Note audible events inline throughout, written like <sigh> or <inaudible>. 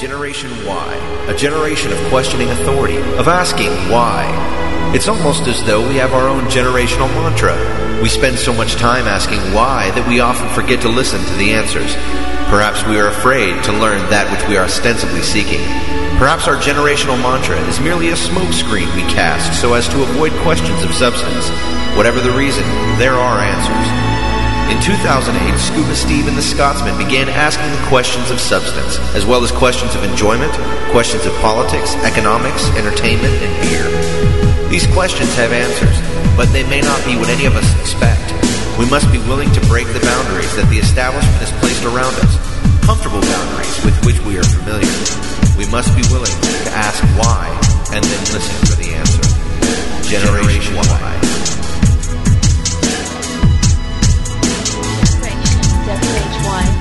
Generation Y, a generation of questioning authority, of asking why. It's almost as though we have our own generational mantra. We spend so much time asking why that we often forget to listen to the answers. Perhaps we are afraid to learn that which we are ostensibly seeking. Perhaps our generational mantra is merely a smokescreen we cast so as to avoid questions of substance. Whatever the reason, there are answers. In 2008, Scuba Steve and the Scotsman began asking the questions of substance, as well as questions of enjoyment, questions of politics, economics, entertainment, and beer. These questions have answers, but they may not be what any of us expect. We must be willing to break the boundaries that the establishment has placed around us, comfortable boundaries with which we are familiar. We must be willing to ask why, and then listen for the answer. Generation Y.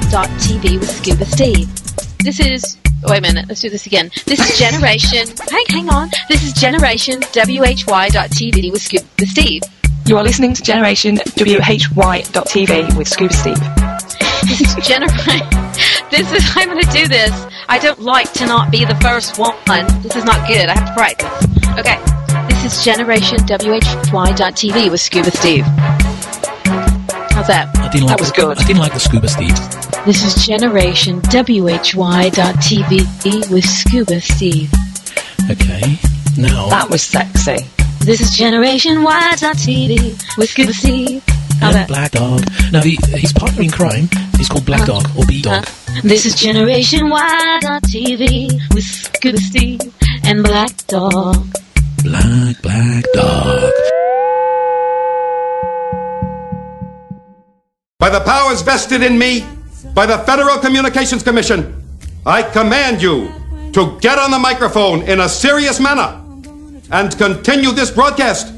TV with Scuba Steve. This is. Wait a minute, let's do this again. This is Generation. hang, hang on. This is Generation WHY.TV with Scuba Steve. You are listening to Generation WHY.TV with Scuba Steve. This is Generation. <laughs> this is. I'm going to do this. I don't like to not be the first one. This is not good. I have to practice. Okay. This is Generation WHY.TV with Scuba Steve. How's that? I didn't like that was the, good. I didn't like the scuba Steve. This is Generation WHY.TV with Scuba Steve. Okay. Now. That was sexy. This is Generation Y.TV with Scuba Steve. And? Black Dog. Now he, his partner in crime is called Black Dog or B Dog. Uh, this is Generation Y.TV with Scuba Steve and Black Dog. Black Black Dog. By the powers vested in me by the Federal Communications Commission, I command you to get on the microphone in a serious manner and continue this broadcast.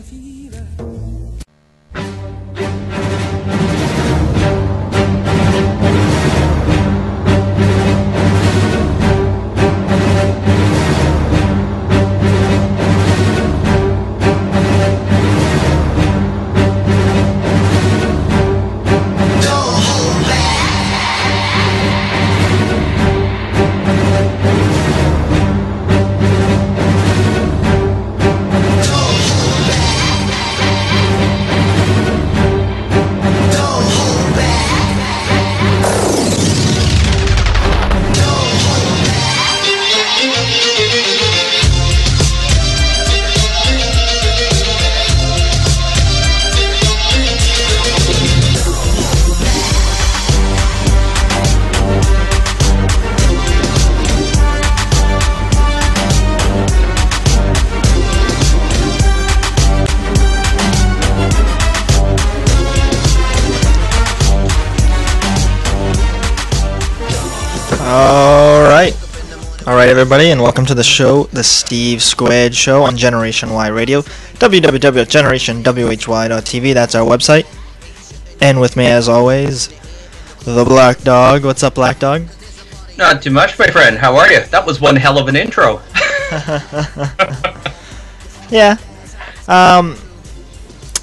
Everybody, and welcome to the show, the Steve Squared Show on Generation Y Radio, www.generationwhy.tv. That's our website. And with me, as always, the Black Dog. What's up, Black Dog? Not too much, my friend. How are you? That was one hell of an intro. <laughs> Yeah. Um.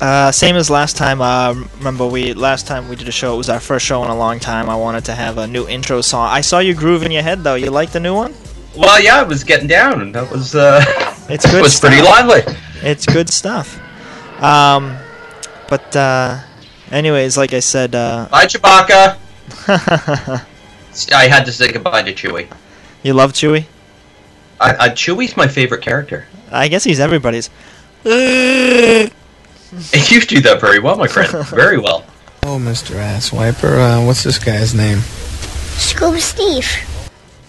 Uh, same as last time. Uh, remember, we last time we did a show. It was our first show in a long time. I wanted to have a new intro song. I saw you groove in your head, though. You like the new one? Well, yeah, it was getting down, and that was uh, <laughs> It's good. was stuff. pretty lively. It's good stuff. Um, but uh, anyways, like I said, uh, <laughs> Bye, Chewbacca. <laughs> I had to say goodbye to Chewie. you love Chewie. I, I, Chewie's my favorite character. I guess he's everybody's. You do that very well, my friend. Very well. Oh, Mr. Asswiper, uh, what's this guy's name? Scuba Steve.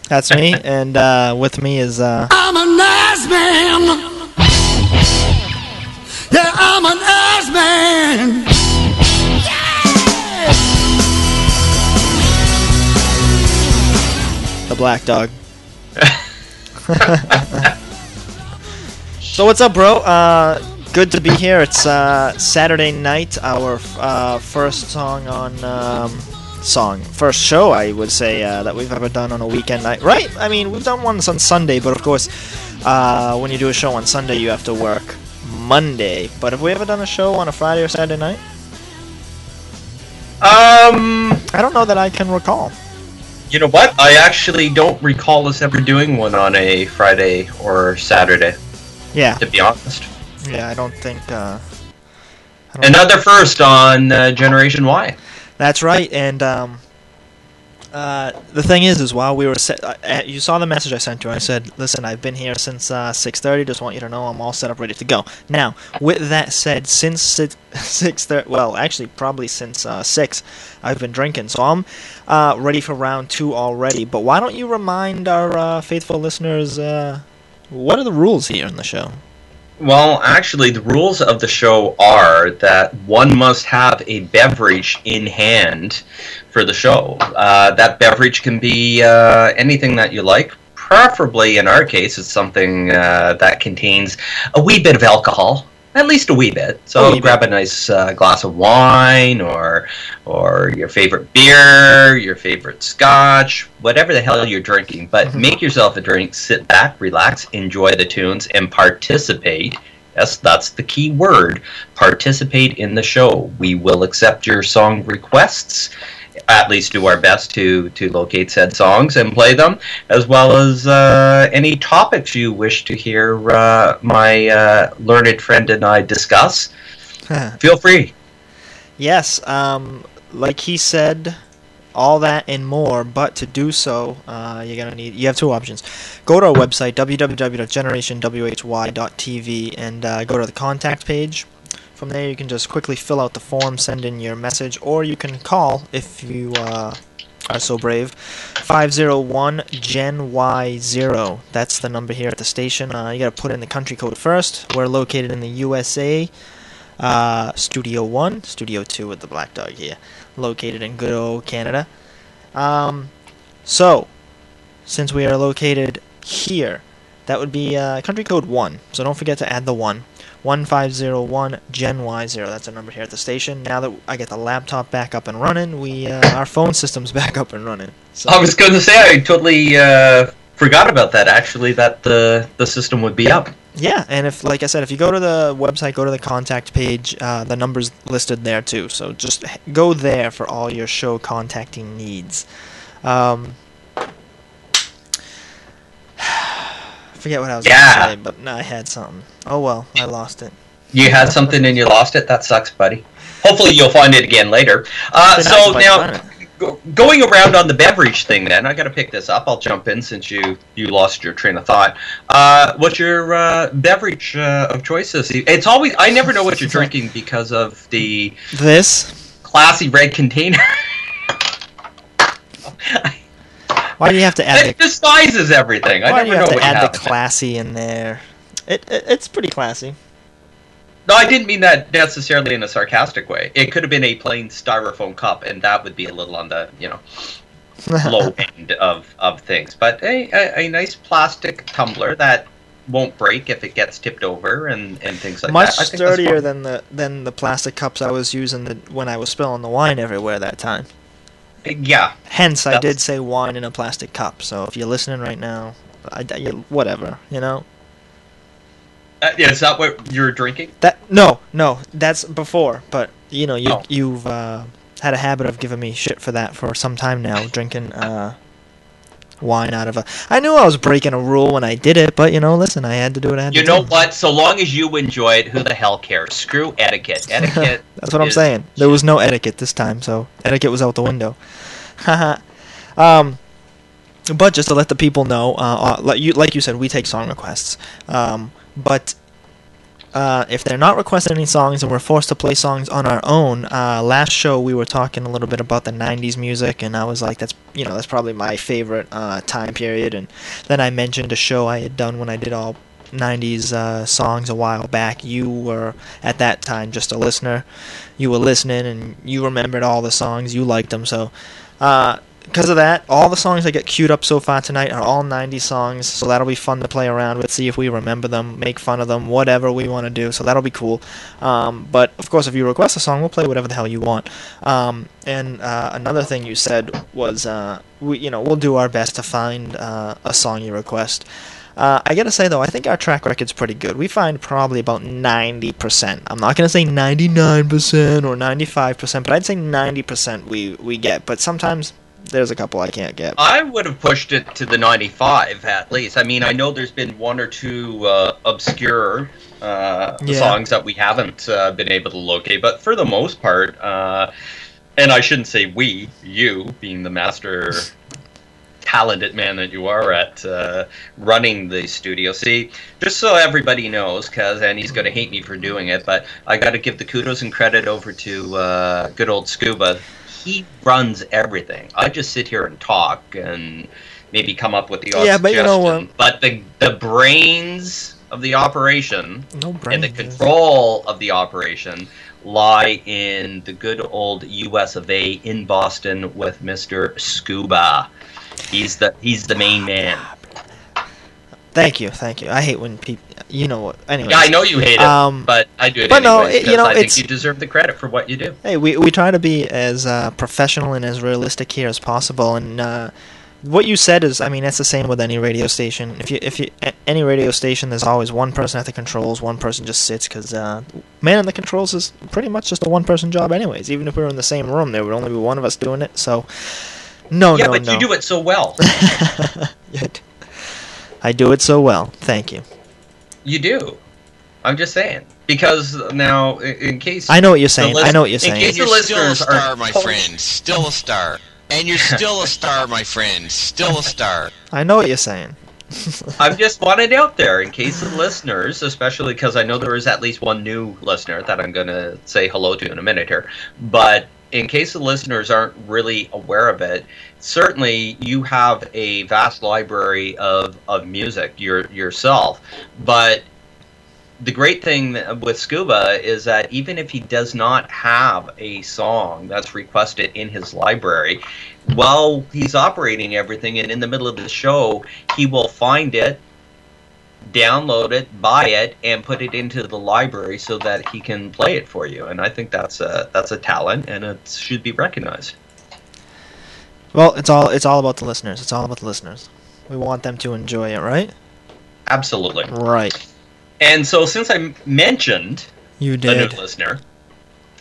That's me, <laughs> and uh, with me is uh, I'm a nice man. Yeah, I'm a nice man. the Black Dog. <laughs> so what's up, bro? Uh, good to be here. It's uh, Saturday night. Our uh, first song on um, song, first show, I would say uh, that we've ever done on a weekend night. Right? I mean, we've done ones on Sunday, but of course, uh, when you do a show on Sunday, you have to work Monday. But have we ever done a show on a Friday or Saturday night? Um, I don't know that I can recall. You know what? I actually don't recall us ever doing one on a Friday or Saturday. Yeah. To be honest. Yeah, I don't think. Uh, Another first on uh, Generation Y. That's right, and um, uh, the thing is, is while we were set, uh, uh, you saw the message I sent you. I said, "Listen, I've been here since uh, 6:30. Just want you to know I'm all set up, ready to go." Now, with that said, since six, <laughs> 6:30, well, actually, probably since uh, six, I've been drinking, so I'm uh, ready for round two already. But why don't you remind our faithful listeners what are the rules here in the show? Well, actually, the rules of the show are that one must have a beverage in hand for the show. Uh, that beverage can be uh, anything that you like. Preferably, in our case, it's something uh, that contains a wee bit of alcohol, at least a wee bit. So A grab a nice uh, glass of wine, or or your favorite beer, your favorite scotch, whatever the hell you're drinking. But make yourself a drink, sit back, relax, enjoy the tunes, and participate. Yes, that's the key word. Participate in the show. We will accept your song requests at least do our best to to locate said songs and play them, as well as uh, any topics you wish to hear uh, my uh, learned friend and I discuss. Feel free. Yes, um, like he said, all that and more. But to do so, uh, you're gonna need. You have two options. Go to our website www.generationwhy.tv and uh, go to the contact page. From there, you can just quickly fill out the form, send in your message, or you can call if you uh, are so brave. 501 Gen Y0. That's the number here at the station. Uh, you gotta put in the country code first. We're located in the USA. Uh, Studio 1, Studio 2 with the black dog here, located in good old Canada. Um, so, since we are located here, that would be uh, country code 1, so don't forget to add the 1. 1501 Gen Y0, that's our number here at the station. Now that I get the laptop back up and running, we uh, our phone system's <laughs> back up and running. So I was going to say I totally uh, forgot about that. Actually, that the the system would be up. Yeah, and if, like I said, if you go to the website, go to the contact page, uh, the number's listed there too. So just go there for all your show contacting needs. Um, forget what I was Yeah. going to say, but no, I had something. Oh well, I lost it. You had something and you lost it. That sucks, buddy. Hopefully, you'll find it again later. Uh, It'd be nice so now, go, going around on the beverage thing, then I got to pick this up. I'll jump in since you you lost your train of thought. Uh, what's your uh, beverage uh, of choice this evening? It's always I never know what you're <laughs> drinking because of the This. classy red container. <laughs> <laughs> Why do you have to add it the? disguises everything. I Why do you have know to add have. the classy in there? It, it it's pretty classy. No, I didn't mean that necessarily in a sarcastic way. It could have been a plain styrofoam cup, and that would be a little on the you know <laughs> low end of, of things. But a, a, a nice plastic tumbler that won't break if it gets tipped over and, and things like Much that. Much sturdier than the than the plastic cups I was using the, when I was spilling the wine everywhere that time. Yeah. Hence, I did say wine in a plastic cup. So if you're listening right now, I, whatever, you know. Uh, yeah, is that what you're drinking? That no, no, that's before. But you know, you Oh. you've uh, had a habit of giving me shit for that for some time now, drinking uh, wine out of a. I knew I was breaking a rule when I did it, but you know, listen, I had to do it. I had You know do. what? So long as you enjoy it, who the hell cares? Screw etiquette. <laughs> Etiquette. That's what I'm saying. There was no etiquette this time, so etiquette was out the window. Haha. <laughs> um, but just to let the people know, uh, uh, like you like you said, we take song requests. Um, but uh, if they're not requesting any songs and we're forced to play songs on our own, uh, last show we were talking a little bit about the '90s music, and I was like, that's you know that's probably my favorite uh, time period. And then I mentioned a show I had done when I did all 90s uh, songs a while back. You were at that time just a listener. You were listening and you remembered all the songs. You liked them. So, because of that, all the songs I get queued up so far tonight are all 90 songs. So that'll be fun to play around with, see if we remember them, make fun of them, whatever we want to do. So that'll be cool. Um, but of course, if you request a song, we'll play whatever the hell you want. Um, and uh, another thing you said was, uh, we, you know, we'll do our best to find uh, a song you request. Uh, I gotta say though, I think our track record's pretty good. We find probably about 90%. I'm not gonna say 99% or 95%, but I'd say 90% we we get. But sometimes there's a couple I can't get. I would have pushed it to the 95 at least. I mean, I know there's been one or two uh, obscure uh, Yeah. songs that we haven't uh, been able to locate, but for the most part, uh, and I shouldn't say we, you being the master talented man that you are at uh, running the studio. See, just so everybody knows, because and he's going to hate me for doing it, but I got to give the kudos and credit over to uh, good old Scuba. He runs everything. I just sit here and talk and maybe come up with the odd Yeah, but you know suggestion. But the the brains of the operation No and the control of the operation lie in the good old U.S. of A. in Boston with Mister Scuba. He's the he's the main man. Thank you, thank you. I hate when people, you know what? Anyway. Yeah, I know you hate it, Um, but I do it but no, it- you know, I think you deserve the credit for what you do. Hey, we, we try to be as uh, professional and as realistic here as possible, and uh, what you said is, I mean, that's the same with any radio station. If you if you any radio station, there's always one person at the controls, one person just sits, because uh, man in the controls is pretty much just a one person job, anyways. Even if we were in the same room, there would only be one of us doing it. So, no, yeah, no, but no. you do it so well. <laughs> I do it so well. Thank you. You do. I'm just saying because now, in, in case I know what you're saying. lis- I know what you're saying. in saying. case And the you're still a listeners star, are my friend. Still a star. And you're <laughs> still a star, my friend. Still a star. I know what you're saying. <laughs> I've just wanted out there in case the listeners, especially because I know there is at least one new listener that I'm going to say hello to in a minute here. But in case the listeners aren't really aware of it, certainly you have a vast library of, of music your, yourself. But the great thing with Scuba is that even if he does not have a song that's requested in his library, while he's operating everything and in the middle of the show, he will find it, download it, buy it, and put it into the library so that he can play it for you. And I think that's a that's a talent, and it should be recognized. Well, it's all it's all about the listeners. It's all about the listeners. We want them to enjoy it, right? Absolutely. Right. And so, since I mentioned You did. the new listener,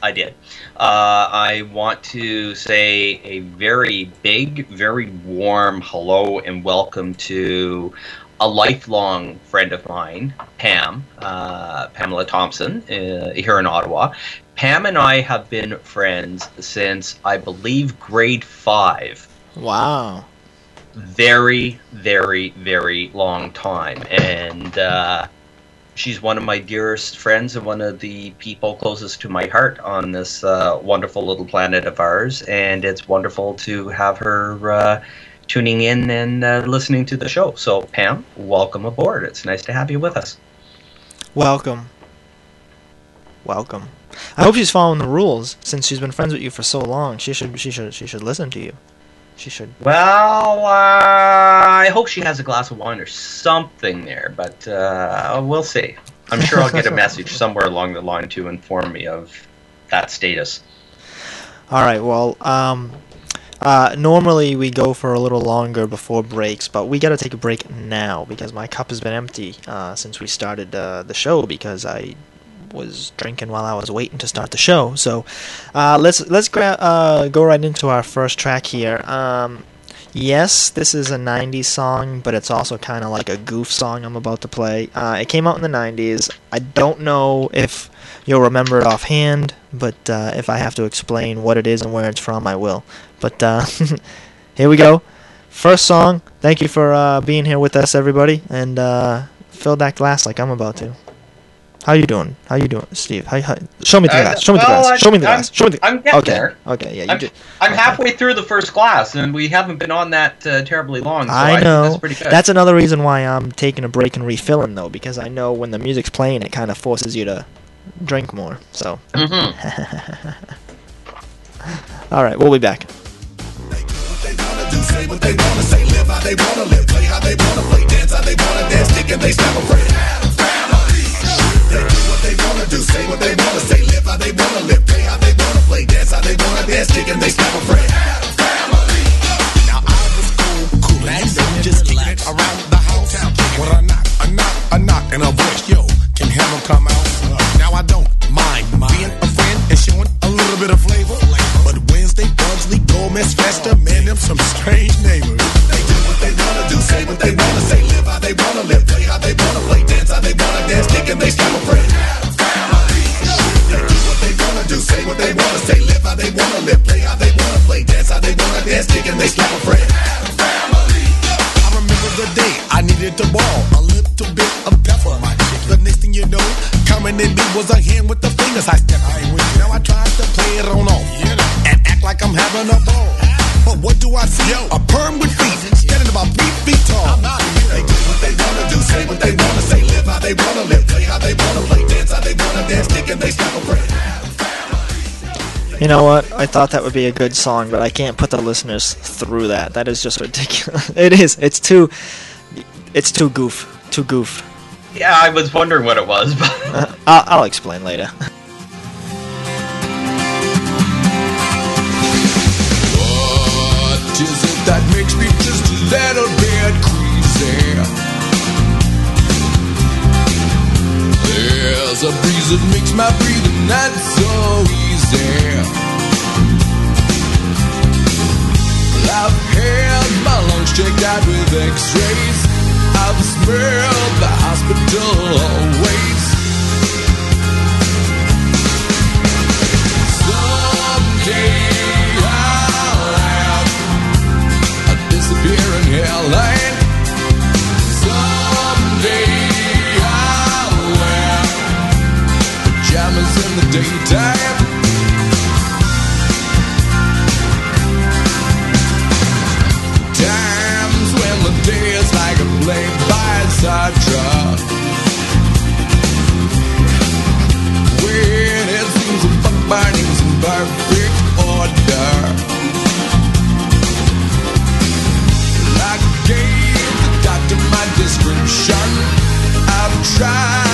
I did. Uh, I want to say a very big, very warm hello and welcome to a lifelong friend of mine, Pam, uh, Pamela Thompson, uh, here in Ottawa. Pam and I have been friends since I believe grade five Wow. very, very, very long time. And uh, she's one of my dearest friends and one of the people closest to my heart on this uh, wonderful little planet of ours. And it's wonderful to have her uh, tuning in and uh, listening to the show. So, Pam, welcome aboard. It's nice to have you with us. Welcome. Welcome. I hope she's following the rules since she's been friends with you for so long. She should she should she should listen to you. She should. Well, uh, I hope she has a glass of wine or something there, but uh, we'll see. I'm sure I'll get a <laughs> message somewhere along the line to inform me of that status. All right. Well, um, uh, normally we go for a little longer before breaks, but we got to take a break now because my cup has been empty uh, since we started uh, the show because I was drinking while I was waiting to start the show. So uh, let's let's gra- uh, go right into our first track here. Um, yes, this is a '90s song, but it's also kind of like a goof song I'm about to play. Uh, it came out in the '90s. I don't know if you'll remember it offhand, but uh, if I have to explain what it is and where it's from, I will. But uh, <laughs> here we go. First song. Thank you for uh, being here with us, everybody, and uh, fill that glass like I'm about to. How you doing? How you doing, Steve? How, how, show me the Uh, glass. Show me the well, glass. I'm- Show me the I'm- glass. Show me the. I'm getting okay. there. Okay. Yeah, you I'm, did. I'm halfway through the first glass, and we haven't been on that uh, terribly long. So I, I know. that's pretty good. That's another reason why I'm taking a break and refilling, though, because I know when the music's playing, it kind of forces you to drink more. So. Mhm. <laughs> All right, we'll be back. Say what they they do what they wanna do, say what they wanna say, live how they wanna live, play how they wanna play, dance how they wanna dance, stick and they step afraid. Now I was cool, cool and just kicking around the house. When I knock, I knock, a knock, and a voice, yo, can have come out. Now I don't mind being a friend and showing a little bit of flavor. But Wednesday, Pugsley, Gomez, Fester, man, them some strange neighbors. They do what they wanna do, say what they wanna say, live how they wanna live, play how they wanna play, dance how they wanna dance, kick and they celebrate. They do what they wanna do, say what they wanna say, live how they wanna live, play how they wanna play, dance how they wanna dance, kick and they slap a celebrate it to ball. A little bit of pepper. The next thing you know, coming in me was a hand with the fingers. I stepped I ain't with you. Now I tried to play it on off and act like I'm having a ball. But what do I see? A perm with feet, standing about three feet tall. They do what they wanna do, say what they wanna say, live how they wanna live, play how they wanna play, dance how they wanna dance, kick and they step a break. You know what? I thought that would be a good song, but I can't put the listeners through that. That is just ridiculous. <laughs> It is. It's too. It's too goof. Too goof. Yeah, I was wondering what it was, <laughs> but Uh, I'll, I'll explain later. What is it that makes me just a little bit queasy? There's a breeze that makes my breathing not so easy. I've had my lungs checked out with x-rays. I've smelled the hospital. Someday I'll have a disappearing hairline. Someday I'll pajamas in the daytime. Play by sidetrack. When it seems a fuck burning's in perfect order. I gave the doctor my description. I've tried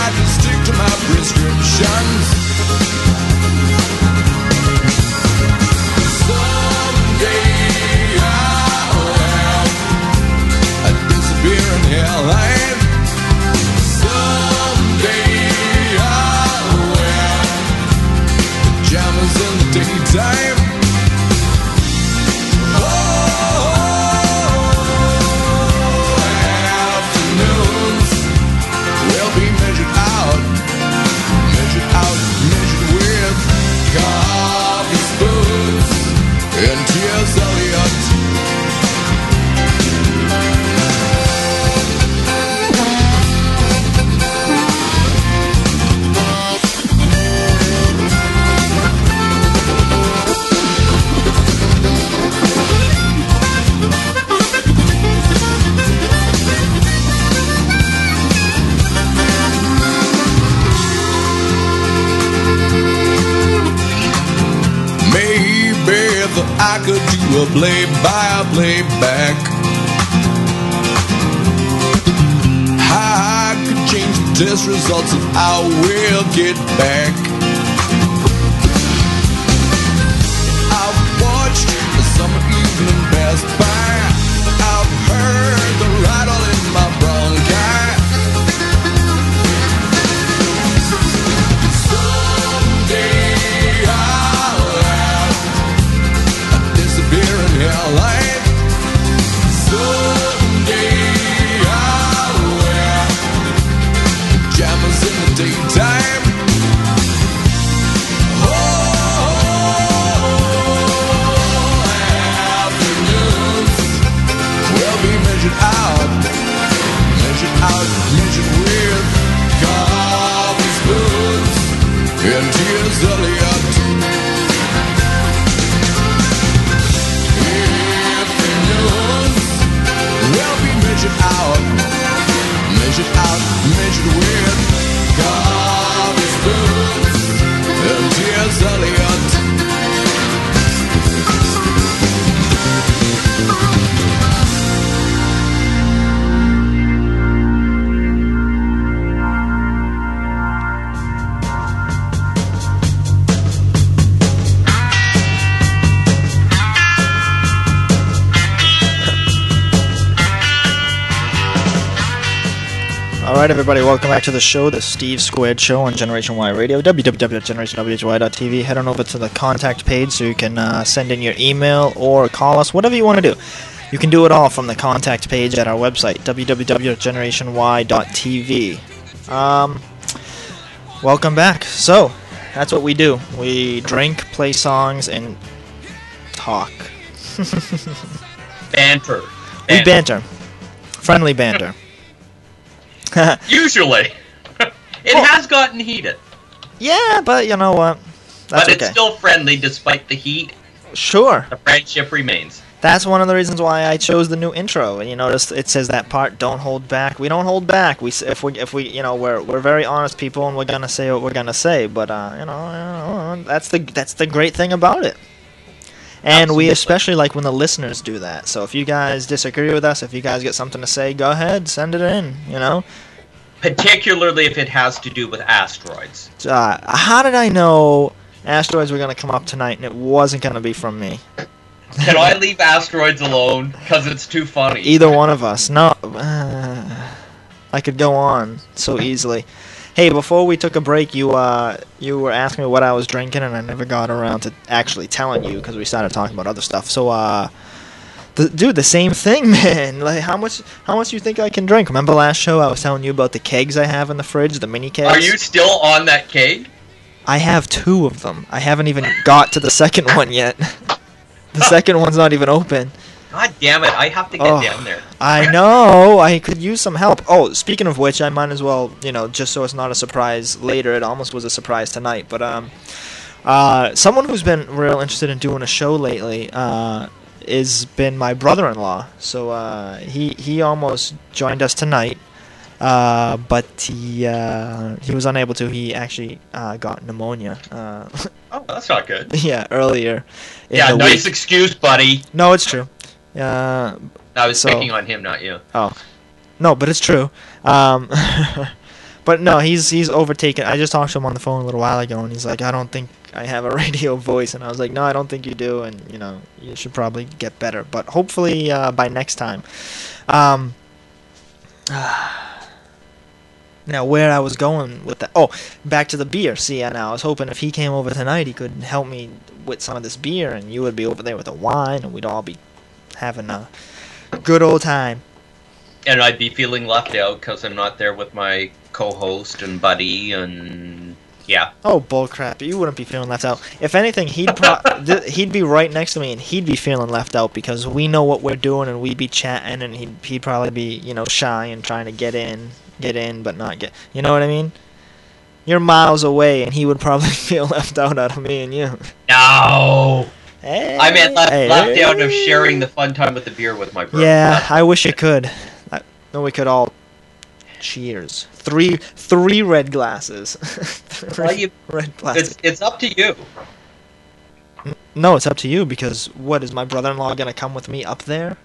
a play by a playback. I could change the test results and I will get back. Everybody, welcome back to the show, the Steve Squared Show on Generation Y Radio, www.generationwhy.tv. Head on over to the contact page so you can uh, send in your email or call us, whatever you want to do. You can do it all from the contact page at our website, www.generationy.tv. Um, welcome back. So, that's what we do. We drink, play songs, and talk. <laughs> banter. We banter. Friendly banter. <laughs> Usually, <laughs> it has gotten heated, Yeah, but you know what? That's but it's okay. still friendly despite the heat. Sure. The friendship remains. That's one of the reasons why I chose the new intro. And you notice it says that part, "Don't hold back." We don't hold back. We if we if we you know we're we're very honest people, and we're gonna say what we're gonna say. But uh, you know, uh, that's the that's the great thing about it. And we especially like when the listeners do that. So if you guys disagree with us, if you guys get something to say, go ahead, send it in. You know, Particularly if it has to do with asteroids. uh, how did I know asteroids were gonna come up tonight, and it wasn't gonna be from me? Can I leave asteroids alone? Because it's too funny. Either one of us. No. Uh, I could go on so easily. Hey, before we took a break, you uh, you were asking me what I was drinking, and I never got around to actually telling you because we started talking about other stuff. So, uh, the, dude, the same thing, <laughs> man. Like, how much how much you think I can drink? Remember last show I was telling you about the kegs I have in the fridge, the mini kegs. Are you still on that keg? I have two of them. I haven't even got to the second one yet. <laughs> the second one's not even open. God damn it! I have to get Oh. down there. I <laughs> know. I could use some help. Oh, speaking of which, I might as well, you know, just so it's not a surprise later. It almost was a surprise tonight, but um, uh, someone who's been real interested in doing a show lately uh, is been my brother-in-law. So uh, he he almost joined us tonight, uh, but he uh, he was unable to. He actually uh, got pneumonia. Uh, Oh, that's not good. <laughs> yeah, earlier. Yeah, nice week. excuse, buddy. No, it's true. Uh, I was So- picking on him, not you. Oh, no, but it's true. Um, <laughs> but no, he's he's overtaken. I just talked to him on the phone a little while ago, and he's like, I don't think I have a <laughs> radio voice, and I was like, No, I don't think you do, and you know, you should probably get better. But hopefully uh, by next time. Um, <sighs> now where I was going with that? Oh, back to the beer. See, and I was hoping if he came over tonight, he could help me with some of this beer, and you would be over there with the wine, and we'd all be having a good old time. And I'd be feeling left out because I'm not there with my co-host and buddy, and yeah. Oh bullcrap! You wouldn't be feeling left out. If anything, he'd pro- <laughs> th- he'd be right next to me, and he'd be feeling left out because we know what we're doing, and we'd be chatting, and he'd he'd probably be you know shy and trying to get in, get in, but not get. You know what I mean? You're miles away, and he would probably <laughs> feel left out out of me and you. No. Hey, I meant left, hey, left hey. out of sharing the fun time with the beer with my brother. Yeah, I wish it could. I, then we could all cheers. Three three red glasses. three <laughs> Well, you- red glasses. It's it's up to you. No, it's up to you because what is my brother-in-law gonna come with me up there?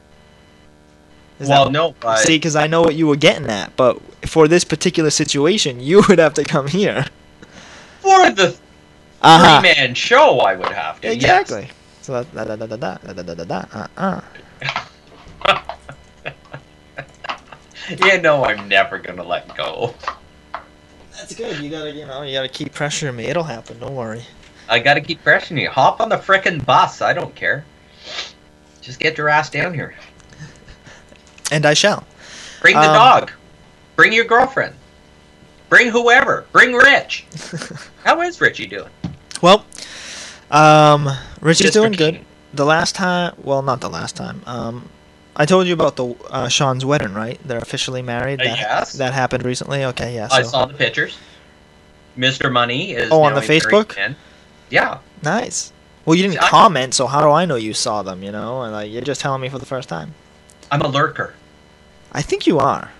Is well, that- no, but See, because I know what you were getting at, but for this particular situation, <laughs> you would have to come here. for the Uh-huh. three-man show, I would have to. yes. Exactly. So that da da da da da da da da da uh uh. You know, I'm never gonna let go. That's good. You gotta you know you gotta keep pressuring me. It'll happen. Don't worry. I gotta keep pressuring you. Hop on the frickin' bus. I don't care. Just get your ass down here. And I shall. Bring the Um, dog. Bring your girlfriend. Bring whoever. Bring Rich. How is Richie doing? Well, um, Richie's doing good. The last time, well, not the last time. Um, I told you about the uh, Sean's wedding, right? They're officially married. Uh, that, yes. That happened recently. Okay, yeah. I saw the pictures. Mr. Money is Oh, on the Facebook? Yeah. Nice. Well, you didn't I- comment, so how do I know you saw them? You know, and like you're just telling me for the first time. I'm a lurker. I think you are.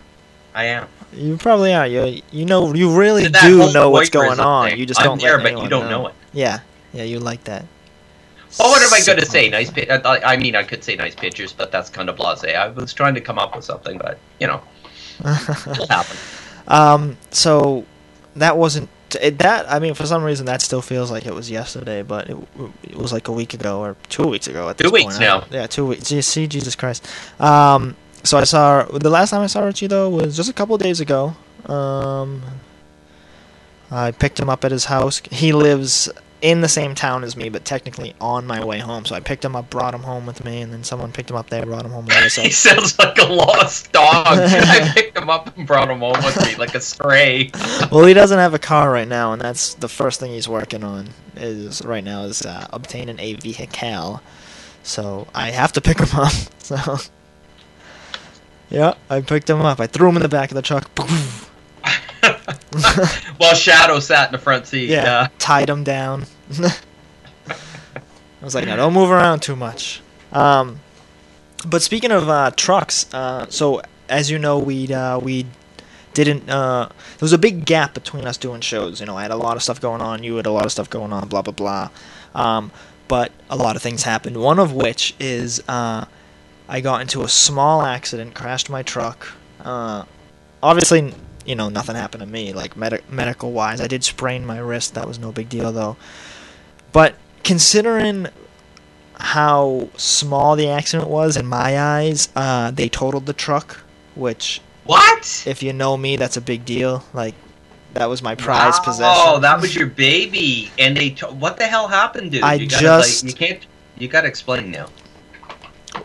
I am. You probably are. You you know you really do know what's going on. thing. You just I'm don't there, but you don't know it. Yeah, yeah, you like that. Well, what am I going to say? Nice. Pi- I I mean, I could say nice pictures, but that's kind of blasé. I was trying to come up with something, but you know, <laughs> it'll happen. Um, so that wasn't it, that. I mean, for some reason, that still feels like it was yesterday, but it, it was like a week ago or two weeks ago. At Two weeks point. now. Yeah, two weeks. You see, Jesus Christ. Um, so I saw the last time I saw Richie though was just a couple of days ago. Um, I picked him up at his house. He lives in the same town as me, but technically on my way home. So I picked him up, brought him home with me, and then someone picked him up there, brought him home with me. So <laughs> He sounds like a lost dog. <laughs> I picked him up and brought him home with me like a stray. well, he doesn't have a car right now, and that's the first thing he's working on. Is right now is uh, obtaining a vehicle. So I have to pick him up. <laughs> So yeah, I picked him up. I threw him in the back of the truck. <laughs> While Shadow sat in the front seat. Yeah, Yeah. tied him down. <laughs> I was like, no, don't move around too much. Um, but speaking of uh, trucks, uh, so as you know, we uh, we didn't. Uh, there was a big gap between us doing shows. You know, I had a lot of stuff going on. You had a lot of stuff going on. Blah blah blah. Um, but a lot of things happened. One of which is uh, I got into a small accident, crashed my truck. Uh, obviously, you know, nothing happened to me, like medi- medical wise. I did sprain my wrist. That was no big deal though. But considering how small the accident was in my eyes, uh, they totaled the truck, which What? if you know me, that's a big deal. Like that was my prized wow, possession. Oh, that was your baby, and they. To- what the hell happened, dude? I you gotta, just- Like, you can't. You gotta explain now.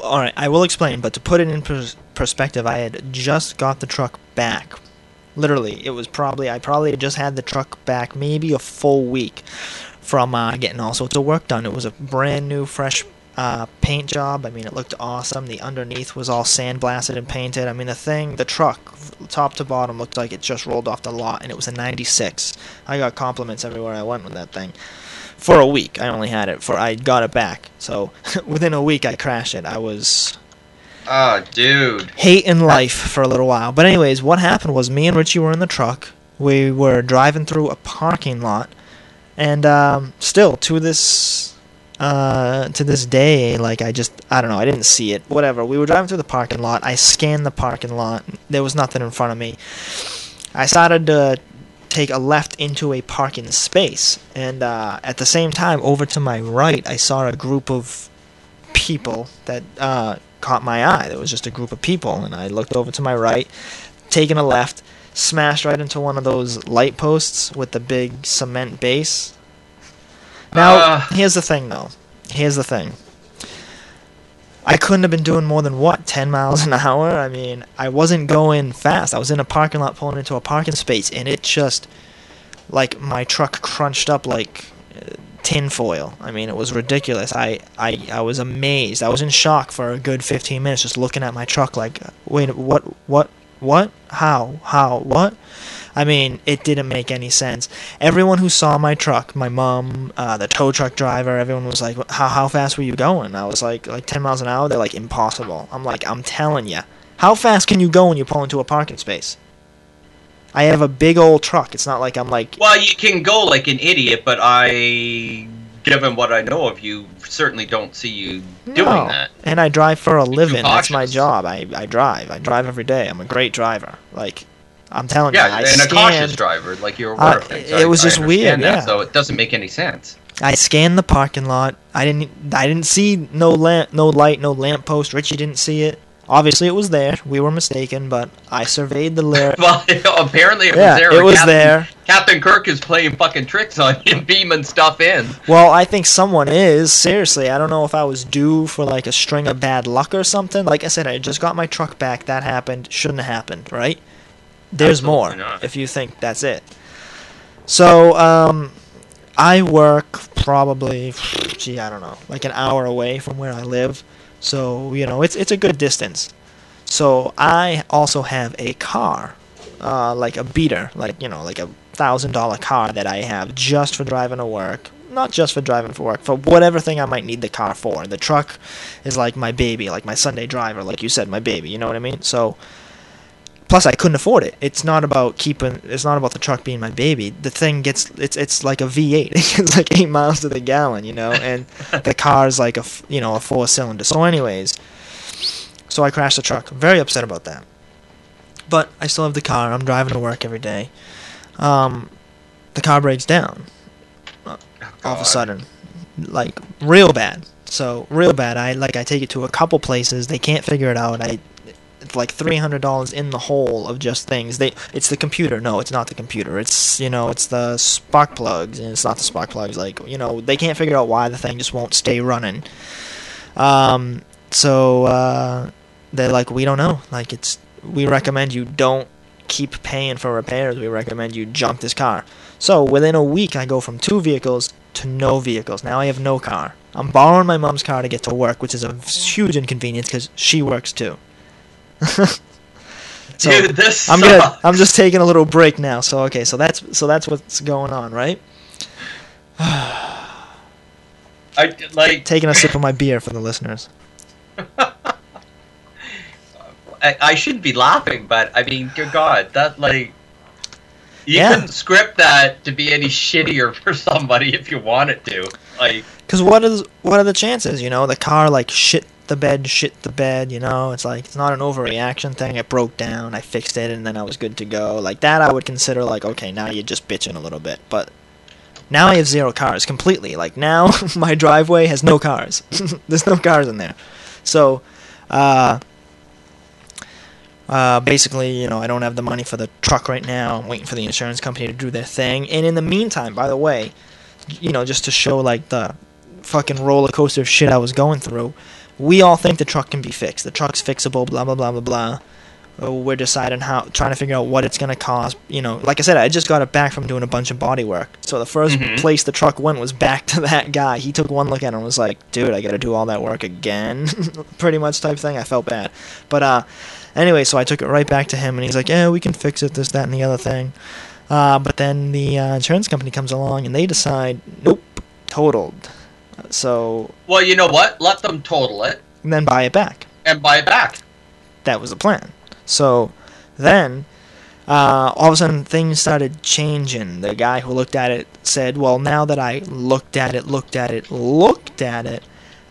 All right, I will explain, but to put it in pers- perspective, I had just got the truck back. Literally, it was probably I probably just had the truck back maybe a full week from uh, getting all sorts of work done. It was a brand new, fresh uh, paint job. I mean, it looked awesome. The underneath was all sandblasted and painted. I mean, the thing, the truck, top to bottom, looked like it just rolled off the lot, and it was a '96. I got compliments everywhere I went with that thing for a week. I only had it for I got it back. So <laughs> within a week I crashed it. I was Oh, dude. Hate hating life for a little while. But anyways, what happened was me and Richie were in the truck. We were driving through a parking lot, and um, still to this uh, to this day, like I just I don't know, I didn't see it. Whatever. We were driving through the parking lot. I scanned the parking lot. There was nothing in front of me. I started to take a left into a parking space, and uh, at the same time, over to my right, I saw a group of people that uh, caught my eye. There was just a group of people, and I looked over to my right, taking a left, smashed right into one of those light posts with the big cement base. Now, Ah. here's the thing, though. Here's the thing. I couldn't have been doing more than what, 10 miles an <laughs> hour? I mean, I wasn't going fast. I was in a parking lot pulling into a parking space, and it just, like, my truck crunched up like uh, tinfoil. I mean, it was ridiculous. I, I, I was amazed. I was in shock for a good 15 minutes just looking at my truck like, wait, what, what, what? How? How? What? I mean, it didn't make any sense. Everyone who saw my truck, my mom, uh, the tow truck driver, everyone was like, "How how fast were you going?" I was like, like 10 miles an hour. They're like, impossible. I'm like, I'm telling you, how fast can you go when you pull into a parking space? I have a big old truck. It's not like I'm like, Well, you can go like an idiot, but I, given what I know of you, certainly don't see you doing No. that. And I drive for a living. That's my job. I, I drive. I drive every day. I'm a great driver. Like, I'm telling Yeah, you, I and a cautious driver, like you're aware Uh, of things. it I- was just weird, that, yeah. So it doesn't make any sense. I scanned the parking lot. I didn't. I didn't see no lamp, no light, no lamp post. Richie didn't see it. Obviously, it was there. We were mistaken, but I surveyed the lyric. <laughs> Well, <laughs> apparently it Yeah, was there. it was Captain, there. Captain Kirk is playing fucking tricks on you, <laughs> beaming stuff in. Well, I think someone is. Seriously, I don't know if I was due for like a string of bad luck or something. Like I said, I just got my truck back. That happened. Shouldn't have happened, right? There's Absolutely more not. if you think that's it. So, um, I work probably, <sighs> gee, I don't know, like an hour away from where I live. So, you know, it's it's a good distance. So, I also have a car, uh, like a beater, like, you know, like a thousand dollar car that I have just for driving to work. Not just for driving for work, for whatever thing I might need the car for. The truck is like my baby, like my Sunday driver, like you said, my baby. You know what I mean? So, plus I couldn't afford it. It's not about keeping. It's not about the truck being my baby. The thing gets. It's it's like a V8. <laughs> It's like eight miles to the gallon, you know. And <laughs> the car is like a you know a four cylinder. So anyways, so I crashed the truck. Very upset about that. But I still have the car. I'm driving to work every day. Um, the car breaks down. uh, all of a sudden, like real bad. So real bad. I like I take it to a couple places. They can't figure it out. I like three hundred dollars in the hole of just things. They it's the computer. No, it's not the computer. It's you know it's the spark plugs and it's not the spark plugs. Like you know they can't figure out why the thing just won't stay running. Um, so uh, they're like we don't know. Like it's we recommend you don't keep paying for repairs. We recommend you junk this car. So within a week, I go from two vehicles to no vehicles. Now I have no car. I'm borrowing my mom's car to get to work, which is a huge inconvenience because she works too. <laughs> So Dude, this I'm gonna. I'm just taking a little break now. So okay, so that's so that's what's going on, right? <sighs> I like Taking a sip of my beer for the listeners. <laughs> I, I shouldn't be laughing, but I mean, good God, that like you Yeah. couldn't script that to be any shittier <laughs> for somebody if you wanted to. Like, Because what is what are the chances? You know, the car like shit the bed, shit the bed. You know, it's like it's not an overreaction thing. It broke down, I fixed it, and then I was good to go. Like that, I would consider like okay, now you're just bitching a little bit. But now I have zero cars completely. Like now, <laughs> my driveway has no cars. <laughs> There's no cars in there. So, uh, uh, basically, you know, I don't have the money for the truck right now. I'm waiting for the insurance company to do their thing. And in the meantime, by the way, you know, just to show like the fucking roller coaster of shit I was going through, we all think the truck can be fixed. The truck's fixable, blah blah blah blah blah. Uh, We're deciding how, trying to figure out what it's gonna cost. You know, like I said, I just got it back from doing a bunch of body work. So the 1st Mhm. place the truck went was back <laughs> to that guy. He took one look at it and was like, "Dude, I gotta do all that work again," <laughs> pretty much type thing. I felt bad, but uh, anyway, so I took it right back to him, and he's like, "Yeah, we can fix it. This, that, and the other thing." Uh, but then the uh, insurance company comes along and they decide, nope, totaled. So well, you know what? Let them total it and then buy it back. and buy it back. That was the plan. So then uh, all of a sudden things started changing. The guy who looked at it said, well, now that I looked at it, looked at it, looked at it,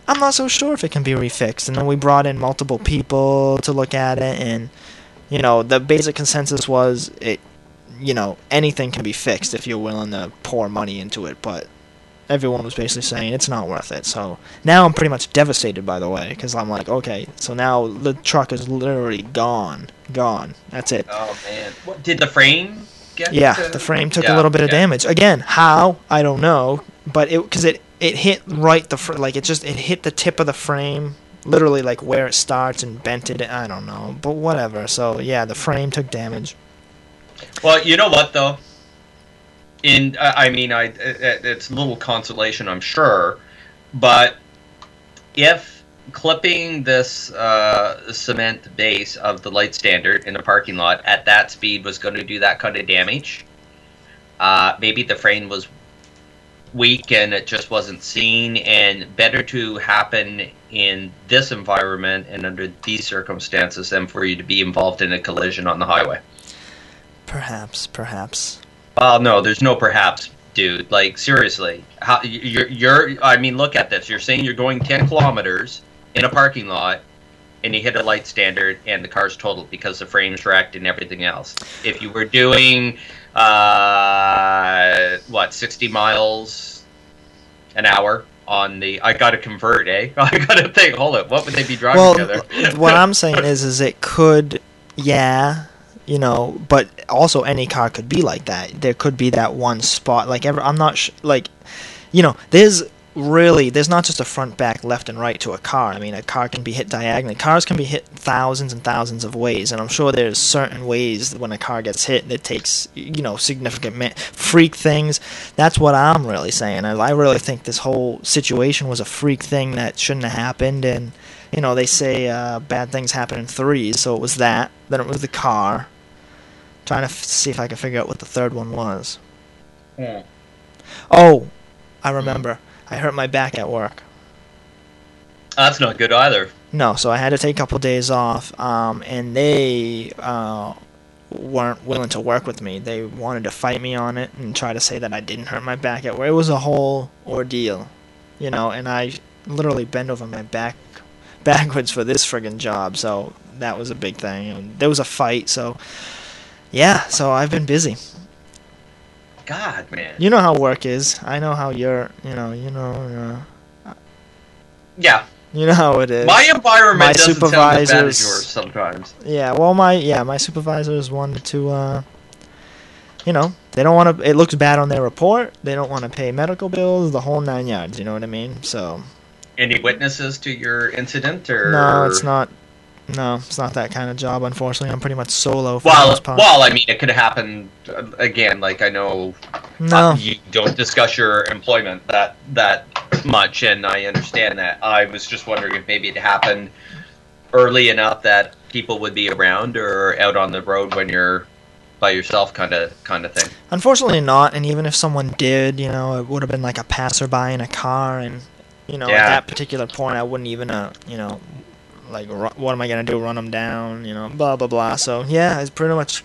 I'm not so sure if it can be refixed. And then we brought in multiple people to look at it, and you know the basic consensus was it, you know, anything can be fixed if you're willing to pour money into it, but everyone was basically saying it's not worth it. So now I'm pretty much devastated, by the way, because I'm like, okay, so now the truck is literally gone, gone. That's it. Oh man, what, did the frame get? Yeah, uh, the frame took yeah, a little bit of damage. Again, how I don't know, but it because it it hit right the fr- like it just it hit the tip of the frame, literally like where it starts and bent it. I don't know, but whatever. So yeah, the frame took damage. Well, you know what though. In I mean, I it's a little consolation, I'm sure, but if clipping this uh, cement base of the light standard in the parking lot at that speed was going to do that kind of damage, uh, maybe the frame was weak and it just wasn't seen, and better to happen in this environment and under these circumstances than for you to be involved in a collision on the highway. Perhaps, perhaps. Well, no, there's no perhaps, dude. Like seriously, how you're you're? I mean, look at this. You're saying you're going 10 kilometers in a parking lot, and you hit a light standard, and the car's totaled because the frame's wrecked and everything else. If you were doing uh, what 60 miles an hour on the, I gotta convert, eh? <laughs> I gotta think. Hold it. What would they be driving Well, together? what I'm <laughs> saying is, is it could, yeah, you know, but also any car could be like that. There could be that one spot. Like, ever, I'm not sh- like, you know, there's really there's not just a front, back, left, and right to a car. I mean, a car can be hit diagonally. Cars can be hit thousands and thousands of ways, and I'm sure there's certain ways when a car gets hit that takes, you know, significant ma- freak things. That's what I'm really saying. I I really think this whole situation was a freak thing that shouldn't have happened, and you know, they say uh, bad things happen in threes, so it was that. Then it was the car. Trying to f- see if I can figure out what the third one was. Hmm. Oh, I remember. I hurt my back at work. That's not good either. No, so I had to take a couple days off, um, and they uh, weren't willing to work with me. They wanted to fight me on it and try to say that I didn't hurt my back at work. It was a whole ordeal, you know, and I literally bent over my back <laughs> backwards for this friggin' job, so that was a big thing. And there was a fight, so yeah, so I've been busy. God, man. You know how work is. I know how you're, you know, you know, uh, Yeah. you know how it is. My environment My doesn't sound as bad as supervisors- yours sometimes. Yeah, well, my yeah, my supervisors wanted to, uh, you know, they don't want to. It looks bad on their report. They don't want to pay medical bills, the whole nine yards. You know what I mean? So Any witnesses to your incident, or no, it's not. No, it's not that kind of job. Unfortunately, I'm pretty much solo for Well, well, I mean, it could have happened uh, again. Like I know No. uh, you don't discuss your employment that that much, and I understand that. I was just wondering if maybe it happened early enough that people would be around or out on the road when you're by yourself, kind of kind of thing. Unfortunately, not. And even if someone did, you know, it would have been like a passerby in a car, and you know, Yeah. at that particular point, I wouldn't even, uh, you know, like, what am I gonna do? Run them down? You know, blah blah blah. So yeah, it's pretty much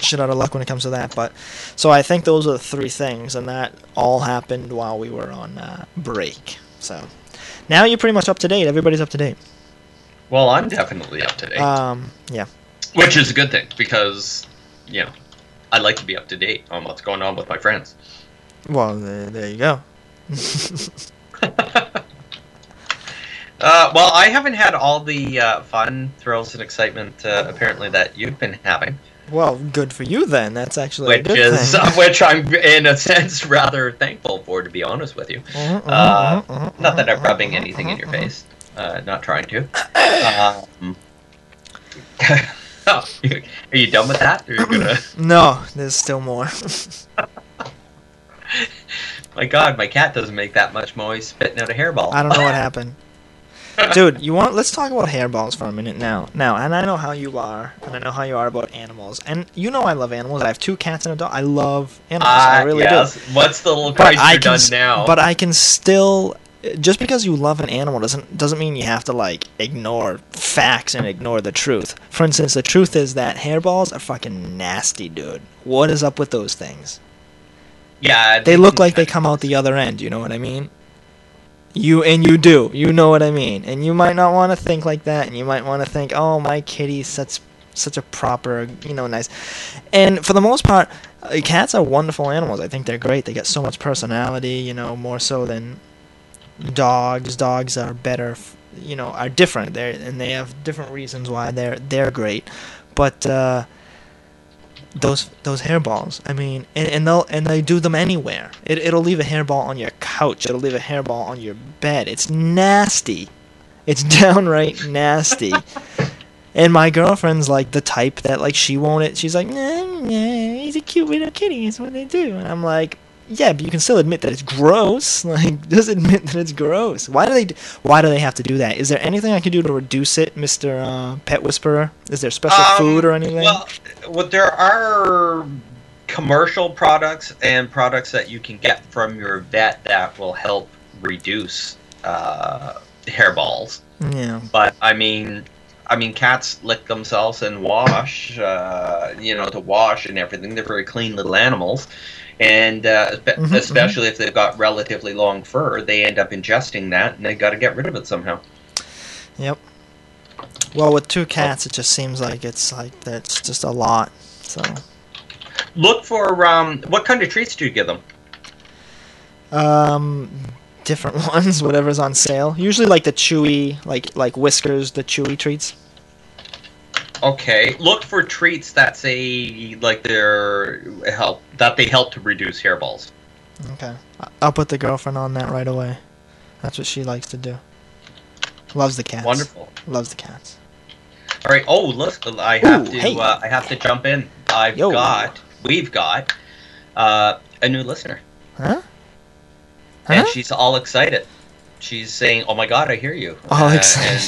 shit out of luck when it comes to that. But so I think those are the three things, and that all happened while we were on uh, break. So now you're pretty much up to date. Everybody's up to date. Well, I'm definitely up to date, Um, yeah. which is a good thing because you know I like to be up to date on what's going on with my friends. Well, there, there you go. <laughs> <laughs> Uh, well, I haven't had all the uh, fun, thrills, and excitement uh, apparently that you've been having, Well, good for you then. That's actually a which good is thing. <laughs> which I'm in a sense <laughs> rather thankful for, to be honest with you. Mhm, mhm, Uh, mhm, mhm, not that I'm rubbing anything in your face. Uh, not trying to. Um, <laughs> oh, are you done with that? Or are you gonna? <clears throat> No, there's still more. my God, my cat doesn't make that much noise spitting out a hairball. I don't know what happened. Dude, you want? Let's talk about hairballs for a minute now. Now, and I know how you are, and I know how you are about animals, and you know I love animals. I have two cats and a dog. I love animals. I Ah, really yes. do. What's the little price you're can, done s- now? but I can still. Just because you love an animal doesn't doesn't mean you have to like ignore facts and ignore the truth. For instance, the truth is that hairballs are fucking nasty, dude. What is up with those things? yeah, They look like they come out the other end. You know what I mean? You and you do. You know what I mean. And you might not want to think like that. And you might want to think, "Oh, my kitty's such such a proper, you know, nice." And for the most part, uh, cats are wonderful animals. I think they're great. They get so much personality. You know, more so than dogs. Dogs are better. You know, are different. They and they have different reasons why they're they're great. But uh, those those hairballs. I mean, and, and they'll and they do them anywhere. It it'll leave a hairball on your couch. It'll leave a hairball on your bed. It's nasty. It's <laughs> downright nasty. And my girlfriend's like the type that like she won't it. She's like, nah, nah, he's a cute little kitty. It's what they do. And I'm like, yeah, but you can still admit that it's gross. <laughs> Like, just admit that it's gross. Why do they? Why do they have to do that? Is there anything I can do to reduce it, Mister uh, Pet Whisperer? Is there special Um, food or anything? Well, well, there are commercial products and products that you can get from your vet that will help reduce uh, hairballs. yeah. But I mean, I mean, cats lick themselves and wash. Uh, you know, to wash and everything. They're very clean little animals, and uh, espe- Mhm, especially if they've got relatively long fur, they end up ingesting that, and they got to get rid of it somehow. Yep. Well, with two cats, it just seems like it's like that's just a lot. So, Look for um, what kind of treats do you give them? um, different <laughs> ones, whatever's on sale. Usually, like the chewy, like like Whiskas, the chewy treats. Okay, look for treats that say like they're help that they help to reduce hairballs. Okay, I'll put the girlfriend on that right away. That's what she likes to do. Loves the cats. Wonderful. Loves the cats. All right. Oh, look, I have Ooh, to. hey. Uh, I have to jump in. I've Yo. got. We've got uh, a new listener, Huh? huh? and she's all excited. She's saying, "Oh my God, I hear you!" Oh, Uh,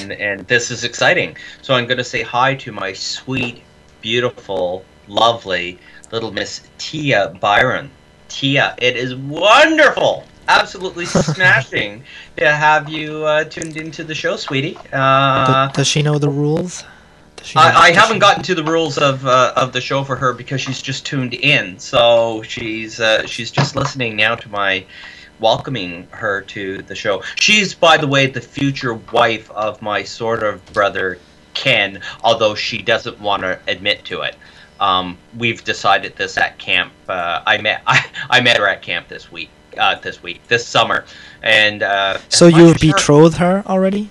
and and this is exciting. So I'm going to say hi to my sweet, beautiful, lovely little Miss Tia Byron. Tia, it is wonderful, absolutely <laughs> smashing to have you uh, tuned into the show, sweetie. Uh, does she know the rules? Does she know- I, I haven't gotten to the rules of uh, of the show for her because she's just tuned in. So she's uh, she's just listening now to my welcoming her to the show. She's, by the way, the future wife of my sort of brother Ken, although she doesn't want to admit to it. Um, we've decided this at camp. Uh, I met <laughs> I, I met her at camp this week. Uh, this week, this summer, and uh, So you betrothed her already?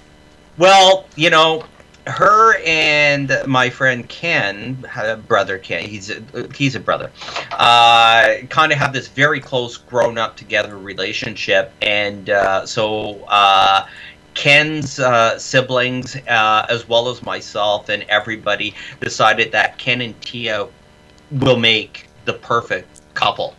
well, you know, her and my friend Ken, brother Ken, he's a, he's a brother, uh, kind of have this very close grown up together relationship, and uh, so uh, Ken's uh, siblings, uh, as well as myself and everybody, decided that Ken and Tia will make the perfect couple.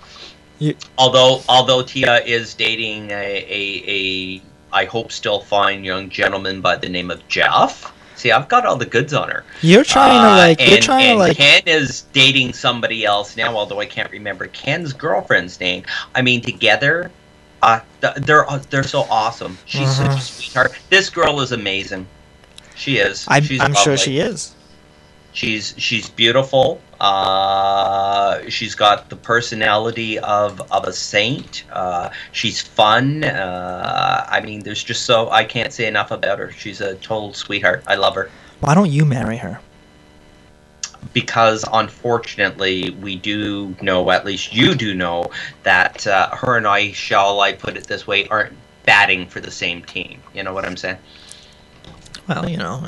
You- Although although Tia is dating a, a, a I hope still fine young gentleman by the name of Jeff. See, I've got all the goods on her. You're trying to Uh, like. you're and- trying to like. Ken is dating somebody else now, although I can't remember Ken's girlfriend's name. I mean, together, uh, they're uh, they're so awesome. She's such Mhm. a sweetheart. This girl is amazing. She is. I, She's I'm sure she is. She's she's beautiful. Uh, she's got the personality of of a saint. Uh, she's fun. Uh, I mean, there's just so I can't say enough about her. She's a total sweetheart. I love her Why don't you marry her? because unfortunately we do know, at least you do know, that uh, her and I, shall I put it this way, aren't batting for the same team. You know what I'm saying? Well, you know.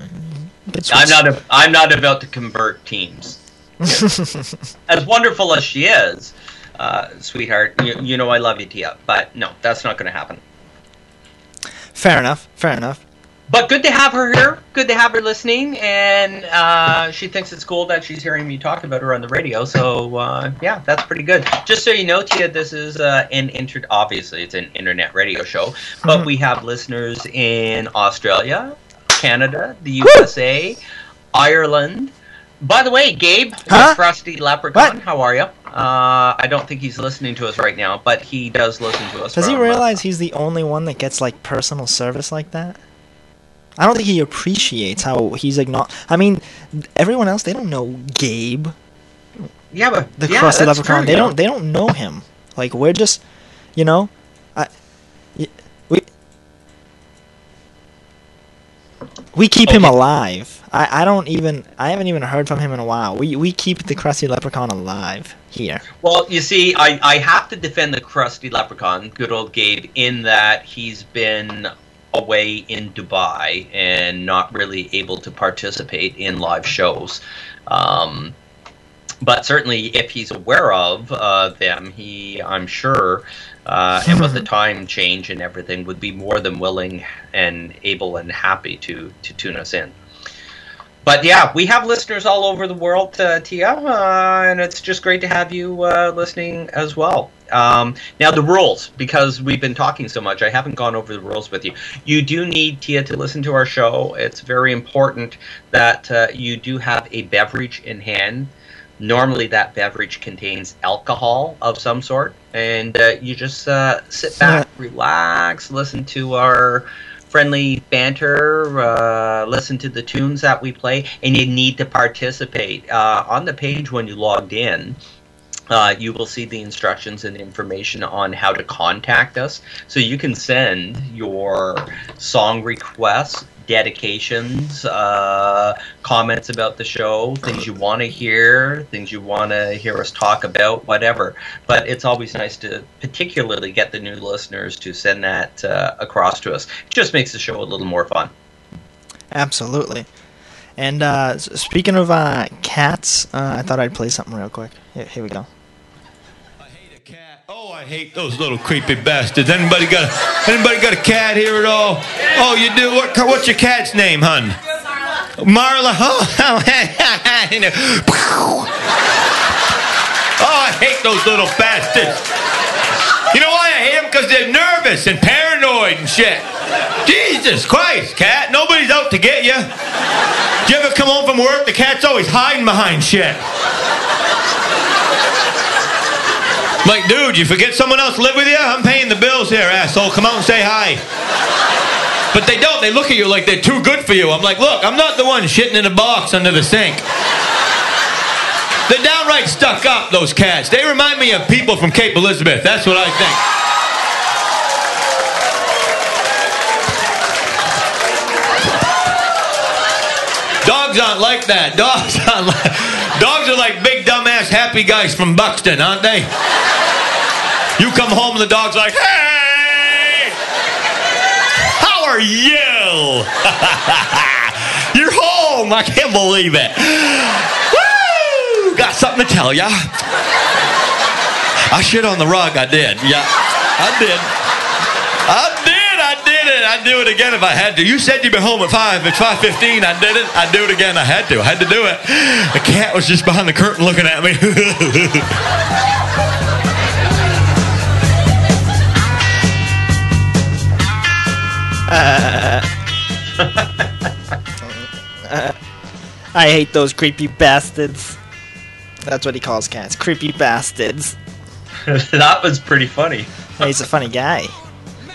I'm not. A, I'm not about to convert teams. <laughs> as wonderful as she is, uh, sweetheart, you, you know I love you, Tia. But no, that's not going to happen. Fair enough. Fair enough. But good to have her here. Good to have her listening, and uh, she thinks it's cool that she's hearing me talk about her on the radio. So uh, yeah, that's pretty good. Just so you know, Tia, this is uh, an inter. Obviously, it's an internet radio show, but Mhm. we have listeners in Australia, Canada, the USA, Ireland. By the way, Gabe, Huh? crusty leprechaun, how are you? Uh, I don't think he's listening to us right now, but he does listen to us. Does he from, uh, realize he's the only one that gets like personal service like that? I don't think he appreciates how he's like not. I mean, everyone else they don't know Gabe, yeah, but the yeah, crusty leprechaun. true, they know? don't. They don't know him. Like we're just, you know, I, y- we we keep him alive. I, I don't even. I haven't even heard from him in a while. We we keep the crusty leprechaun alive here. Well, you see, I, I have to defend the crusty leprechaun, good old Gabe, in that he's been away in Dubai and not really able to participate in live shows. Um, but certainly, if he's aware of uh, them, he, I'm sure, uh, <laughs> and with the time change and everything, would be more than willing and able and happy to to tune us in. But yeah, we have listeners all over the world, uh, Tia, uh, and it's just great to have you uh, listening as well. Um, now, the rules, because we've been talking so much, I haven't gone over the rules with you. You do need, Tia, to listen to our show. It's very important that uh, you do have a beverage in hand. Normally, that beverage contains alcohol of some sort, and uh, you just uh, sit back, relax, listen to our friendly banter, uh, listen to the tunes that we play, and you need to participate. Uh, on the page when you logged in, uh, you will see the instructions and information on how to contact us. So you can send your song requests, dedications, uh, comments about the show, things you want to hear, things you want to hear us talk about, whatever. But it's always nice to particularly get the new listeners to send that uh, across to us. It just makes the show a little more fun. Absolutely. And uh, speaking of uh, cats, uh, I thought I'd play something real quick. Here, here we go. I hate those little creepy bastards. Anybody got a, anybody got a cat here at all? Oh, you do. What? What's your cat's name, hun? Marla. Oh, <laughs> oh, I hate those little bastards. You know why I hate them? Because they're nervous and paranoid and shit. Jesus Christ, cat. Nobody's out to get you. Do you ever come home from work? The cat's always hiding behind shit. Like, dude, you forget someone else live with you? I'm paying the bills here, asshole. Come out and say hi. But they don't. They look at you like they're too good for you. I'm like, look, I'm not the one shitting in a box under the sink. They're downright stuck up, those cats. They remind me of people from Cape Elizabeth. That's what I think. Dogs aren't like that. Dogs <laughs> aren't like. Dogs are like big happy guys from Buxton, aren't they? You come home and the dog's like, "Hey, how are you? <laughs> You're home. I can't believe it. Woo! Got something to tell ya. I shit on the rug. I did. Yeah, I did. I did. I did it. I'd do it again if I had to. You said you'd be home at five. It's five fifteen. I did it. I'd do it again. I had to. I had to do it. The cat was just behind the curtain looking at me. <laughs> I hate those creepy bastards. That's what he calls cats. Creepy bastards. <laughs> that was pretty funny. He's a funny guy.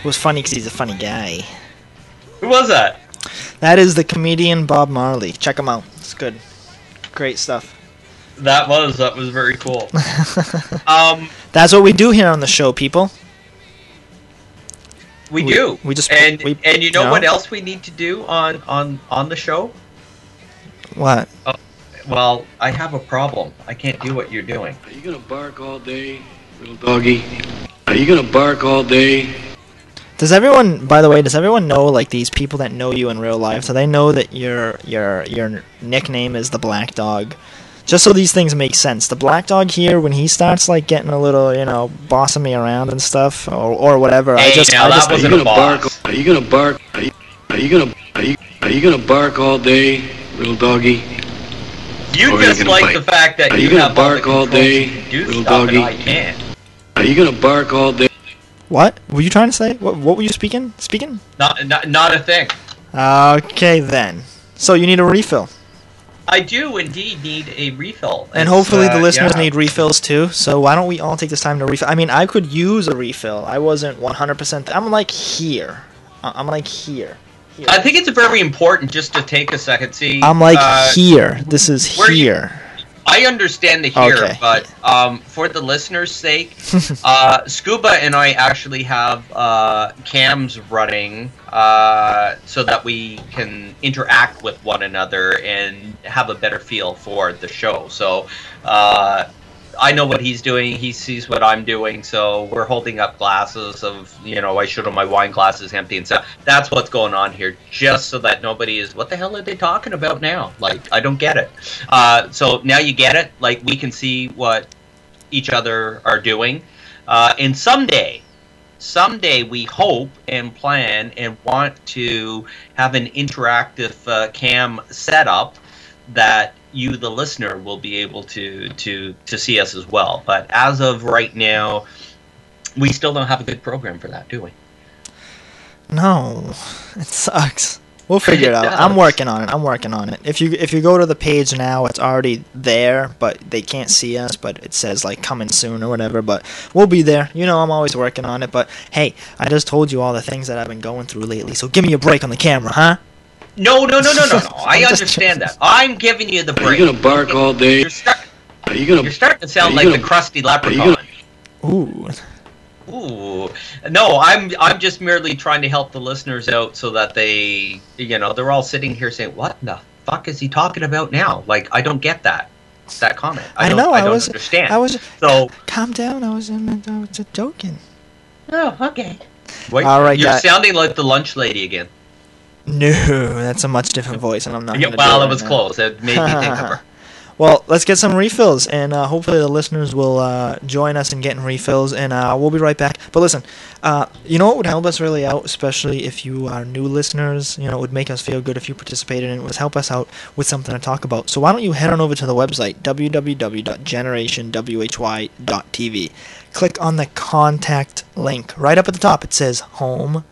It was funny because he's a funny guy. Who was that? That is the comedian Bob Marley. Check him out. It's good. Great stuff. That was that was very cool. <laughs> um, That's what we do here on the show, people. we, We- do. we just- and we- and you know no. what else we need to do on on on the show? What? Oh, well, I have a problem. I can't do what you're doing. Are you gonna bark all day, little doggy? Are you gonna bark all day? Does everyone, by the way, does everyone know like these people that know you in real life? Do they know that your your your nickname is the Black Dog? Just so these things make sense. The Black Dog here, when he starts like getting a little, you know, bossing me around and stuff, or or whatever, I just, now I just, Are you wasn't a gonna bark? Are you gonna bark? Are you, are you gonna are you are you gonna bark all day, little doggy? You Or are you just like bite? the fact that Are you, you gonna have all the bark all day, to do little stuff and doggy? I can't. Are you gonna bark all day? What were you trying to say? What what were you speaking? Speaking? Not, not not a thing. Okay then. So you need a refill, I do indeed need a refill. and It's, hopefully the uh, listeners yeah. need refills too. So why don't we all take this time to refill? I mean, I could use a refill. I wasn't 100%. I'm like here. I'm like here. I think it's very important just to take a second. See, I'm like uh, here. This is where you- here. I understand the here, Okay. but um, for the listeners' sake, <laughs> uh, Scuba and I actually have uh, cams running uh, so that we can interact with one another and have a better feel for the show. So uh, I know what he's doing, he sees what I'm doing, so we're holding up glasses of, you know, I showed him my wine glasses empty and stuff. That's what's going on here, just so that nobody is, what the hell are they talking about now? Like, I don't get it. Uh, so now you get it. Like, we can see what each other are doing. Uh, and someday, someday we hope and plan and want to have an interactive uh, cam setup that you the listener will be able to to to see us as well but as of right now we still don't have a good program for that do we No, it sucks. We'll <laughs> figure it out. I'm working on it. I'm working on it. If you if you go to the page now, it's already there, but they can't see us. But it says like coming soon or whatever. But we'll be there. You know, I'm always working on it. But hey, I just told you all the things that I've been going through lately. So give me a break on the camera, huh? No no no no no <laughs> no i understand that i'm giving you the Are break you gonna bark all day? you're, start, Are you gonna? you're starting to sound like the gonna- crusty you leprechaun gonna- Ooh. Ooh, no, I'm I'm just merely trying to help the listeners out so that they, you know, they're all sitting here saying, "What the fuck is he talking about now?" Like, I don't get that that comment. I, I don't, know, I I don't was- understand. I was. so. Calm down. I was. I was just joking. Oh, okay. Wait, All right, you're guy- sounding like the lunch lady again. No, that's a much different voice, and I'm not. Yeah, well, do it was now. close. It made me think of her. <laughs> Well, let's get some refills, and uh, hopefully the listeners will uh, join us in getting refills, and uh, we'll be right back. But listen, uh, you know what would help us really out, especially if you are new listeners. You know, it would make us feel good if you participated, and it would help us out with something to talk about. So why don't you head on over to the website www.generationwhy.tv. Click on the contact link right up at the top. It says Home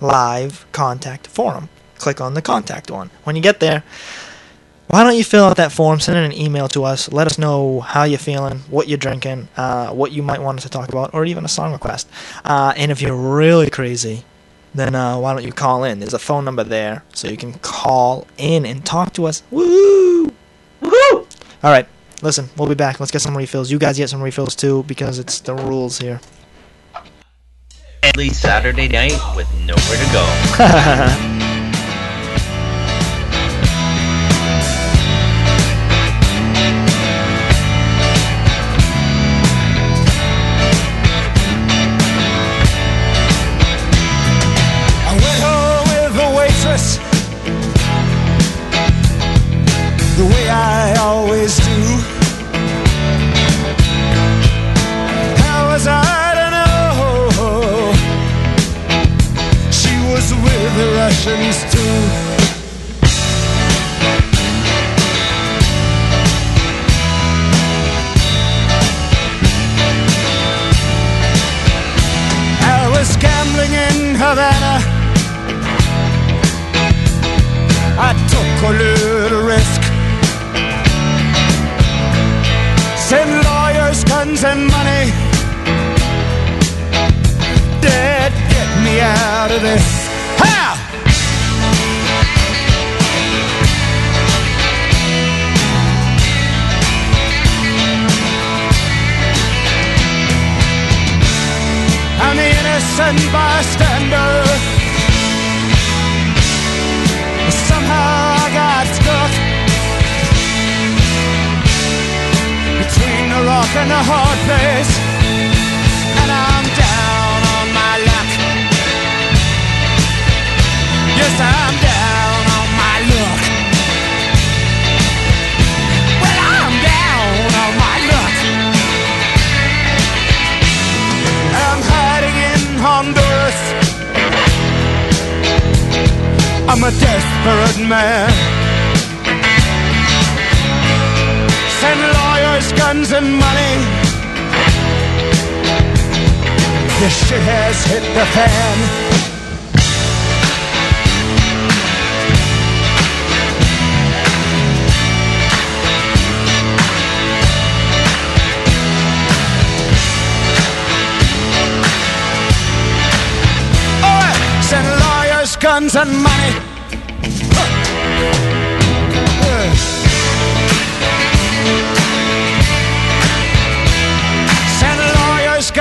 Live Contact Forum. Click on the contact one. When you get there, why don't you fill out that form, send in an email to us, let us know how you're feeling, what you're drinking, uh, what you might want us to talk about, or even a song request. Uh, and if you're really crazy, then uh, why don't you call in? There's a phone number there, so you can call in and talk to us. Woo! Woohoo! All right, listen, we'll be back. Let's get some refills. You guys get some refills too, because it's the rules here. At least Saturday night with nowhere to go. <laughs> and money. Dad, get me out of this. Ha! I'm the innocent bystander. Rock and the hard place, and I'm down on my luck. Yes, I'm down on my luck. Well, I'm down on my luck. I'm hiding in Honduras. I'm a desperate man. Lawyers, guns, and money. This shit has hit the fan. Oh, send lawyers, guns, and money.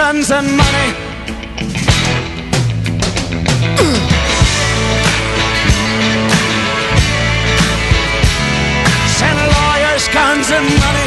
Guns, and money. Send lawyers, guns, and money.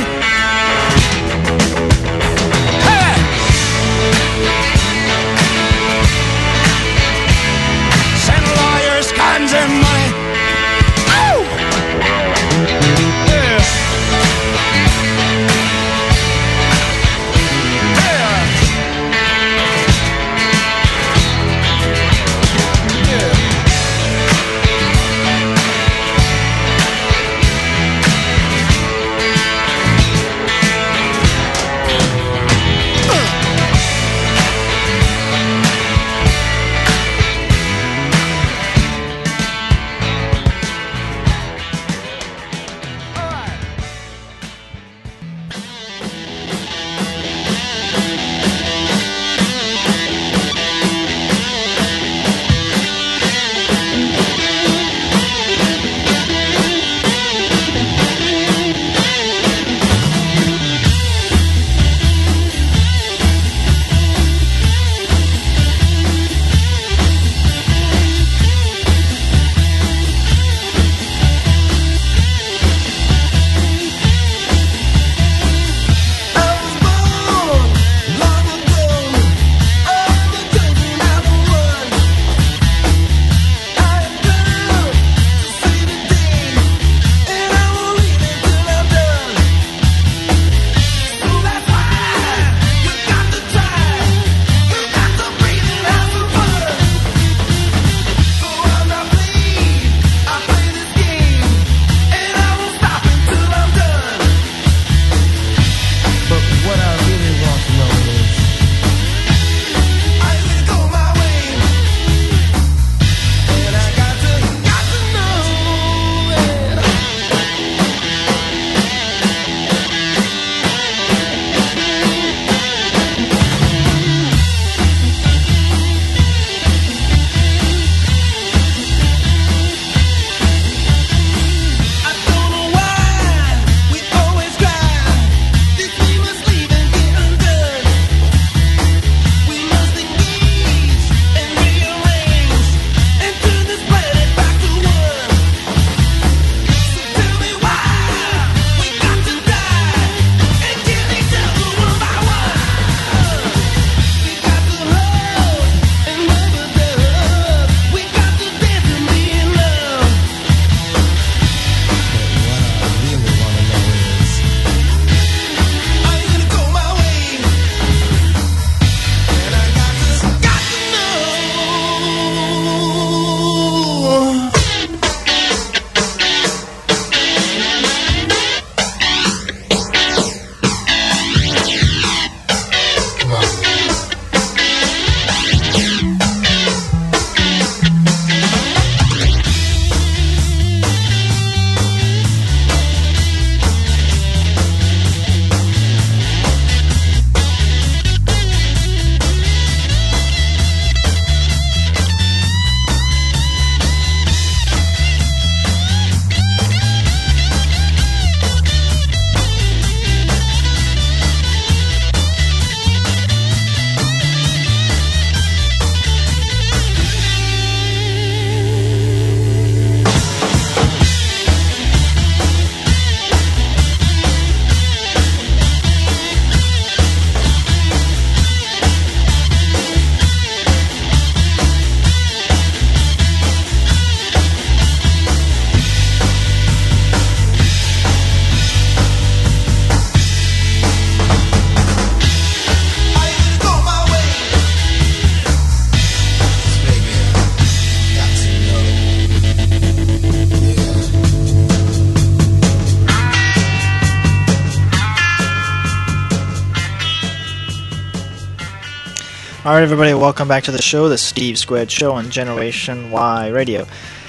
All right, everybody, welcome back to the show, the Steve Squared Show on Generation Y Radio.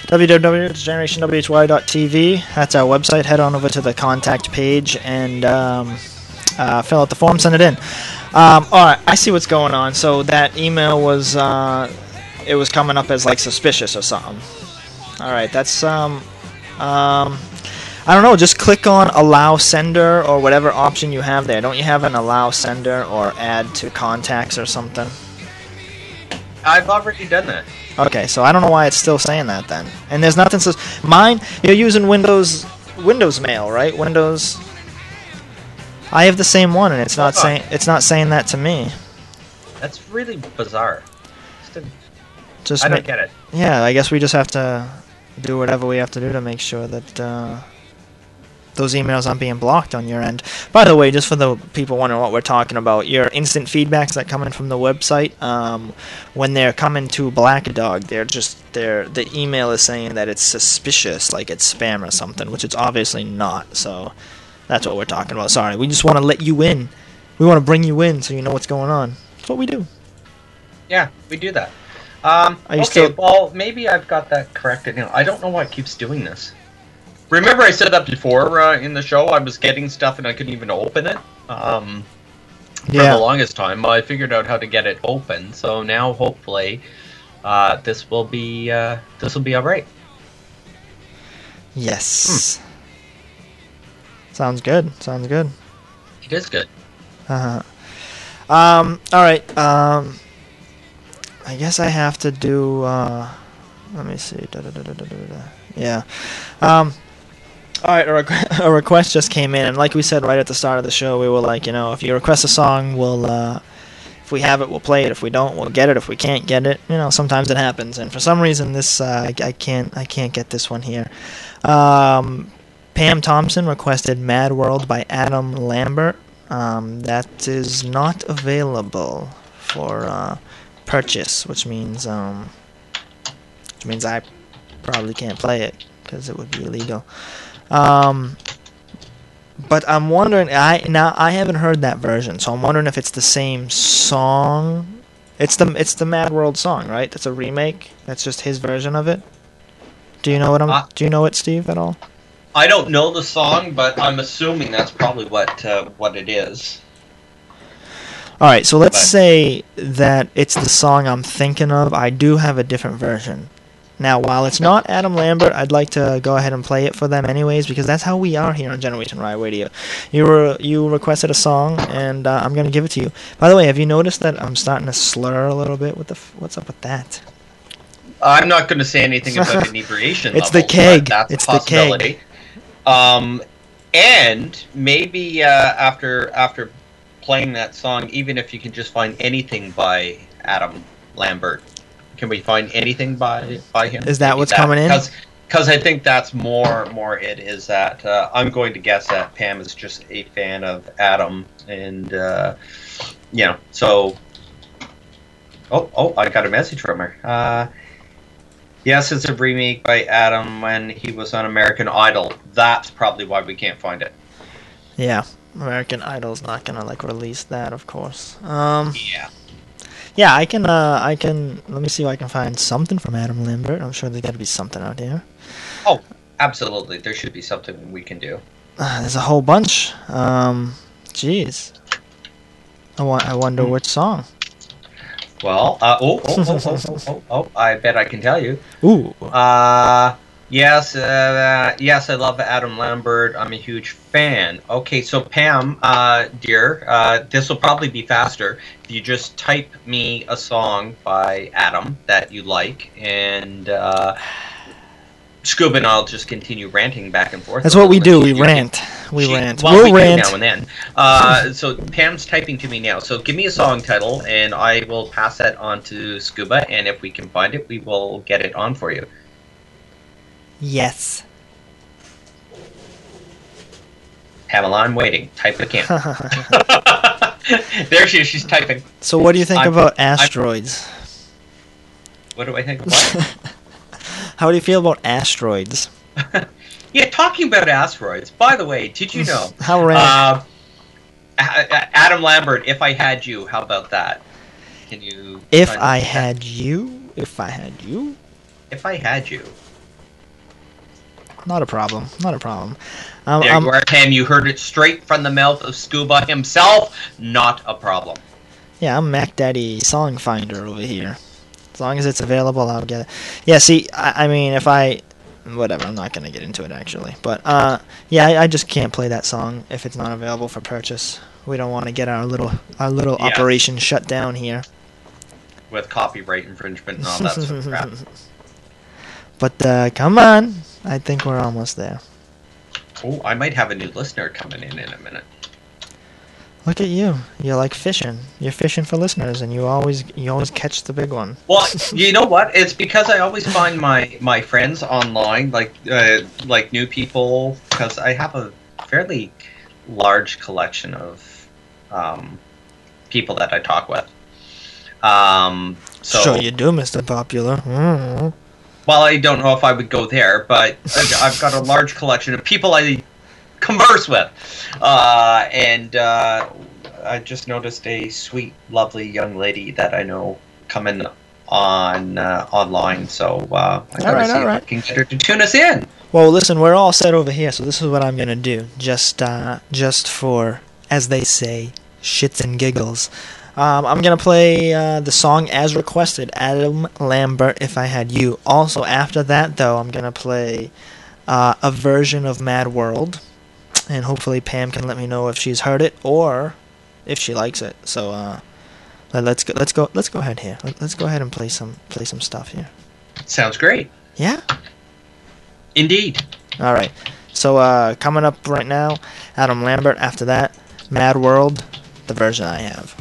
www.generationwhy.tv. That's our website. Head on over to the contact page and um, uh, fill out the form, send it in. Um, all right, I see what's going on. So that email was uh, it was coming up as like suspicious or something. All right, that's um, um, I don't know. Just click on allow sender or whatever option you have there. Don't you have an allow sender or add to contacts or something? I've already done that. Okay, so I don't know why it's still saying that then. And there's nothing says mine. You're using Windows Windows Mail, right? Windows. I have the same one, and it's not on. saying it's not saying that to me. That's really bizarre. Just a- Just I don't get it. Yeah, I guess we just have to do whatever we have to do to make sure that uh, those emails aren't being blocked on your end. By the way, just for the people wondering what we're talking about, your instant feedbacks that come in from the website, um, when they're coming to Black Dog, they're just they're the email is saying that it's suspicious, like it's spam or something, which it's obviously not. So that's what we're talking about. Sorry, we just want to let you in. We want to bring you in so you know what's going on. That's what we do. Yeah, we do that. Um, okay, still- well, maybe I've got that corrected now. I don't know why it keeps doing this. Remember, I said that before uh, in the show. I was getting stuff and I couldn't even open it. Um, for Yeah. the longest time, I figured out how to get it open. So now, hopefully, uh, this will be uh, this will be all right. Yes. Sounds good. Sounds good. It is good. Uh-huh. Um. All right. Um. I guess I have to do. Uh, let me see. Da, da, da. Yeah. Um. All right. A, requ- <laughs> a request just came in, and like we said right at the start of the show, we were like, you know, if you request a song, we'll. Uh, if we have it, we'll play it. If we don't, we'll get it. If we can't get it, you know, sometimes it happens. And for some reason, this uh, I, I can't. I can't get this one here. Um, Pam Thompson requested "Mad World" by Adam Lambert. Um, that is not available for uh, purchase, which means um, which means I probably can't play it because it would be illegal. Um, but I'm wondering. I now I haven't heard that version, so I'm wondering if it's the same song. It's the it's the Mad World song, right? That's a remake. That's just his version of it. Do you know what I'm? Uh, do you know it, Steve, at all? I don't know the song, but I'm assuming that's probably what uh, what it is. All right, so let's But- say that it's the song I'm thinking of. I do have a different version. Now, while it's not Adam Lambert, I'd like to go ahead and play it for them anyways because that's how we are here on Generation Riot Radio. You were you requested a song, and uh, I'm gonna give it to you. By the way, have you noticed that I'm starting to slur a little bit? What the f- what's up with that? I'm not going to say anything about <laughs> inebriation. It's the keg. That's It's a the keg. possibility. Um, and maybe uh, after after playing that song, even if you can just find anything by Adam Lambert, can we find anything by by him? Is that Maybe what's coming in? Because I think that's more more it is that uh, I'm going to guess that Pam is just a fan of Adam and uh, you know so. Oh, oh! I got a message from her. Uh, Yes, it's a remake by Adam when he was on American Idol. That's probably why we can't find it. Yeah, American Idol's not gonna like release that, of course. Um, yeah. Yeah, I can. Uh, I can. Let me see if I can find something from Adam Lambert. I'm sure there's got to be something out there. Oh, absolutely. There should be something we can do. Uh, there's a whole bunch. Um, jeez. I wa- I wonder which song. Well, uh, oh, oh, oh, oh, oh, oh, oh, I bet I can tell you. Ooh. Uh, yes, uh, yes, I love Adam Lambert. I'm a huge fan. Okay, so Pam, uh, dear, uh, this will probably be faster if you just type me a song by Adam that you like, and uh, Scuba and I'll just continue ranting back and forth. That's what we do. We You can- rant. We she- rant. Well, we'll we rant. now and then. Uh, so Pam's typing to me now. So give me a song title, and I will pass that on to Scuba. And if we can find it, we will get it on for you. Yes. I'm waiting. Type again. <laughs> <laughs> there she is. She's typing. so, what do you think I'm- about I'm- asteroids? What do I think? <laughs> How do you feel about asteroids? yeah, talking about asteroids. By the way, did you know? How random. Uh, Adam Lambert. If I had you, how about that? Can you? If I do that? had you, if I had you, If I had you. Not a problem, not a problem. Um, There um, you are, Pam. You heard it straight from the mouth of Scuba himself. Not a problem. Yeah, I'm Mac Daddy Song Finder over here. As long as it's available, I'll get it. Yeah, see, I, I mean, if I, whatever, I'm not gonna get into it actually. But uh, yeah, I, I just can't play that song if it's not available for purchase. We don't want to get our little our little Yeah. operation shut down here. With copyright infringement and all that sort of crap. <laughs> But uh, come on, I think we're almost there. Oh, I might have a new listener coming in in a minute. Look at you. You're like fishing. You're fishing for listeners, and you always you always catch the big one. Well, <laughs> you know what? It's because I always find my my friends online, like uh, like new people, because I have a fairly large collection of um, people that I talk with. Um, so, sure you do, Mr. Popular. Mm. Well, I don't know if I would go there, but I've got a large collection of people I converse with, uh, and uh, I just noticed a sweet, lovely young lady that I know coming on uh, online. So uh, I gotta Alright, see if I can get her to tune us in. Well, listen, we're all set over here, so this is what I'm gonna do. Just, uh, just for, as they say, shits and giggles. Um, I'm gonna play uh, the song as requested, Adam Lambert, "If I Had You." Also, after that, though, I'm gonna play uh, a version of Mad World, and hopefully Pam can let me know if she's heard it or if she likes it. So, uh, let- let's go. Let's go. Let's go ahead here. Let- Let's go ahead and play some play some stuff here. Sounds great. Yeah. Indeed. All right. So uh, coming up right now, Adam Lambert. After that, Mad World, the version I have.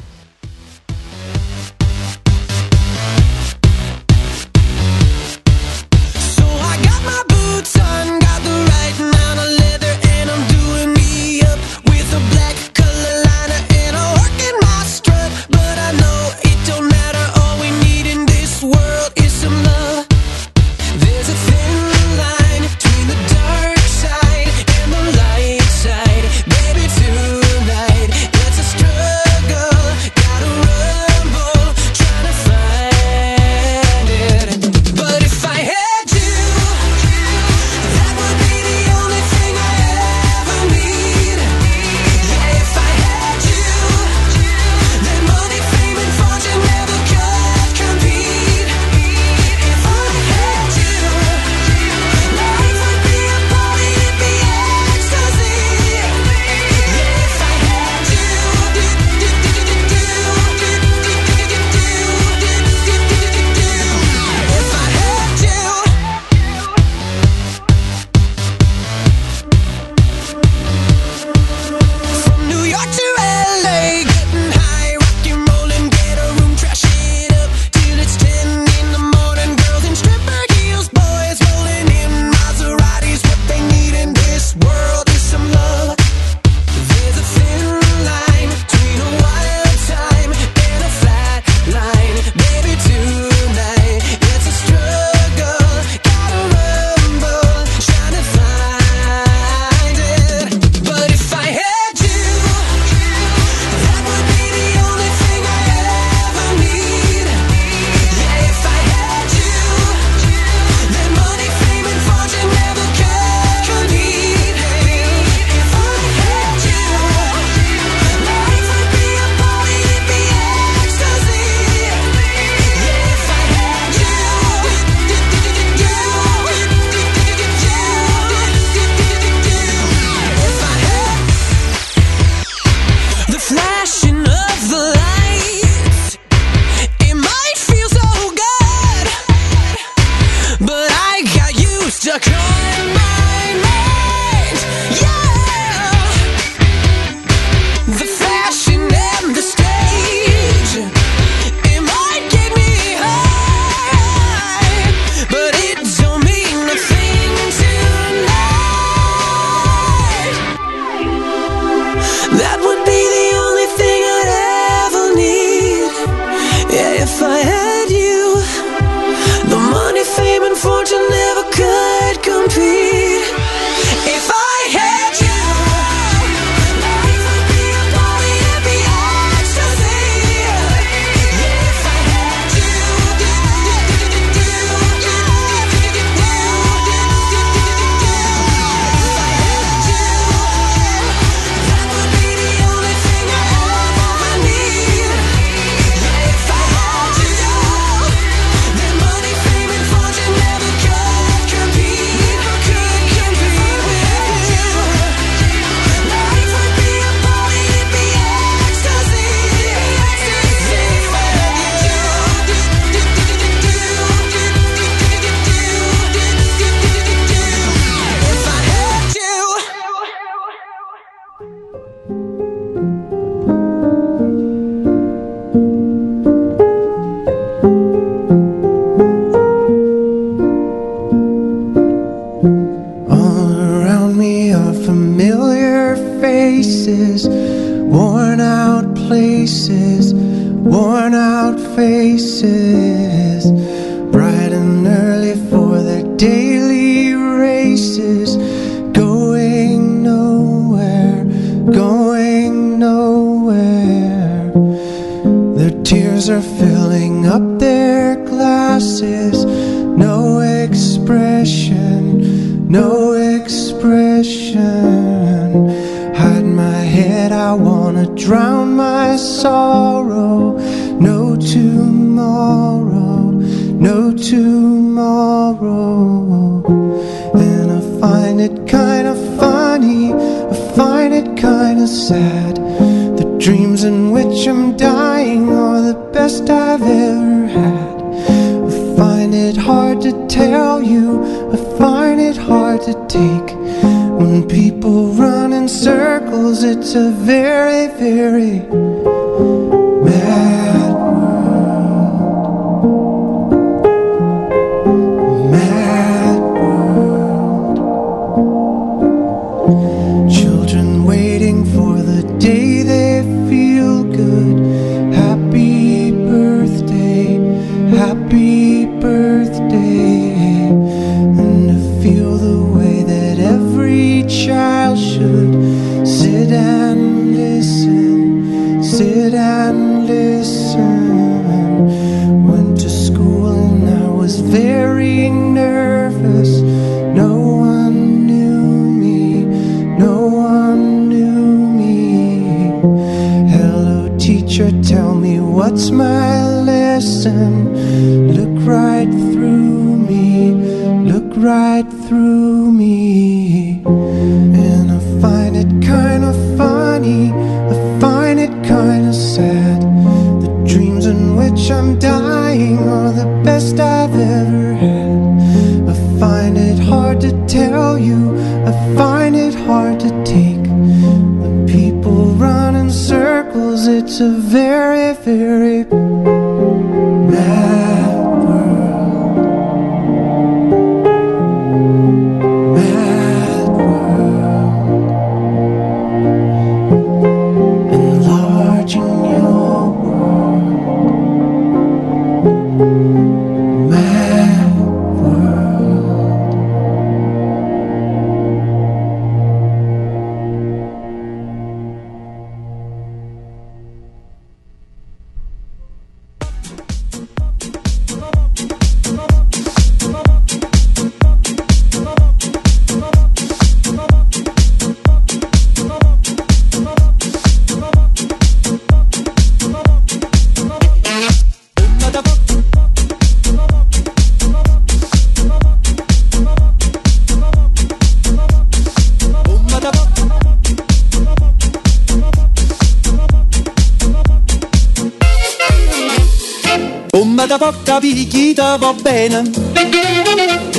bene.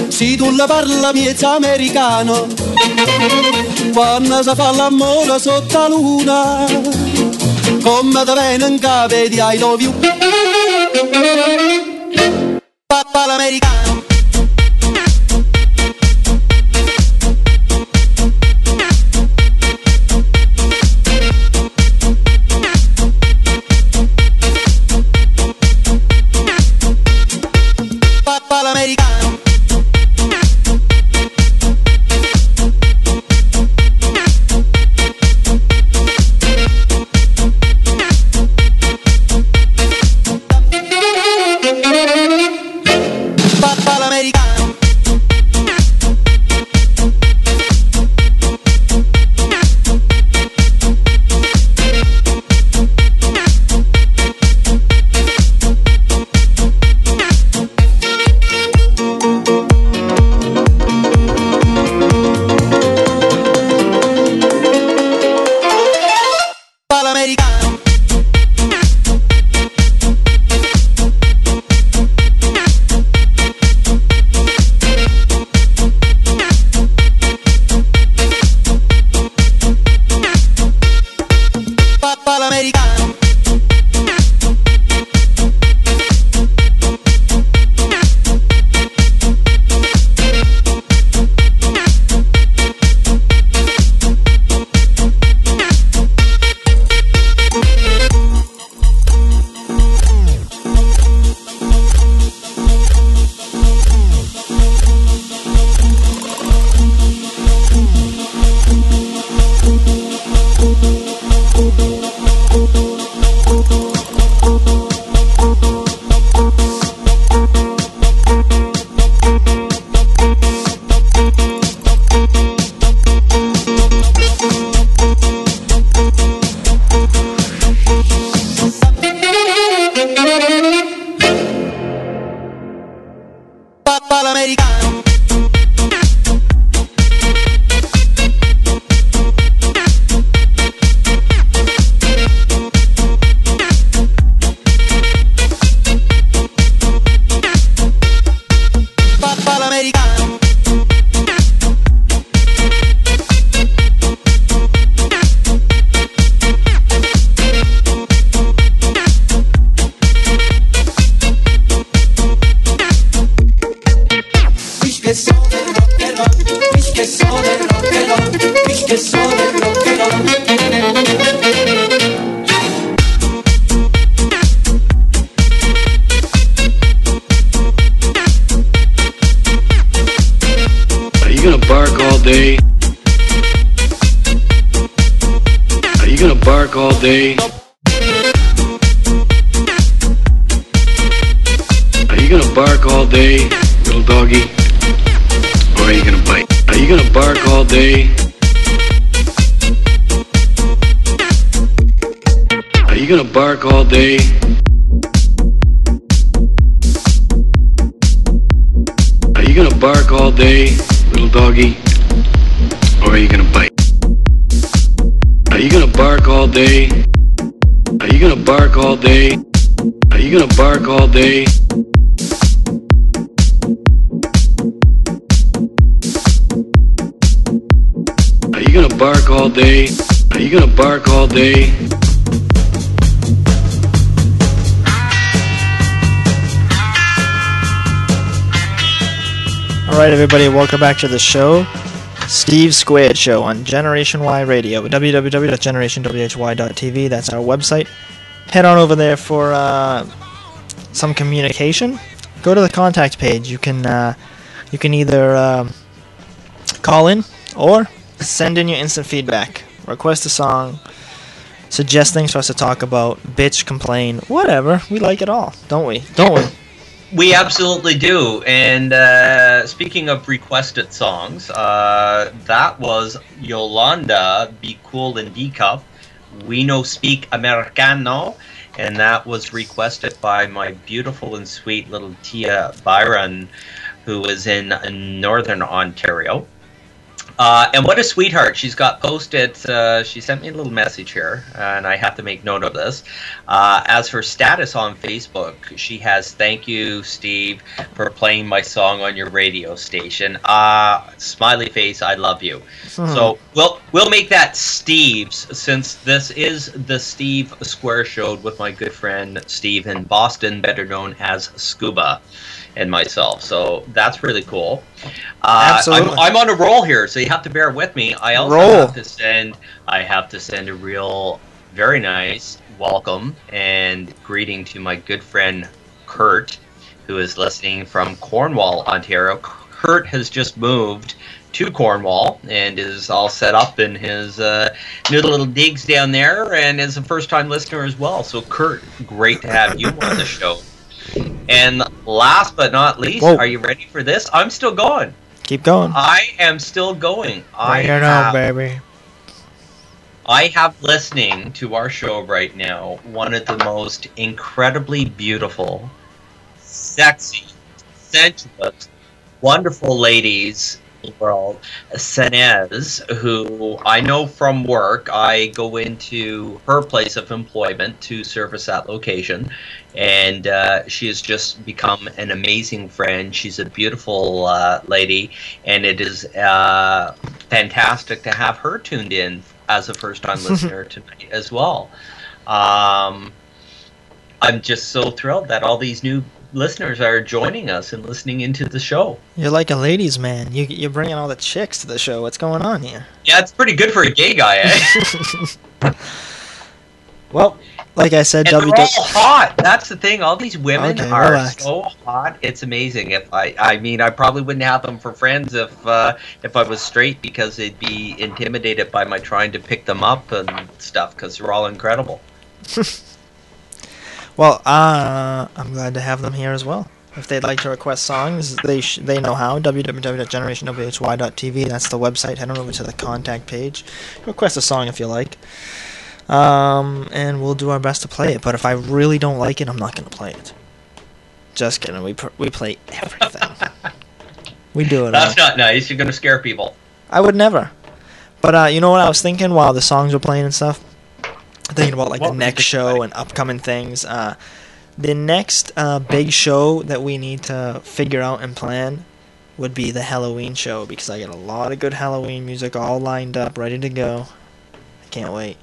Se tu la parla miezza americano, quando si fa l'amore sotto la luna, come da bene in capo di I love. Welcome back to the show. Steve Squared Show on Generation Y Radio, www.generationwhy.tv. That's our website. Head on over there for uh, some communication. Go to the contact page. You can uh, you can either um call in or send in your instant feedback. Request a song. Suggest things for us to talk about. Bitch, complain, whatever. We like it all, don't we? Don't we? We absolutely do. And speaking of requested songs, uh, that was Yolanda, Be Cool and DCUP. We No Speak Americano. And that was requested by my beautiful and sweet little Tia Byron, who is in Northern Ontario. Uh, and what a sweetheart. She's got posted, uh, she sent me a little message here, and I have to make note of this. Uh, as her status on Facebook, she has, Thank you, Steve, for playing my song on your radio station. Uh, smiley face, I love you. Hmm. So we'll, we'll make that Steve's, since this is the Steve Squared Show with my good friend Steve in Boston, better known as Scuba and myself. So that's really cool. Uh, Absolutely. I'm, I'm on a roll here, so you have to bear with me. I also Roll. have to send I have to send a real very nice welcome and greeting to my good friend Kurt, who is listening from Cornwall, Ontario. Kurt has just moved to Cornwall and is all set up in his uh, new little digs down there, and is a first-time listener as well. So, Kurt, great to have you on the show. And last but not least, Whoa. are you ready for this? I'm still going. Keep going. I am still going. I Bring it on, have, baby. I have listening to our show right now one of the most incredibly beautiful, sexy, sensuous, wonderful ladies in the world, Senez, who I know from work. I go into her place of employment to service that location, and uh, she has just become an amazing friend. She's a beautiful uh, lady, and it is uh, fantastic to have her tuned in as a first-time <laughs> listener tonight as well. Um, I'm just so thrilled that all these new listeners are joining us and listening into the show. You're like a ladies' man. You, you're bringing all the chicks to the show. What's going on here? Yeah, it's pretty good for a gay guy. Eh? <laughs> Well, like I said, and they're all hot. That's the thing. All these women Okay, are relax. so hot. It's amazing. If I, I mean, I probably wouldn't have them for friends if uh, if I was straight because they'd be intimidated by my trying to pick them up and stuff because they're all incredible. <laughs> Well, uh, I'm glad to have them here as well. If they'd like to request songs, they sh- they know how. www.generationwhy.tv. That's the website. Head on over to the contact page. Request a song if you like. Um, and we'll do our best to play it. But if I really don't like it, I'm not gonna play it. Just kidding. We pr- we play everything. <laughs> we do it. all. That's not nice. You're gonna scare people. I would never. But uh, you know what I was thinking while the songs were playing and stuff? Thinking about like What the next show and upcoming things. Uh, the next uh, big show that we need to figure out and plan would be the Halloween show because I got a lot of good Halloween music all lined up, ready to go. I can't wait.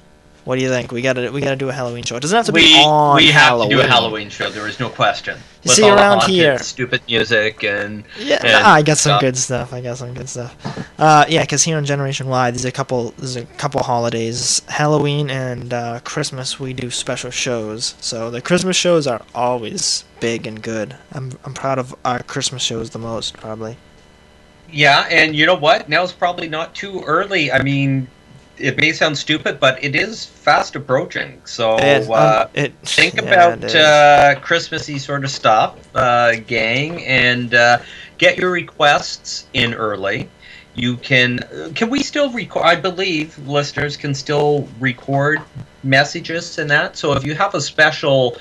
What do you think? We gotta we gotta do a Halloween show. It doesn't have to we be on we have Halloween. to do a Halloween show. There is no question. You With see, around haunted, here- stupid music and Yeah, and I got some stuff. good stuff. I got some good stuff. Uh, yeah, because here on Generation Y, there's a couple, there's a couple holidays, Halloween and uh, Christmas. We do special shows. So the Christmas shows are always big and good. I'm I'm proud of our Christmas shows the most, probably. Yeah, and you know what? Now's probably not too early. I mean, it may sound stupid, but it is fast approaching. So It- um, uh, it- <laughs> think yeah, about uh, Christmassy sort of stuff, uh, gang, and uh, get your requests in early. You can. Can we still record? I believe listeners can still record messages and that. So if you have a special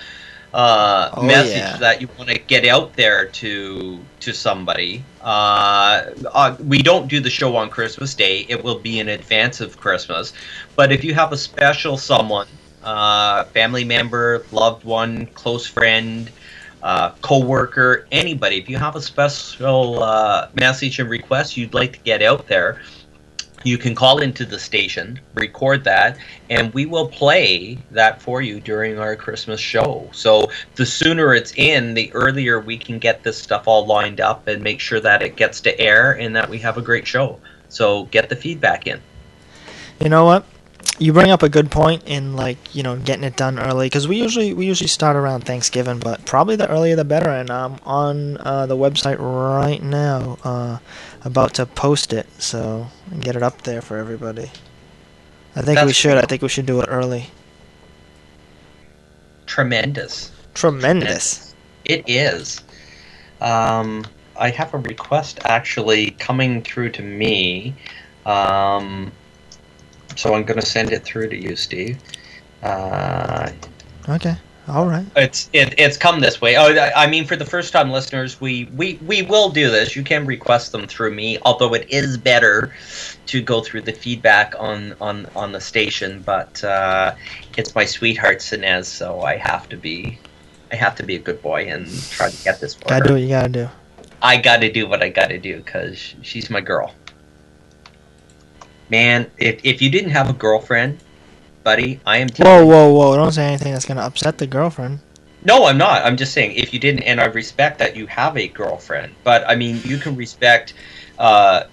uh, Oh, message yeah. that you want to get out there to to somebody, uh, uh, we don't do the show on Christmas Day. It will be in advance of Christmas. But if you have a special someone, uh, family member, loved one, close friend, uh, co-worker, anybody, if you have a special uh, message and request you'd like to get out there, you can call into the station, record that, and we will play that for you during our Christmas show. So the sooner it's in, the earlier we can get this stuff all lined up and make sure that it gets to air and that we have a great show. So get the feedback in. You know what? You bring up a good point in like you know getting it done early because we usually we usually start around Thanksgiving, but probably the earlier the better. And I'm on uh, the website right now, uh, about to post it, so get it up there for everybody. I think we That's should. I think we should do it early. Tremendous. Tremendous. It is. Um, I have a request actually coming through to me. Um, so I'm going to send it through to you, Steve. Uh, Okay. All right. it's it, it's come this way. Oh, I mean, for the first time listeners, we, we we will do this. You can request them through me, although it is better to go through the feedback on on on the station. But uh, it's my sweetheart Sinez, so I have to be I have to be a good boy and try to get this Gotta do what you gotta do. I got to do what I got to do because she's my girl. Man, if if you didn't have a girlfriend, buddy, I am. Whoa, whoa, whoa! Don't say anything that's gonna upset the girlfriend. No, I'm not. I'm just saying if you didn't, and I respect that you have a girlfriend, but I mean you can respect uh,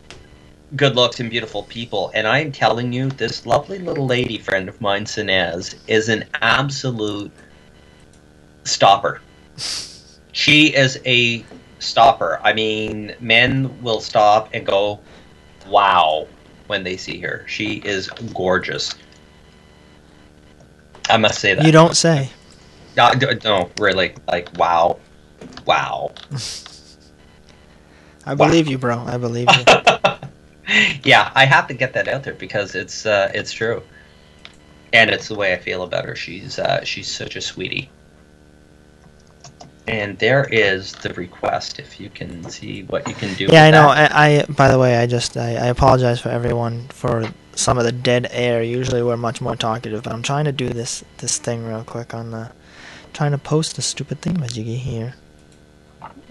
good looks and beautiful people. And I am telling you, this lovely little lady friend of mine, Sinez, is an absolute stopper. She is a stopper. I mean, men will stop and go, "Wow," when they see her. She is gorgeous. I must say that. You don't say. D- no, really, like wow, wow. <laughs> I believe you, bro. I believe you. <laughs> Yeah, I have to get that out there because it's uh, it's true, and it's the way I feel about her. She's uh, she's such a sweetie. And there is the request. If you can see what you can do. Yeah, I know. I, I by the way, I just I, I apologize for everyone for some of the dead air. Usually we're much more talkative, but I'm trying to do this this thing real quick on the trying to post the stupid thingamajiggy here.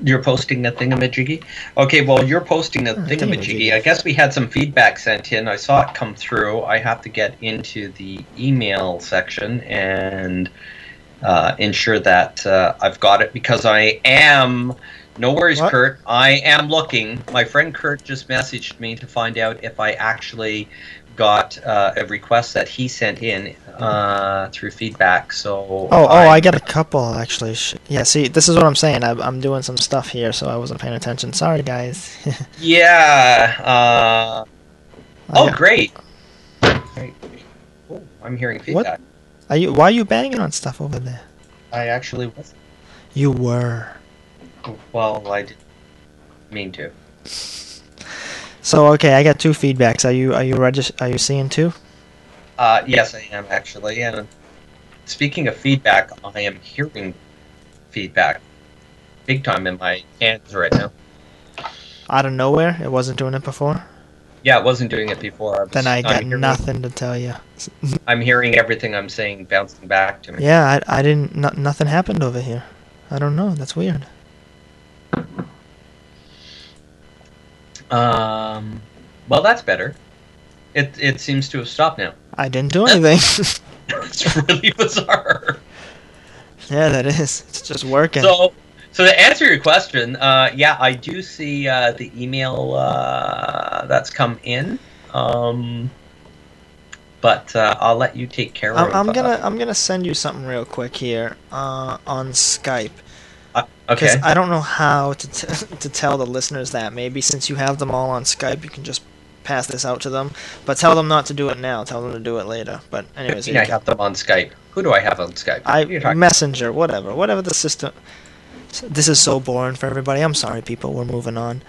You're posting a thingamajiggy? Okay, well, you're posting a thingamajiggy. thingamajiggy. I guess we had some feedback sent in. I saw it come through. I have to get into the email section and uh, ensure that uh, I've got it because I am. No worries, Kurt. I am looking. My friend Kurt just messaged me to find out if I actually got uh, a request that he sent in uh, through feedback. So Oh, oh, I got a couple actually. Yeah, see, this is what I'm saying. I, I'm doing some stuff here, so I wasn't paying attention. Sorry, guys. <laughs> Yeah. Uh, oh, got- great. Great. Oh, I'm hearing feedback. What? Are you? Why are you banging on stuff over there? I actually was. You were. Well, I didn't mean to. So okay, I got two feedbacks. Are you are you regis- Are you seeing two? Uh, yes, I am actually. And speaking of feedback, I am hearing feedback big time in my hands right now. Out of nowhere, it wasn't doing it before. Yeah, I wasn't doing it before. I was, Then I got hearing- nothing to tell you. <laughs> I'm hearing everything I'm saying bouncing back to me. Yeah, I, I didn't. No, nothing happened over here. I don't know. That's weird. Um, well, that's better. It it seems to have stopped now. I didn't do anything. <laughs> <laughs> it's really bizarre. yeah, that is. It's just working. So, so to answer your question, uh, yeah, I do see uh, the email uh, that's come in, um, but uh, I'll let you take care I'm, of. I'm gonna I'm gonna send you something real quick here uh, on Skype. Okay. I don't know how to t- <laughs> to tell the listeners that. Maybe since you have them all on Skype, you can just pass this out to them. But tell them not to do it now. Tell them to do it later. But anyways, I have them on Skype. Who do I have on Skype? I messenger, whatever, whatever the system. This is so boring for everybody. I'm sorry, people. We're moving on.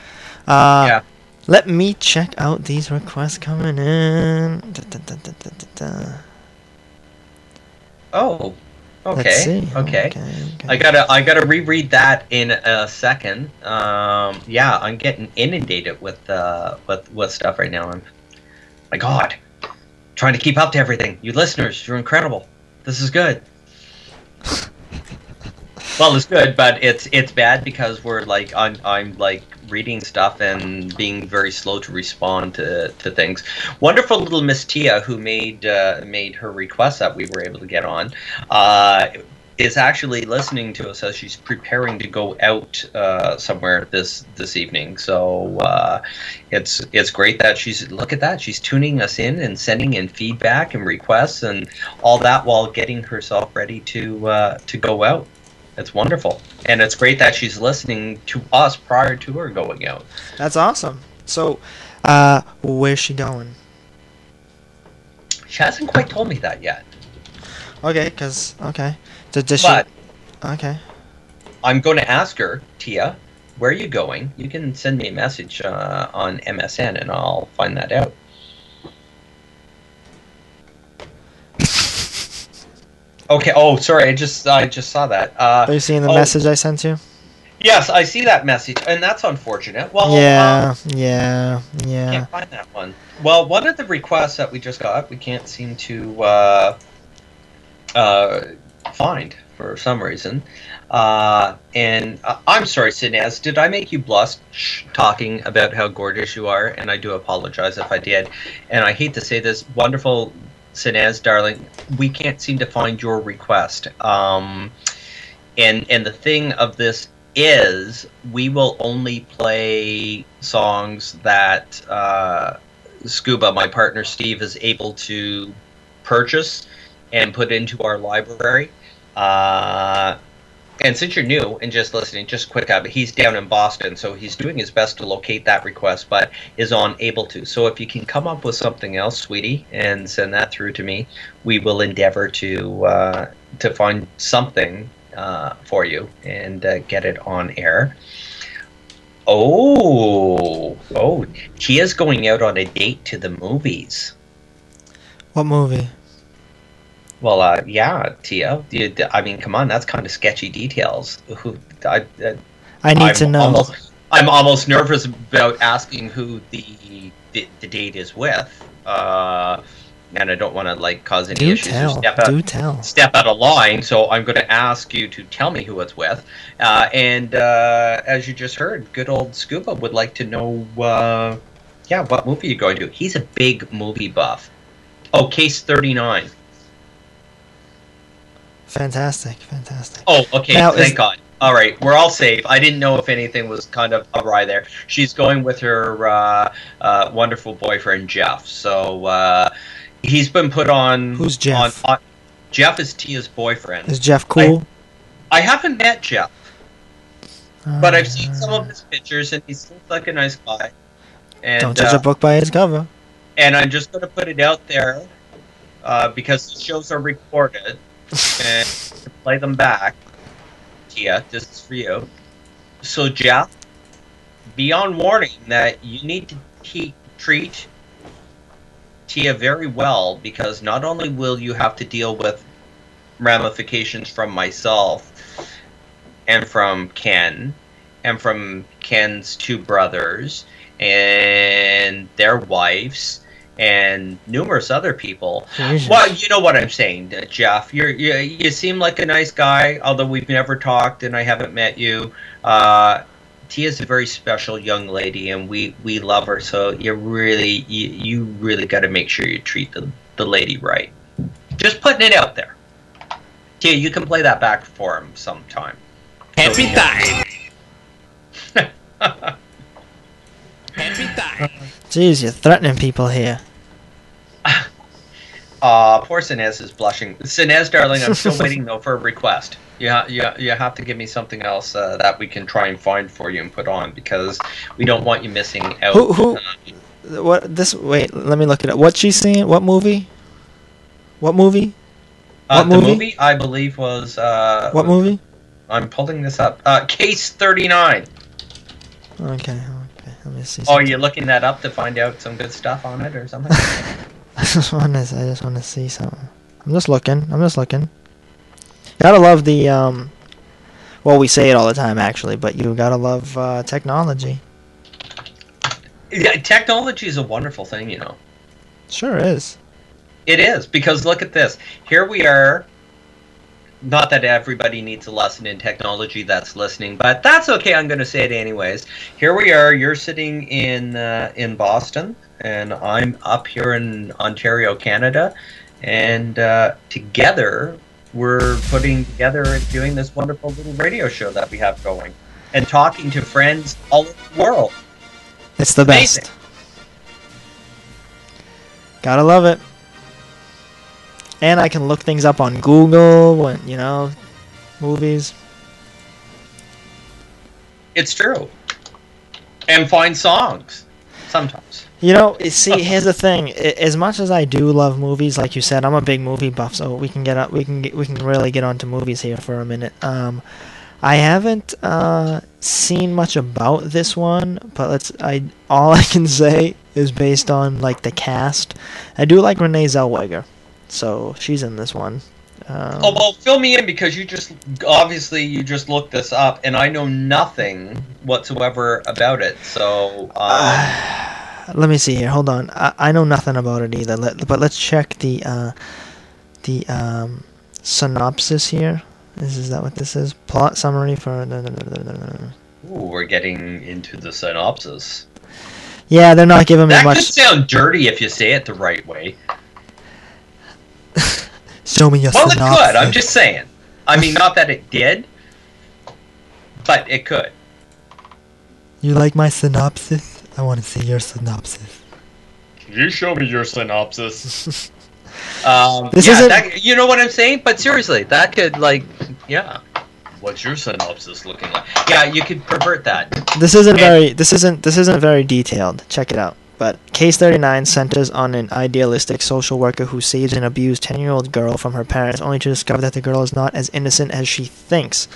Uh, Yeah. Let me check out these requests coming in. Da, da, da, da, da, da, da. Oh, Let's okay, okay. I gotta, I gotta reread that in a second. Um, yeah, I'm getting inundated with, uh, with, with stuff right now. I'm, my God, trying to keep up to everything. You listeners, you're incredible. This is good. <laughs> well, it's good, but it's it's bad because we're like I'm I'm like reading stuff and being very slow to respond to, to things. Wonderful little Miss Tia who made uh, made her request that we were able to get on. Uh, is actually listening to us as she's preparing to go out uh, somewhere this this evening. So uh, it's it's great that she's look at that she's tuning us in and sending in feedback and requests and all that while getting herself ready to uh, to go out. It's wonderful, and it's great that she's listening to us prior to her going out. That's awesome. So, uh, where's she going? She hasn't quite told me that yet. Okay, cause okay. Does, does But- she? Okay. I'm going to ask her, Tia, where are you going? You can send me a message uh, on MSN, and I'll find that out. Okay. Oh, sorry. I just I just saw that. Uh, Are you seeing the oh, message I sent you? Yes, I see that message, and that's unfortunate. Well, yeah, uh, yeah, yeah. can't find that one. Well, one of the requests that we just got, we can't seem to uh, uh, find for some reason. Uh, and uh, I'm sorry, Sinaz, did I make you blush talking about how gorgeous you are? And I do apologize if I did. And I hate to say this, wonderful Sinaz, darling, we can't seem to find your request. Um, and and the thing of this is, we will only play songs that uh, Scuba, my partner Steve, is able to purchase and put into our library. Uh, and since you're new and just listening, just quick up, he's down in Boston, so he's doing his best to locate that request, but is unable to. So if you can come up with something else, sweetie, and send that through to me, we will endeavor to uh, to find something uh, for you and uh, get it on air. Oh, oh, Tia's going out on a date to the movies. What movie? Well, uh, yeah, Tia. I mean, come on, that's kind of sketchy details. Who I, uh, I need I'm to know. Almost, I'm almost nervous about asking who the the, the date is with, uh, and I don't want to like cause any Do issues or tell. step out Do tell. step out of line. So I'm going to ask you to tell me who it's with. Uh, and uh, as you just heard, good old Scuba would like to know, uh, yeah, what movie you're going to. He's a big movie buff. Oh, Case 39. Fantastic, fantastic. Oh, okay. Now, thank is- God. All right, we're all safe. I didn't know if anything was kind of awry there. She's going with her uh, uh, wonderful boyfriend Jeff. So uh, he's been put on. Who's Jeff? On, on, Jeff is Tia's boyfriend. Is Jeff cool? I haven't met Jeff, but I've seen some of his pictures, and he seems like a nice guy. And Don't judge uh, a book by its cover. and I'm just going to put it out there uh, because the shows are recorded and play them back. Tia, this is for you. So, Jeff, be on warning that you need to te- treat Tia very well because not only will you have to deal with ramifications from myself and from Ken and from Ken's two brothers and their wives and numerous other people. Jesus. Well, you know what I'm saying, uh, Jeff. You're, you you seem like a nice guy, although we've never talked and I haven't met you. Uh, Tia's a very special young lady, and we, we love her. So you really you, you really got to make sure you treat the the lady right. Just putting it out there. Tia, you can play that back for him sometime. Every <laughs> time. Every time. Jeez, you're threatening people here. <laughs> Uh, poor Sinez is blushing. Sinez, darling, I'm still <laughs> waiting though for a request. You, ha- you, ha- you have to give me something else uh, that we can try and find for you and put on because we don't want you missing out. Who who? What this? Wait, let me look it up. What she's seeing? What movie? What movie? Uh, what the movie? movie I believe was uh, What movie? I'm pulling this up. Uh, Case 39. Okay, okay. Let me see. Oh, are you looking that up to find out some good stuff on it or something? <laughs> I just want to. I just want to see something. I'm just looking. I'm just looking. Gotta love the um. Well, we say it all the time, actually, but you gotta love uh, technology. yeah, technology is a wonderful thing, you know. Sure is. It is because look at this. Here we are. Not that everybody needs a lesson in technology that's listening, but that's okay. I'm going to say it anyways. Here we are. You're sitting in uh, in Boston, and I'm up here in Ontario, Canada, and uh, together we're putting together and doing this wonderful little radio show that we have going, and talking to friends all over the world. It's the Amazing. best. Gotta love it. And I can look things up on Google when you know, movies. It's true, and find songs sometimes. You know, see, <laughs> here's the thing. As much as I do love movies, like you said, I'm a big movie buff, so we can get up, we can get, we can really get onto movies here for a minute. Um, I haven't uh, seen much about this one, but let's. I all <laughs> I can say is based on like the cast. I do like Renee Zellweger, so she's in this one. Um, Oh well, fill me in because you just obviously you just looked this up, and I know nothing whatsoever about it. So uh, <sighs> let me see here. Hold on. I, I know nothing about it either. Let, but let's check the uh, the um, synopsis here. Is is that what this is? Plot summary for. ooh, we're getting into the synopsis. Yeah, they're not giving me That much. could sound dirty if you say it the right way. <laughs> Show me your Well, it could. I'm just saying. I mean, not that it did, but it could. You like my synopsis? I want to see your synopsis. Can you show me your synopsis? <laughs> um, This yeah, isn't- that, you know what I'm saying? But seriously, that could like, yeah. What's your synopsis looking like? Yeah, you could pervert that. This isn't And- very. This isn't. This isn't very detailed. Check it out. But Case 39 centers on an idealistic social worker who saves an abused 10-year-old girl from her parents, only to discover that the girl is not as innocent as she thinks.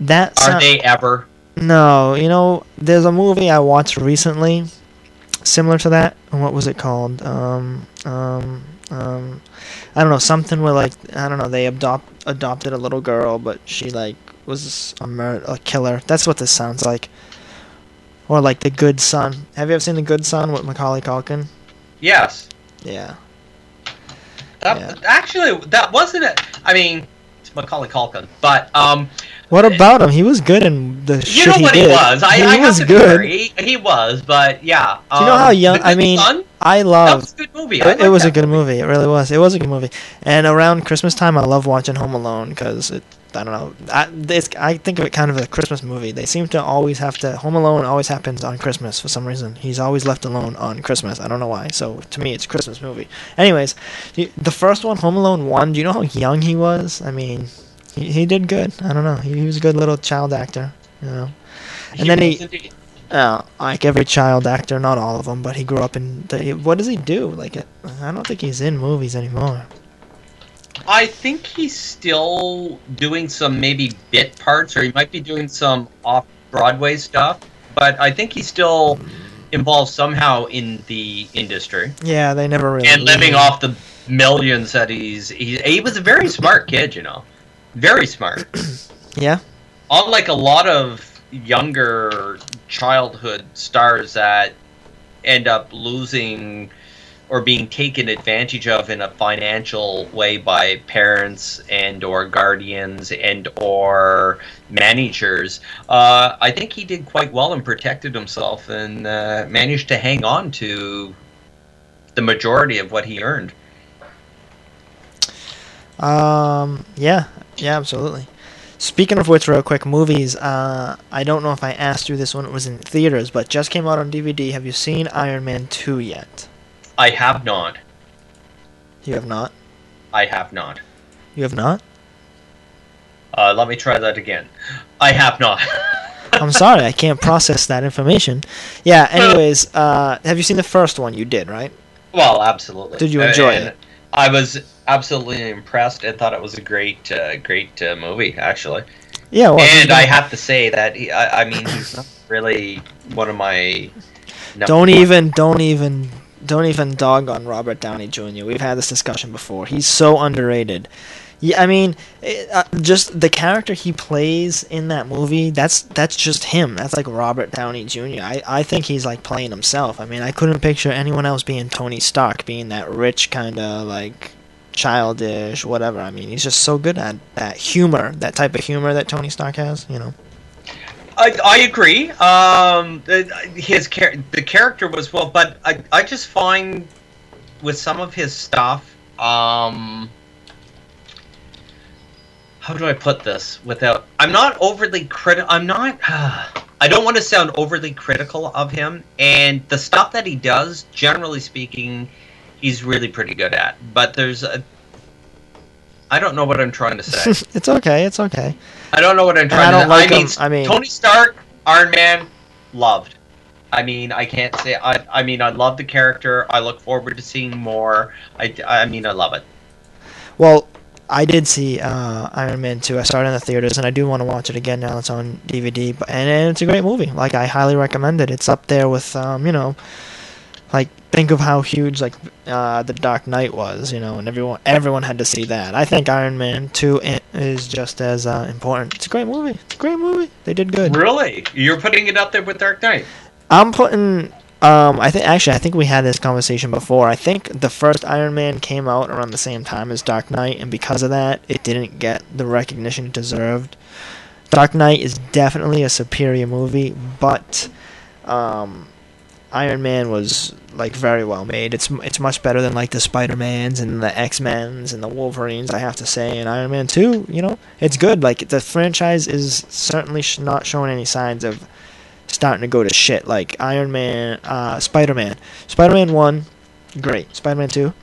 That Are sound- they ever? No, you know, there's a movie I watched recently, similar to that. and What was it called? Um, um, um, I don't know, something where like I don't know, they adopt adopted a little girl, but she like was a a killer. That's what this sounds like. Or like The Good Son. Have you ever seen The Good Son with Macaulay Culkin? Yes. Yeah. That, Actually, that wasn't it. I mean, it's Macaulay Culkin, but um, What about him? He was good in the you know he what did. he was. I, he I was good. He, he was, but yeah. Do you know um, how young? I mean, Son? I love. That was a good movie. It, it was a good movie. It really was. It was a good movie. And around Christmas time, I love watching Home Alone because it. I don't know. I, I think of it kind of a Christmas movie. They seem to always have to. Home Alone always happens on Christmas for some reason. He's always left alone on Christmas. I don't know why. So to me, it's a Christmas movie. Anyways, the first one, Home Alone one. Do you know how young he was? I mean, he, he did good. I don't know. He, he was a good little child actor. You know. And then he, uh, like every child actor, not all of them, but he grew up in. The, what does he do? Like, I don't think he's in movies anymore. I think he's still doing some maybe bit parts, or he might be doing some off Broadway stuff. But I think he's still involved somehow in the industry Yeah, they never really. and living off the millions that he's. He, he was a very smart kid, you know, very smart. <clears throat> Yeah. Unlike a lot of younger childhood stars that end up losing or being taken advantage of in a financial way by parents and or guardians and or managers uh, i think he did quite well and protected himself and uh, managed to hang on to the majority of what he earned Um. Yeah. Yeah. Absolutely. Speaking of which, real quick, movies. Uh, I don't know if I asked you this when it was in theaters, but just came out on DVD. Have you seen Iron Man two yet? I have not You have not. i have not You have not. Uh, let me try that again. I have not. <laughs> I'm sorry, I can't process that information. Yeah. <laughs> Anyways, uh, have you seen the first one? You did, right? Well, absolutely. Did you enjoy And it? I was absolutely impressed and thought it was a great, uh, great uh, movie, actually. Yeah. Well, and I have to say that he, I, I mean, he's not really one of my. don't even, don't even, don't even dog on Robert Downey Jr. We've had this discussion before. He's so underrated. Yeah, I mean, it, uh, just the character he plays in that movie. That's that's just him. That's like Robert Downey Jr. I I think he's like playing himself. I mean, I couldn't picture anyone else being Tony Stark, being that rich kind of like childish, whatever. I mean, he's just so good at that humor, that type of humor that Tony Stark has. You know. I, I agree. Um, his char- the character was well, but I, I just find with some of his stuff, um, how do I put this without? I'm not overly critical. I'm not. <sighs> I don't want to sound overly critical of him, and the stuff that he does, generally speaking, he's really pretty good at. But there's a. I don't know what I'm trying to say. <laughs> it's okay. It's okay. I don't know what I'm And trying I to don't like I mean, him. I mean- Tony Stark, Iron Man, loved. I mean, I can't say. I. I mean, I love the character. I look forward to seeing more. I. I mean, I love it. Well, I did see uh, Iron Man 2. I saw it in the theaters, and I do want to watch it again now it's on DVD. But and, and it's a great movie. Like I highly recommend it. It's up there with um, you know, like think of how huge like uh, the Dark Knight was, you know, and everyone everyone had to see that. I think Iron Man 2 is just as uh, important. It's a great movie. It's a great movie. They did good. Really, you're putting it up there with Dark Knight. I'm putting. Um, I think actually, I think we had this conversation before. I think the first Iron Man came out around the same time as Dark Knight, and because of that, it didn't get the recognition it deserved. Dark Knight is definitely a superior movie, but um, Iron Man was like very well made. It's it's much better than like the Spider Mans and the X Men's and the Wolverines. I have to say, and Iron Man Two, you know, it's good. Like the franchise is certainly sh- not showing any signs of starting to go to shit. Like Iron Man, uh, Spider Man, Spider Man One, great. Spider Man Two,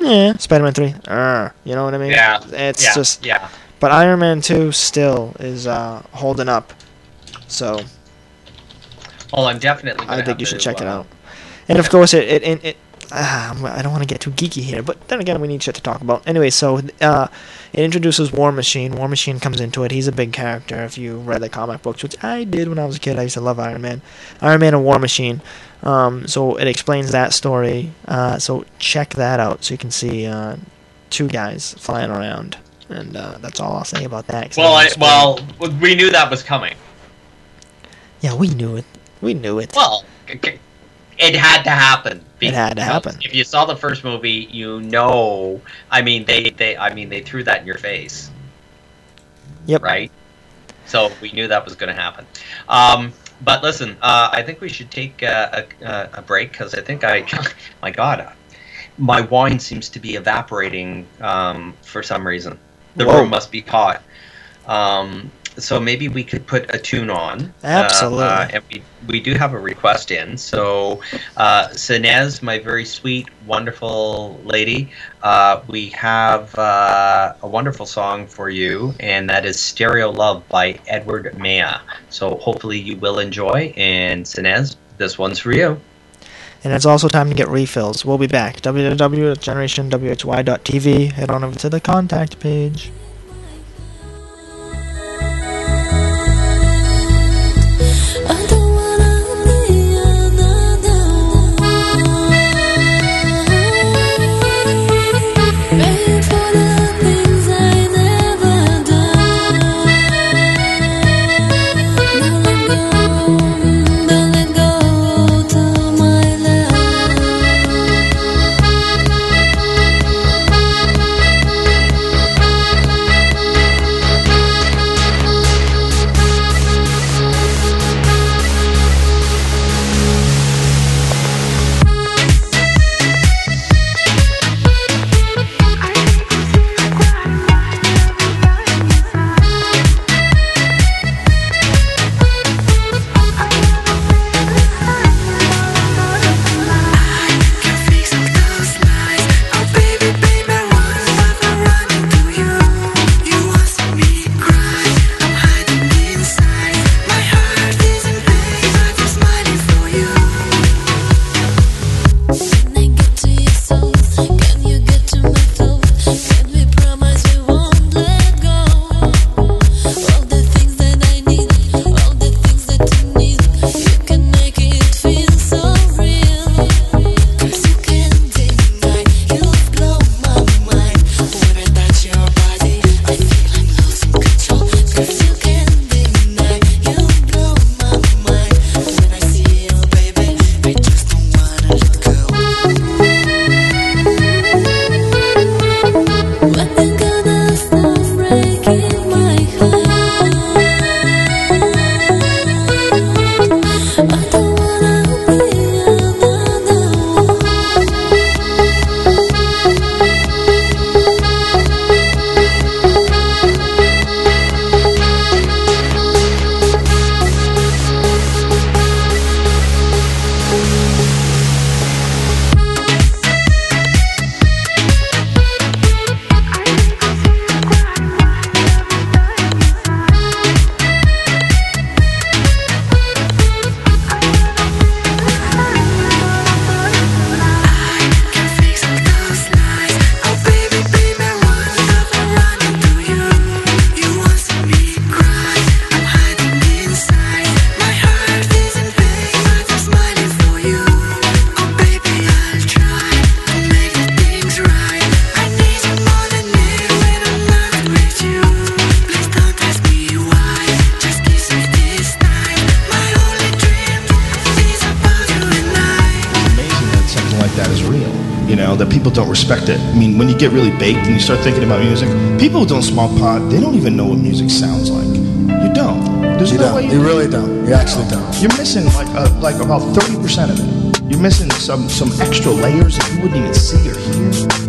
yeah. Spider Man Three, uh, you know what I mean? Yeah. It's yeah, just yeah. but Iron Man 2 still is uh, holding up. So Well, I'm definitely. I think you should check it uh, out. And of course, it it, it, it ah, I don't want to get too geeky here, but then again, we need shit to talk about. Anyway, so uh, it introduces War Machine. War Machine comes into it. He's a big character. If you read the comic books, which I did when I was a kid, I used to love Iron Man. Iron Man and War Machine. Um, so it explains that story. Uh, so check that out, so you can see uh, two guys flying around. And uh, that's all I'll say about that. Well, I, well, we knew that was coming. Yeah, we knew it. We knew it. Well, it had to happen. It had to happen. If you saw the first movie, you know. I mean, they, they, I mean, they threw that in your face. Yep. Right. So we knew that was going to happen. Um, but listen, uh, I think we should take uh, a, a, a break because I think I, <laughs> my God, uh, my wine seems to be evaporating um, for some reason. The Whoa. room must be hot. Um, so maybe we could put a tune on. Absolutely. Uh, uh, and we, we do have a request in. So, uh, Sinez, my very sweet, wonderful lady, uh, we have uh, a wonderful song for you, and that is Stereo Love by Edward Maya. So, hopefully, you will enjoy. And, Sinez, this one's for you. And it's also time to get refills. We'll be back. www.generationwhy.tv. Head on over to the contact page. Start thinking about music, people who don't smoke pot, they don't even know what music sounds like. You don't. There's You no don't. way You really don't. You actually don't. You're missing like uh, like about thirty percent of it. You're missing some some extra layers that you wouldn't even see or hear.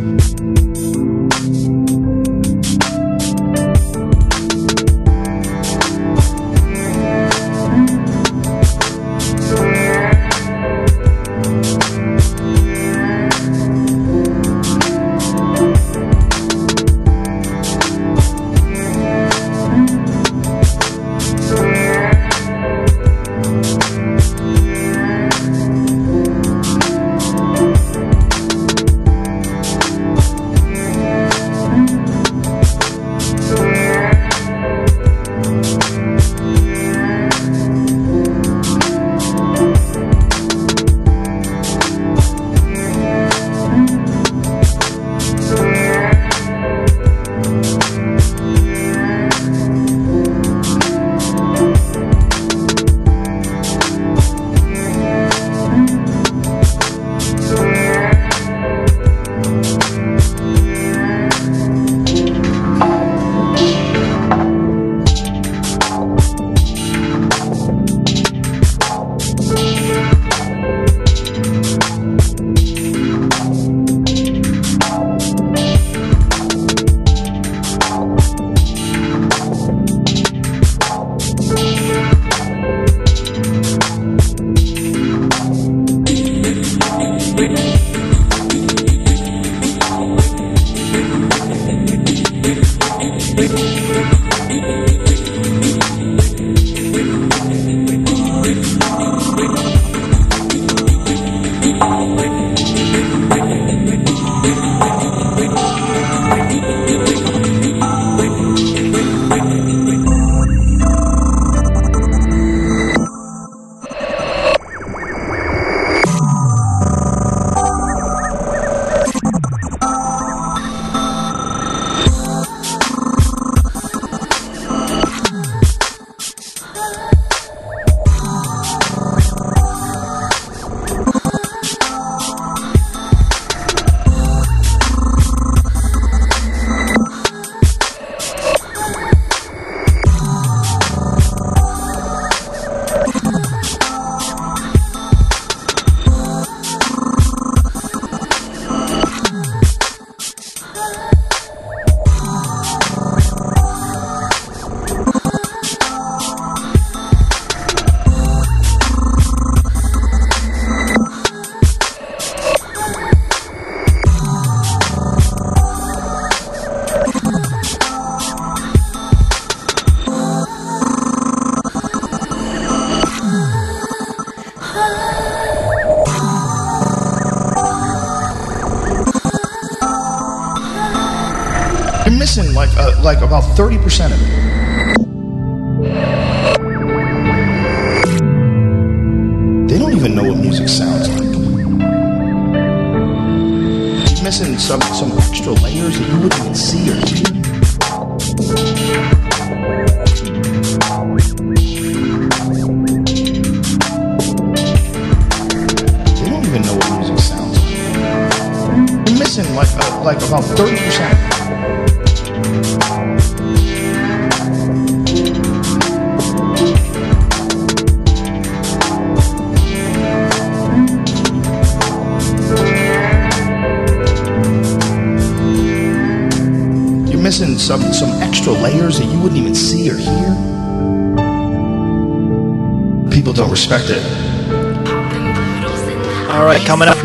30% of it.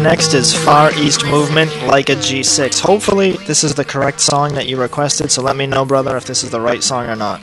Next is Far East Movement like a G6. Hopefully, this is the correct song that you requested, so let me know, brother, if this is the right song or not.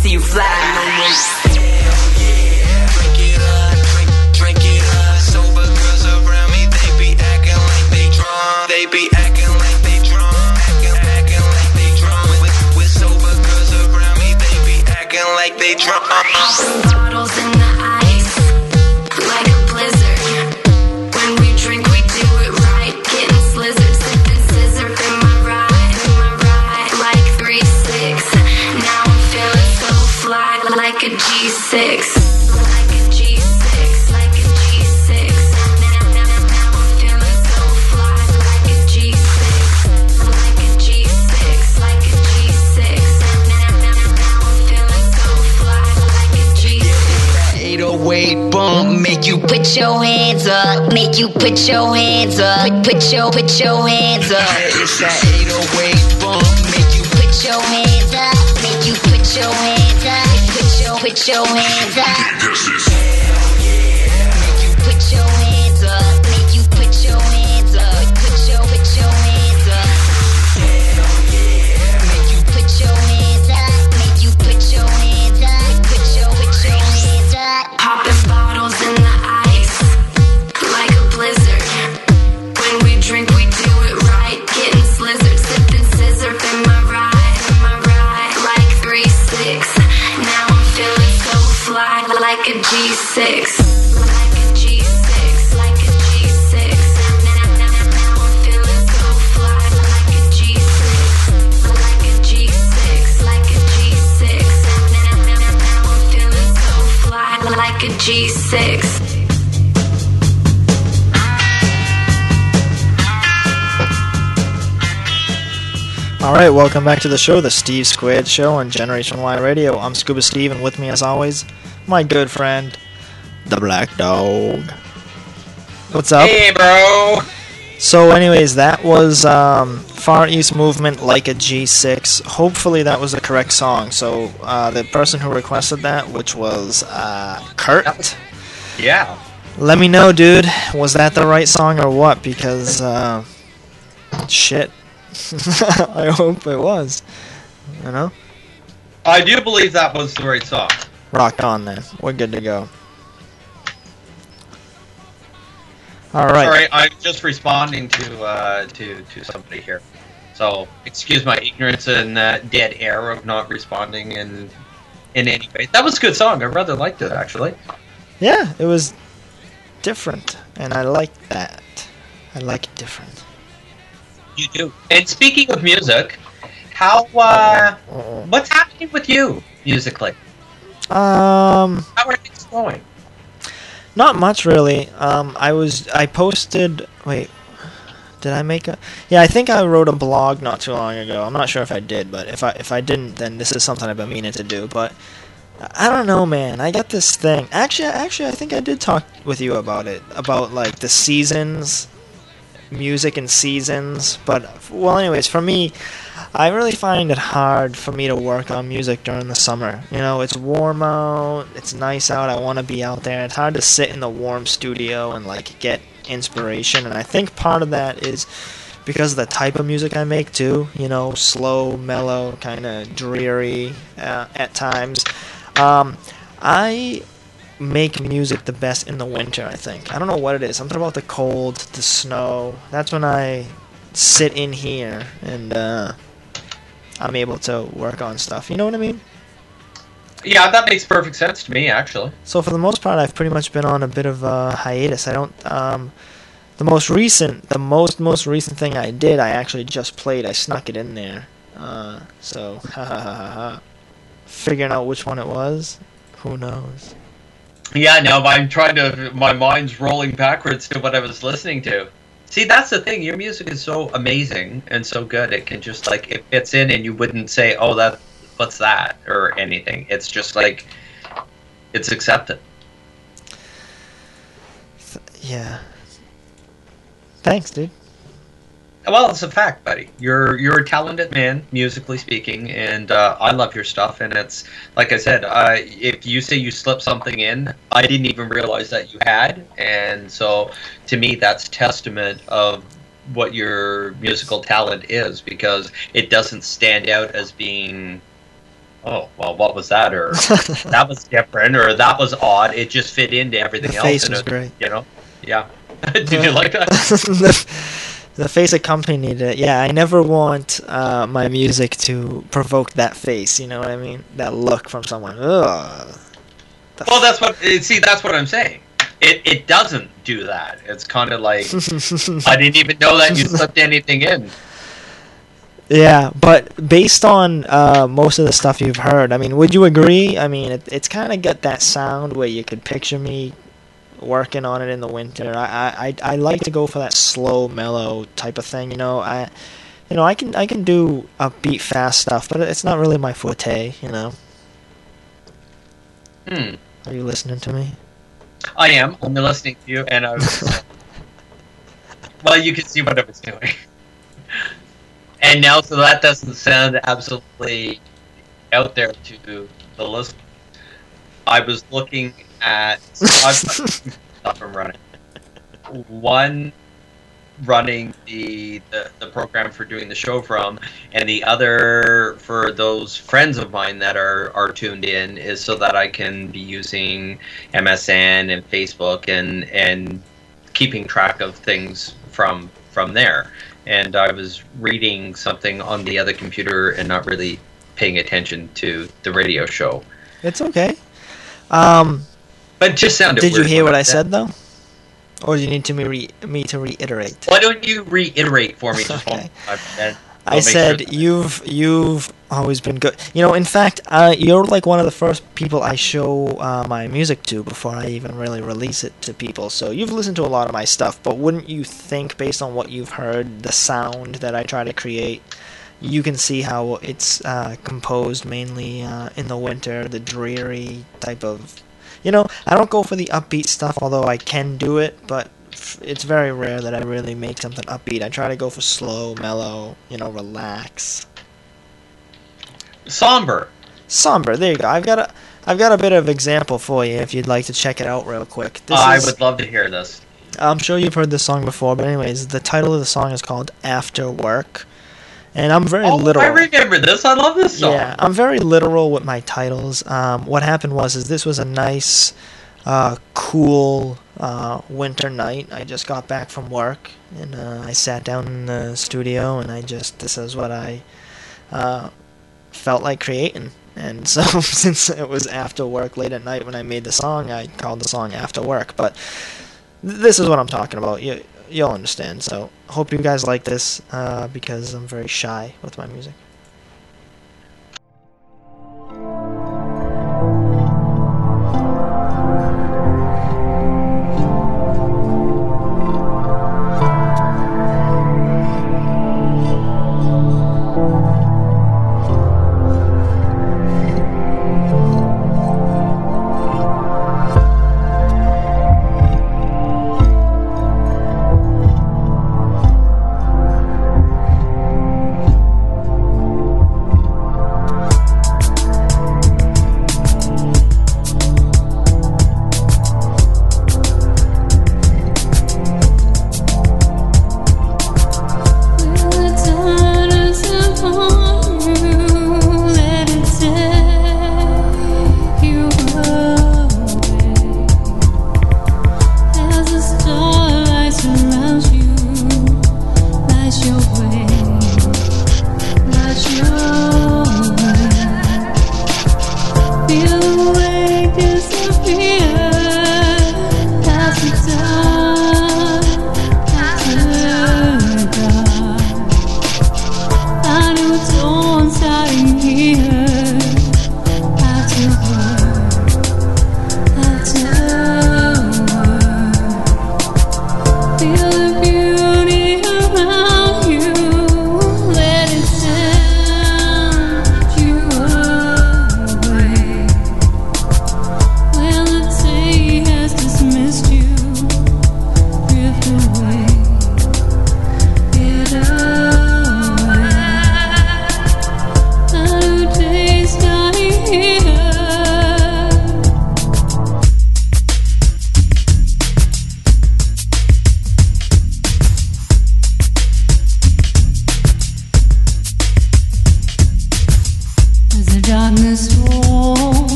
see you fly. Put your hands up, make you put your hands up, put your put your hands up. It's that 808 bump, make you Put your hands up, make you put your hands up, put your put your hands up. Right, welcome back to the show, the Steve Squared Show on Generation Y Radio. I'm Scuba Steve, and with me, as always, my good friend, the Black Dog. What's up? Hey, bro. So, anyways, that was um, Far East Movement like a G6. Hopefully, that was the correct song. So, uh, the person who requested that, which was uh, Kurt, Yeah. let me know, dude. Was that the right song or what? Because, uh, shit. <laughs> I hope it was. You know? I do believe that was the right song. Rock on then. We're good to go. All right. Sorry, I'm just responding to uh, to to somebody here. So excuse my ignorance and uh, dead air of not responding in in any way. That was a good song. I rather liked it actually. Yeah, it was different, and I like that. I like it different. You do. And speaking of music, how uh, what's happening with you musically? Um, How are things going? not much really. Um, I was I posted. Wait, did I make a? Yeah, I think I wrote a blog not too long ago. I'm not sure if I did, but if I if I didn't, then this is something I've been meaning to do. But I don't know, man. I got this thing. Actually, actually, I think I did talk with you about it about like the seasons, music and seasons. But well, anyways, for me, I really find it hard for me to work on music during the summer. You know, it's warm out, it's nice out, I want to be out there. It's hard to sit in the warm studio and like get inspiration, and I think part of that is because of the type of music I make too. You know, slow, mellow, kind of dreary uh, at times. Um, I make music the best in the winter. I think. I don't know what it is. Something about the cold, the snow. That's when I sit in here and uh, I'm able to work on stuff. You know what I mean? Yeah, that makes perfect sense to me actually. So for the most part, I've pretty much been on a bit of a hiatus. I don't. Um, the most recent, the most most recent thing I did, I actually just played. I snuck it in there. Uh, so ha ha ha ha ha. Figuring out which one it was, who knows? Yeah, no, I'm trying to. My mind's rolling backwards to what I was listening to. See, that's the thing. Your music is so amazing and so good. It can just like it fits in, and you wouldn't say, "Oh, that what's that?" or anything. It's just like it's accepted. Yeah. Thanks, dude. Well, it's a fact, buddy. You're you're a talented man, musically speaking, and uh, I love your stuff. And it's like I said, uh, if you say you slipped something in, I didn't even realize that you had. And so, to me, that's testament of what your musical talent is because it doesn't stand out as being oh well what was that or <laughs> that was different or that was odd it just fit into everything The else face and was it- great. you know yeah <laughs> did you like that <laughs> the, face accompanied it. Yeah, I never want uh, my music to provoke that face. You know what I mean? That look from someone. Ugh. well that's what eh, see that's what i'm saying it, it doesn't do that it's kind of like <laughs> i didn't even know that you slipped anything in Yeah, but based on uh, most of the stuff you've heard, I mean, would you agree? I mean, it, it's kind of got that sound where you could picture me working on it in the winter. I, I, I, like to go for that slow, mellow type of thing. You know, I, you know, I can I can do upbeat, fast stuff, but it's not really my forte. You know. Hmm. Are you listening to me? I am. I'm listening to you, and I was. <laughs> well, you can see what I was doing. And now, so that doesn't sound absolutely out there to the list. I was looking at. I've up <laughs> and running. One running the, the the program for doing the show from, and the other for those friends of mine that are are tuned in is so that I can be using MSN and Facebook and and keeping track of things from from there. And I was reading something on the other computer and not really paying attention to the radio show. It's okay. Um, but just sounded. Did you hear what I said said though? Or do you need to me, re- me to reiterate? Why don't you reiterate for me <laughs> Okay. I said sure- you've you've always been good. You know, in fact, uh, you're like one of the first people I show uh, my music to before I even really release it to people. So you've listened to a lot of my stuff, but wouldn't you think, based on what you've heard, the sound that I try to create, you can see how it's uh, composed mainly uh, in the winter, the dreary type of. You know, I don't go for the upbeat stuff, although I can do it, but it's very rare that I really make something upbeat. I try to go for slow, mellow, you know, relax. Somber. Somber. There you go. I've got a, I've got a bit of example for you if you'd like to check it out real quick. This I is, would love to hear this. I'm sure you've heard this song before, but anyways, the title of the song is called After Work, and I'm very Oh, literal. I remember this. I love this song. Yeah, I'm very literal with my titles. Um, what happened was, is this was a nice, uh, cool uh, winter night. I just got back from work, and uh, I sat down in the studio, and I just this is what I uh, felt like creating. And <laughs> so, since it was after work, late at night when I made the song, I called the song After Work. But th- this is what I'm talking about. You you'll understand. So, hope you guys like this uh, because I'm very shy with my music.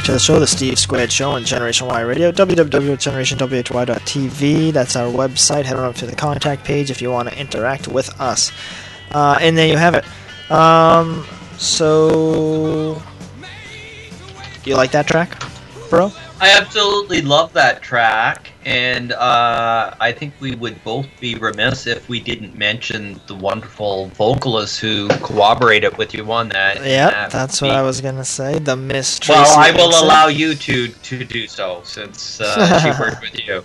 Back to the show, the Steve Squared Show on Generation Y Radio, www.generationwhy.tv. That's our website. Head on to the contact page if you want to interact with us. Uh, and there you have it. Um, so, do you like that track, bro? I absolutely love that track, and uh, I think we would both be remiss if we didn't mention the wonderful vocalist who cooperated with you on that. Yeah, That that's what I was gonna say. The Miss Tracy. Well, I will allow you to to do so since uh, she <laughs> worked with you.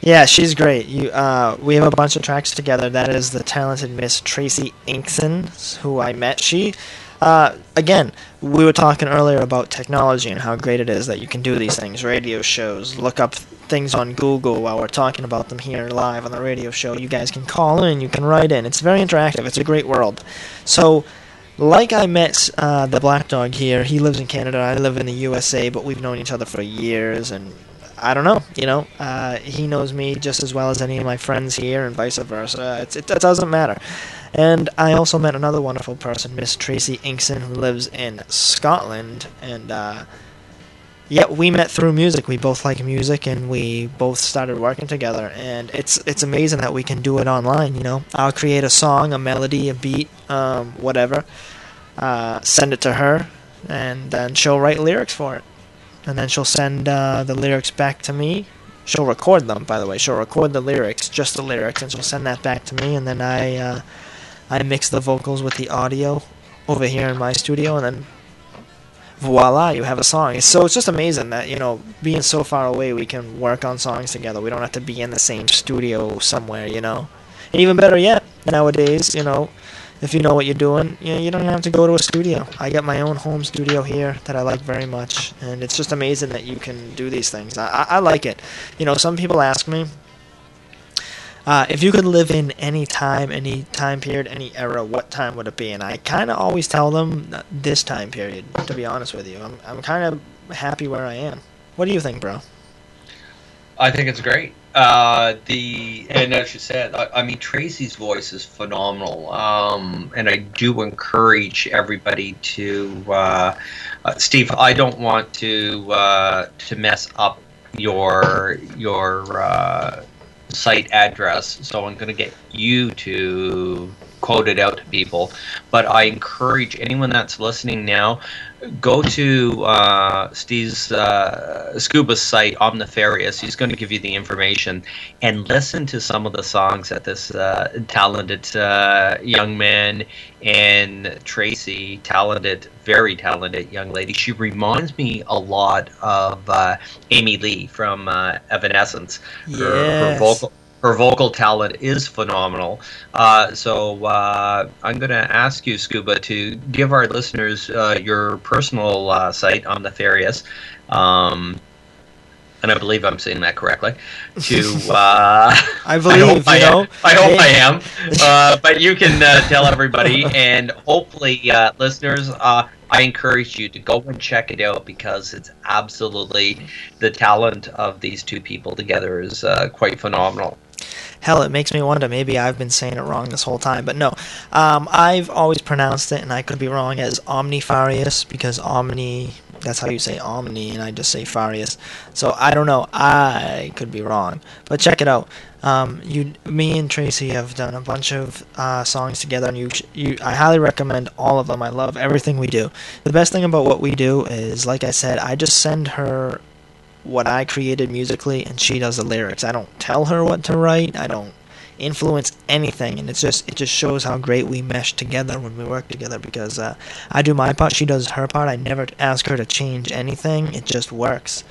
Yeah, she's great. You, uh, we have a bunch of tracks together. That is the talented Miss Tracy Inkson, who I met. She, uh, again, we were talking earlier about technology and how great it is that you can do these things, radio shows, look up things on Google while we're talking about them here live on the radio show. You guys can call in, you can write in. It's very interactive. It's a great world. So, like I met uh, the black dog here. He lives in Canada. I live in the USA, but we've known each other for years, and I don't know. You know, uh, he knows me just as well as any of my friends here, and vice versa. It's, it, it doesn't matter. And I also met another wonderful person, Miss Tracy Inkson, who lives in Scotland, and uh, yeah, we met through music. We both like music, and we both started working together. And it's it's amazing that we can do it online. You know, I'll create a song, a melody, a beat, um, whatever, uh, send it to her, and then she'll write lyrics for it, and then she'll send uh, the lyrics back to me. She'll record them, by the way. She'll record the lyrics, just the lyrics, and she'll send that back to me, and then I uh, I mix the vocals with the audio over here in my studio, and then voila, you have a song. So it's just amazing that, you know, being so far away, we can work on songs together. We don't have to be in the same studio somewhere, you know. And even better yet, nowadays, you know, if you know what you're doing, you, know, you don't have to go to a studio. I got my own home studio here that I like very much, and it's just amazing that you can do these things. I, I, I like it. You know, some people ask me, uh, if you could live in any time, any time period, any era, what time would it be? And I kind of always tell them this time period. To be honest with you, I'm I'm kind of happy where I am. What do you think, bro? I think it's great. Uh, the and as you said, I, I mean Tracy's voice is phenomenal, um, and I do encourage everybody to. Uh, uh, Steve, I don't want to uh, to mess up your your uh, site address, so I'm going to get you to quote it out to people. But I encourage anyone that's listening now, go to uh, Steve's uh, Scuba's site, Omnifarious. He's going to give you the information and listen to some of the songs that this uh, talented uh, young man and Tracy, talented, very talented young lady. She reminds me a lot of uh, Amy Lee from uh, Evanescence. Her, her Yes. vocal her vocal talent is phenomenal. Uh, so uh, I'm going to ask you, Scuba, to give our listeners uh, your personal uh, site on Nefarious. Um, and I believe I'm saying that correctly. To <laughs> uh, I believe, hope you I know. am. I hope. I am. <laughs> Uh, but you can uh, tell everybody, and hopefully, uh, listeners, uh, I encourage you to go and check it out because it's absolutely the talent of these two people together is uh, quite phenomenal. Hell, it makes me wonder. Maybe I've been saying it wrong this whole time, but no. Um, I've always pronounced it, and I could be wrong, as Omnifarius because Omni. That's how you say Omni, and I just say Farius. So I don't know. I could be wrong, but check it out. Um, you, me, and Tracy have done a bunch of uh, songs together, and you, you, I highly recommend all of them. I love everything we do. The best thing about what we do is, like I said, I just send her what I created musically, and she does the lyrics. I don't tell her what to write. I don't influence anything, and it's just it just shows how great we mesh together when we work together. Because uh, I do my part, she does her part. I never ask her to change anything. It just works.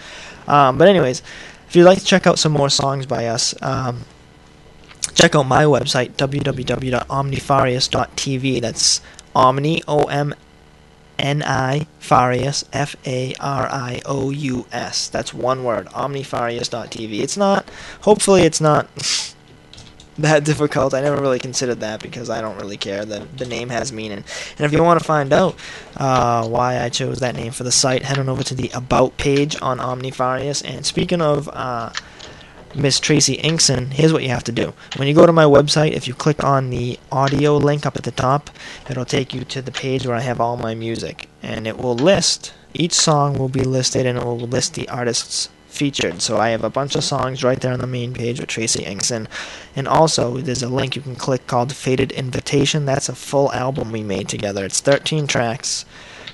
Um, but anyways, if you'd like to check out some more songs by us. Um, check out my website www.omnifarious.tv that's omni o m n i farius f a r i o u s. That's one word. Omnifarious.tv it's not hopefully it's not <laughs> that difficult. I never really considered that because i don't really care. The, the name has meaning. And if you want to find out uh, why i chose that name for the site head on over to the about page on omnifarious and speaking of uh, Miss Tracy Inkson, here's what you have to do. When you go to my website, if you click on the audio link up at the top, it'll take you to the page where I have all my music. And it will list, each song will be listed and it will list the artists featured. So I have a bunch of songs right there on the main page with Tracy Inkson. And also, there's a link you can click called Faded Invitation. That's a full album we made together. It's 13 tracks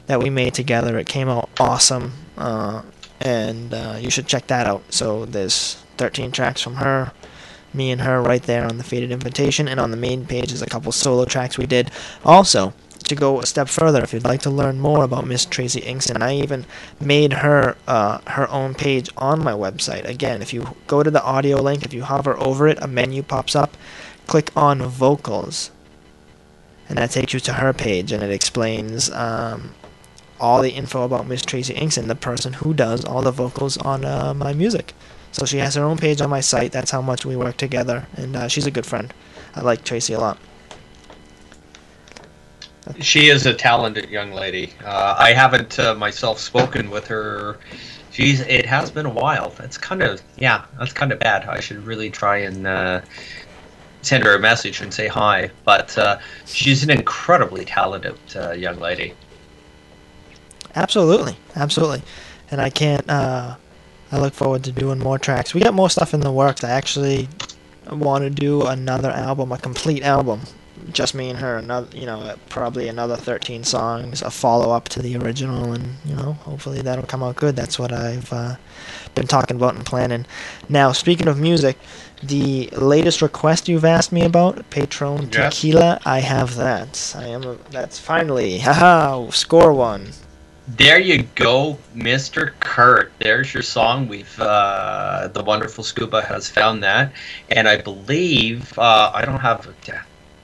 that we made together. It came out awesome. Uh, and uh, you should check that out. So there's 13 tracks from her, me and her right there on the Faded Invitation, and on the main page is a couple solo tracks we did. Also, to go a step further, if you'd like to learn more about Miss Tracy Inkson, and I even made her uh, her own page on my website. Again, if you go to the audio link, if you hover over it, a menu pops up. Click on vocals, and that takes you to her page, and it explains um, all the info about Miss Tracy Inkson, the person who does all the vocals on uh, my music. So she has her own page on my site. That's how much we work together, and uh, she's a good friend. I like Tracy a lot. She is a talented young lady. Uh, I haven't uh, myself spoken with her. She's. It has been a while. That's kind of yeah. That's kind of bad. I should really try and uh, send her a message and say hi. But uh, she's an incredibly talented uh, young lady. Absolutely, absolutely, and I can't. Uh, I look forward to doing more tracks. We got more stuff in the works. I actually want to do another album, a complete album, just me and her. Another, you know, probably another 13 songs, a follow up to the original, and you know, hopefully that'll come out good. That's what I've uh, been talking about and planning. Now, speaking of music, the latest request you've asked me about, Patron Yes. Tequila, I have that. I am. A, that's finally, <laughs> haha, score one. There you go, Mr. Kurt. There's your song. We've uh, the wonderful Scuba has found that, and I believe uh, I don't have.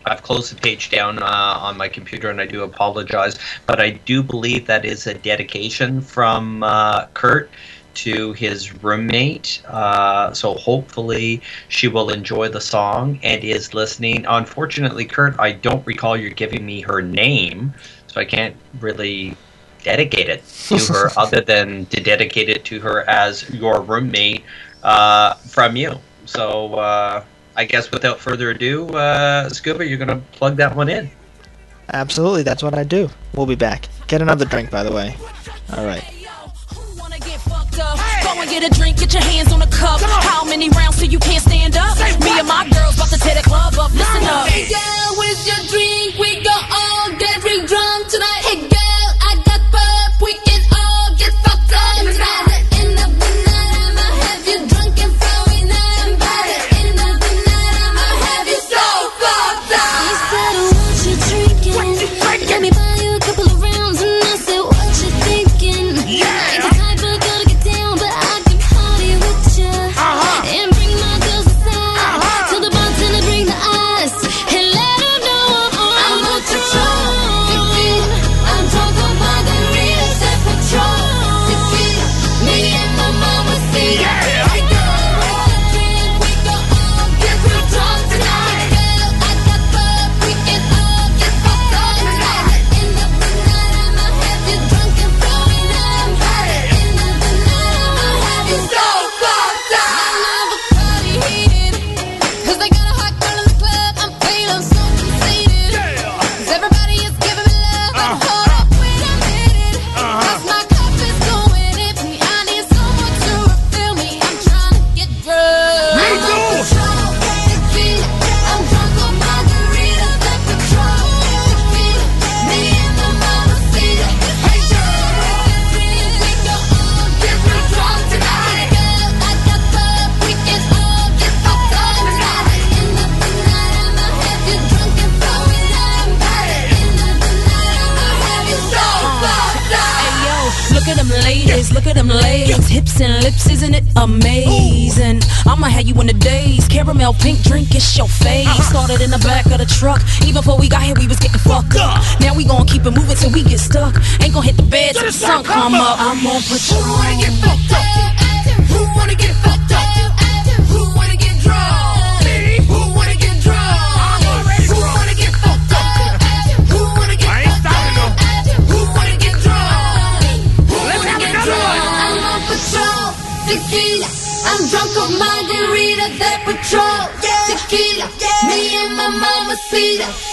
I've closed the page down uh, on my computer, and I do apologize, but I do believe that is a dedication from uh, Kurt to his roommate. Uh, so hopefully she will enjoy the song and is listening. Unfortunately, Kurt, I don't recall you giving me her name, so I can't really dedicate it to <laughs> her other than to dedicate it to her as your roommate uh, from you. So uh, I guess without further ado, uh, Scuba, you're going to plug that one in. Absolutely, that's what I do. We'll be back. Get another drink, by the way. All right. Go and get a drink, get your hands on the cup. How many rounds till you can't stand up? Me and my girls about to tear the club up. Listen up. Hey girl, where's your drink? We go all get drunk tonight. Hey We hips and lips, isn't it amazing? I'ma have you in the days. Caramel pink drink, it's your face. Uh-huh. Started in the back of the truck. Even before we got here, we was getting fucked up. Now we gon' keep it moving till we get stuck. Ain't gon' hit the bed till the sun come up. I'm on patrol. Who wanna get fucked up? Who wanna get fucked up? Tequila. I'm drunk on margarita, that patrol, Yeah. tequila. Me and my mama see Hey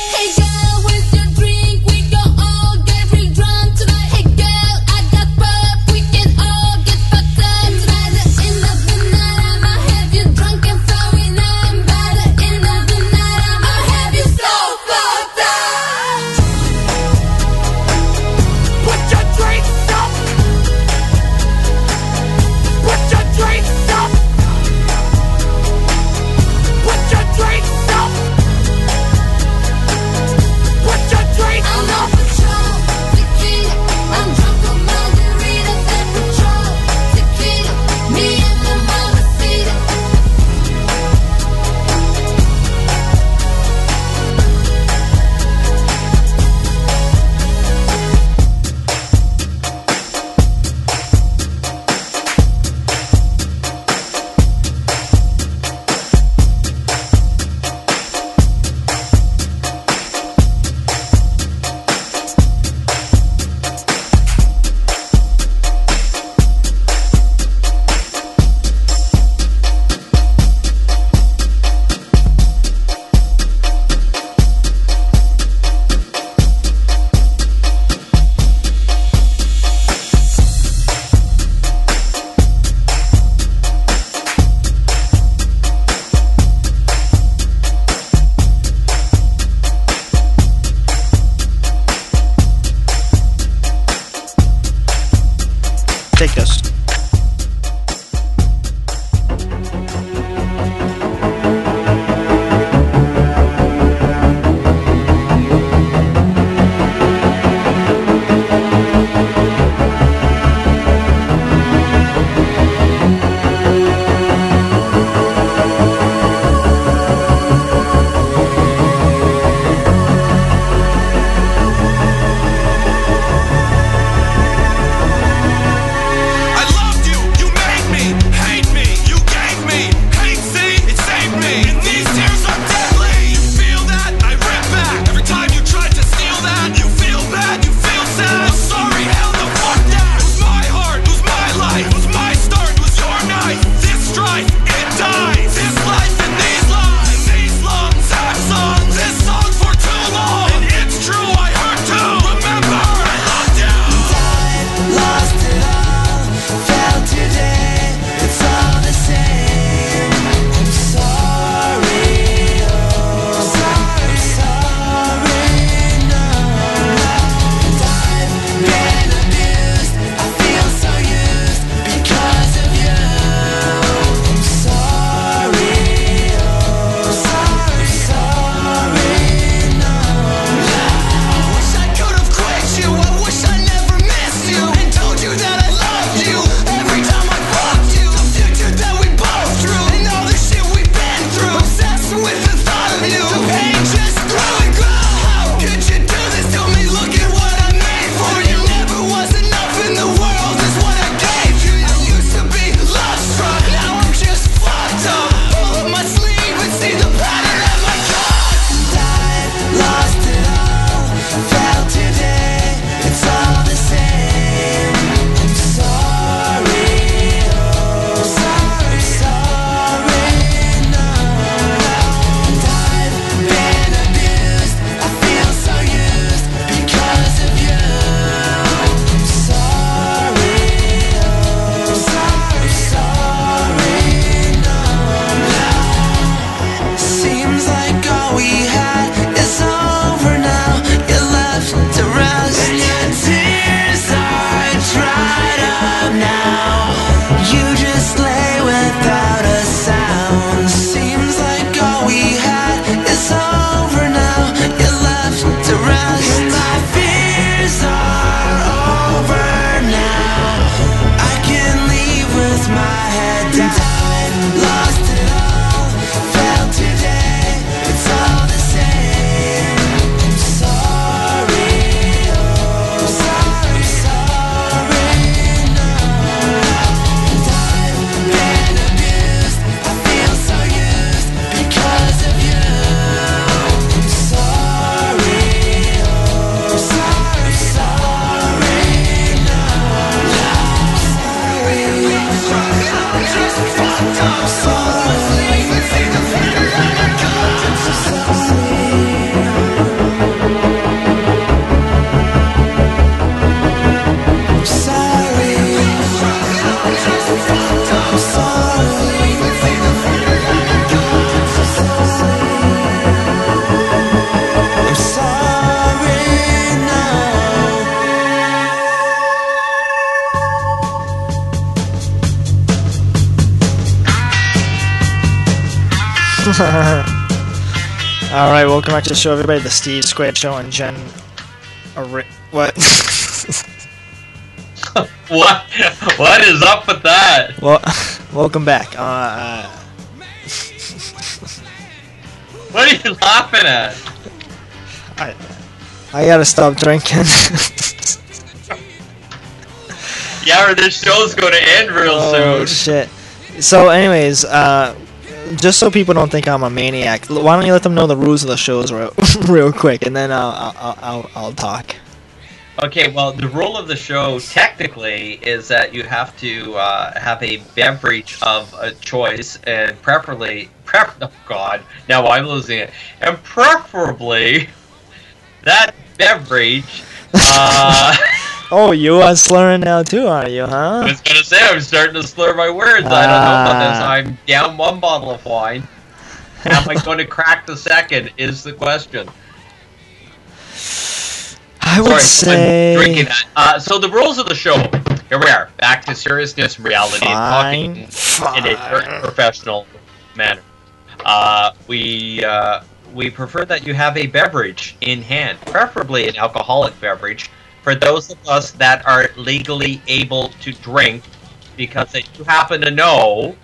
Welcome to the show, everybody. The Steve Squared Show and Jen. Ari- what? <laughs> What? What is up with that? well, welcome back. Uh, uh, <laughs> What are you laughing at? I, I gotta stop drinking. Yeah, or this show's to end real oh soon. shit. So, anyways, uh, just so people don't think I'm a maniac, why don't you let them know the rules of the shows real, <laughs> real quick, and then I'll, I'll, I'll, I'll talk. Okay, well, the rule of the show technically is that you have to uh, have a beverage of a choice, and preferably, pref- oh god, now I'm losing it, and preferably that beverage. Uh, <laughs> Oh, you are slurring now too, are you, huh? I was gonna say I'm starting to slur my words. I don't know about this. Ah. I'm down one bottle of wine. Am I going <laughs> to crack the second? Is the question. I would Sorry, say. Drinking that. Uh, so the rules of the show. Here we are, back to seriousness and reality, Fine, and talking in a per- professional manner. Uh, we uh, we prefer that you have a beverage in hand, preferably an alcoholic beverage, for those of us that are legally able to drink, because I do happen to know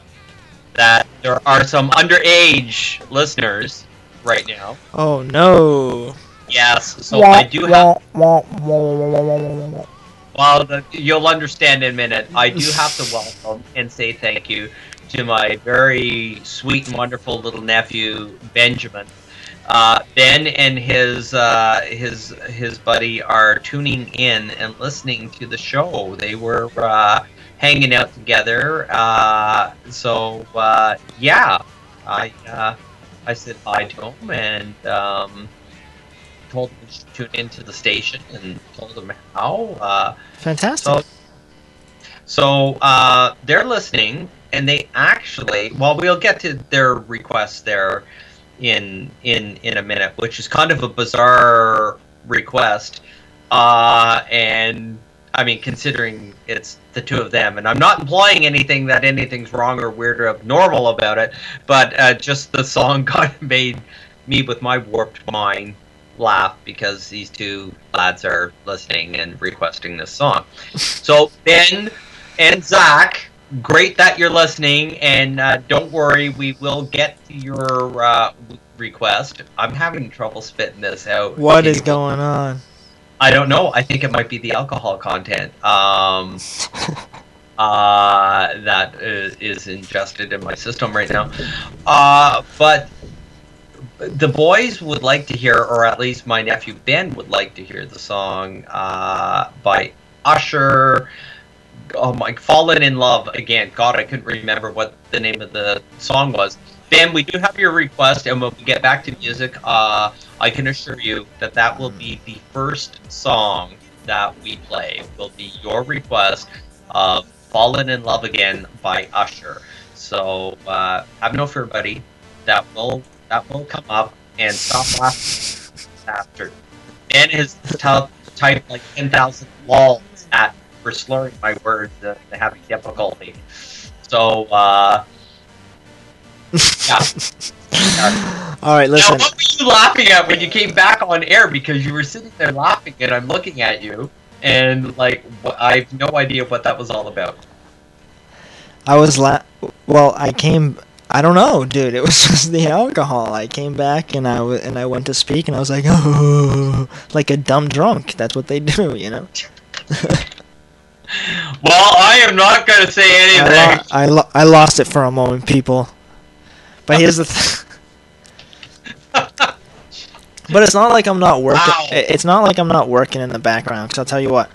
that there are some underage listeners right now. Oh no. Yes, so I do have. Well, the, you'll understand in a minute. I do have to welcome and say thank you to my very sweet and wonderful little nephew Benjamin. Uh, ben and his uh, his his buddy are tuning in and listening to the show. They were uh, hanging out together. Uh, so uh, yeah, I uh, I said hi to him and. Um, told them to tune into the station and told them how. Uh, Fantastic. so, so uh, they're listening, and they actually, well, we'll get to their request there in in in a minute, which is kind of a bizarre request, uh, and I mean, considering it's the two of them, and I'm not implying anything that anything's wrong or weird or abnormal about it, but uh, just the song <laughs> kind of made me, with my warped mind, laugh because these two lads are listening and requesting this song. So Ben and Zach, great that you're listening, and uh, don't worry, we will get to your uh, request. I'm having trouble spitting this out. What is going on? I don't know. I think it might be the alcohol content um, <laughs> uh, that is, is ingested in my system right now. Uh, but the boys would like to hear, or at least my nephew Ben would like to hear the song uh, by Usher. Oh my, Fallen in Love again. God, I couldn't remember what the name of the song was. Ben, we do have your request, and when we get back to music, uh, I can assure you that that will be the first song that we play. Will be your request of "Fallen in Love Again" by Usher. So uh, have no fear, buddy. That will that will come up, and stop laughing after. Ben has t- typed like ten thousand walls at for slurring my words and having difficulty. So. Uh, yeah. <laughs> All right, Now, listen. what were you laughing at when you came back on air? Because you were sitting there laughing, and I'm looking at you, and like I have no idea what that was all about. I was la. Well, I came. I don't know, dude. It was <laughs> just the alcohol. I came back and I w- and I went to speak and I was like, oh, <laughs> like a dumb drunk. That's what they do, you know. Well, I am not going to say I, anything. lo- I, lo- I lost it for a moment, people. But here's the. Th- <laughs> but it's not like I'm not working. i- It's not like I'm not working in the background. Because I'll tell you what,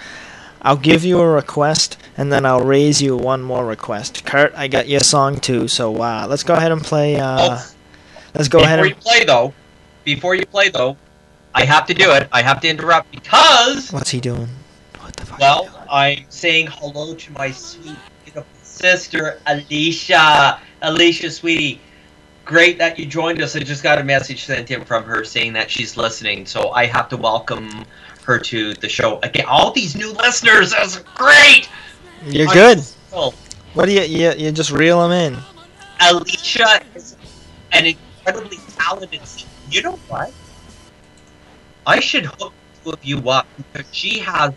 I'll give you a request, and then I'll raise you one more request. Kurt, I got you a song too, so uh, let's go ahead and play. Uh, let's go before ahead you and. play though, before you play though, I have to do it. I have to interrupt because What's he doing? What the fuck? Well, I'm saying hello to my sweet beautiful sister Alicia. Alicia, sweetie, great that you joined us. I just got a message sent in from her saying that she's listening, so I have to welcome her to the show again. All these new listeners, that's great. You're I'm good. so- What do you, you? You just reel them in. Alicia is an incredibly talented singer. You know what? I should hook two of you up because she has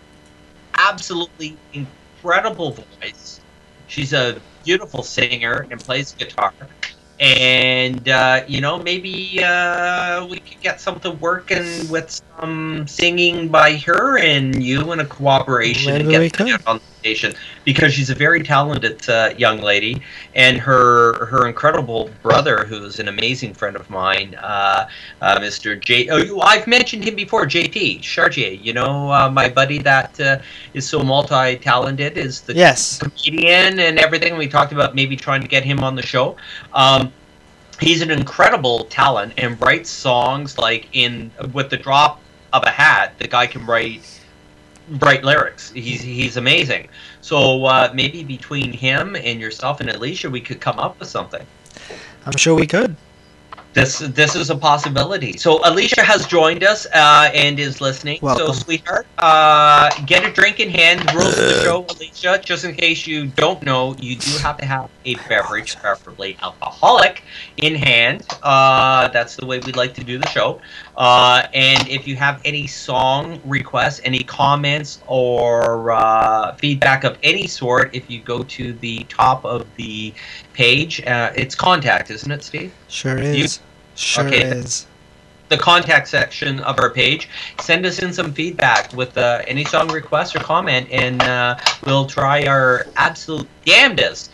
absolutely incredible voice. She's a beautiful singer and plays guitar. And uh, you know, maybe uh, we could get something working with some singing by her and you in a cooperation and Maybe get we that on the because she's a very talented uh, young lady, and her her incredible brother, who's an amazing friend of mine, uh, uh, Mr. J. Oh, I've mentioned him before, JP Chartier. You know, uh, my buddy that uh, is so multi-talented is the Yes. comedian and everything. We talked about maybe trying to get him on the show. Um, he's an incredible talent and writes songs like in with the drop of a hat. The guy can write write lyrics. He's he's amazing. So uh, maybe between him and yourself and Alicia, we could come up with something. I'm sure we could. This this is a possibility. So Alicia has joined us uh, and is listening. Welcome. So sweetheart, uh, get a drink in hand. Rules of the show, Alicia. Just in case you don't know, you do have to have a beverage, preferably alcoholic, in hand. Uh, that's the way we'd like to do the show. Uh, and if you have any song requests, any comments, or uh, feedback of any sort, if you go to the top of the page, uh, it's contact, isn't it, Steve? Sure You- is. Sure Okay. is. the contact section of our page. Send us in some feedback with uh, any song request or comment, and uh, we'll try our absolute damnedest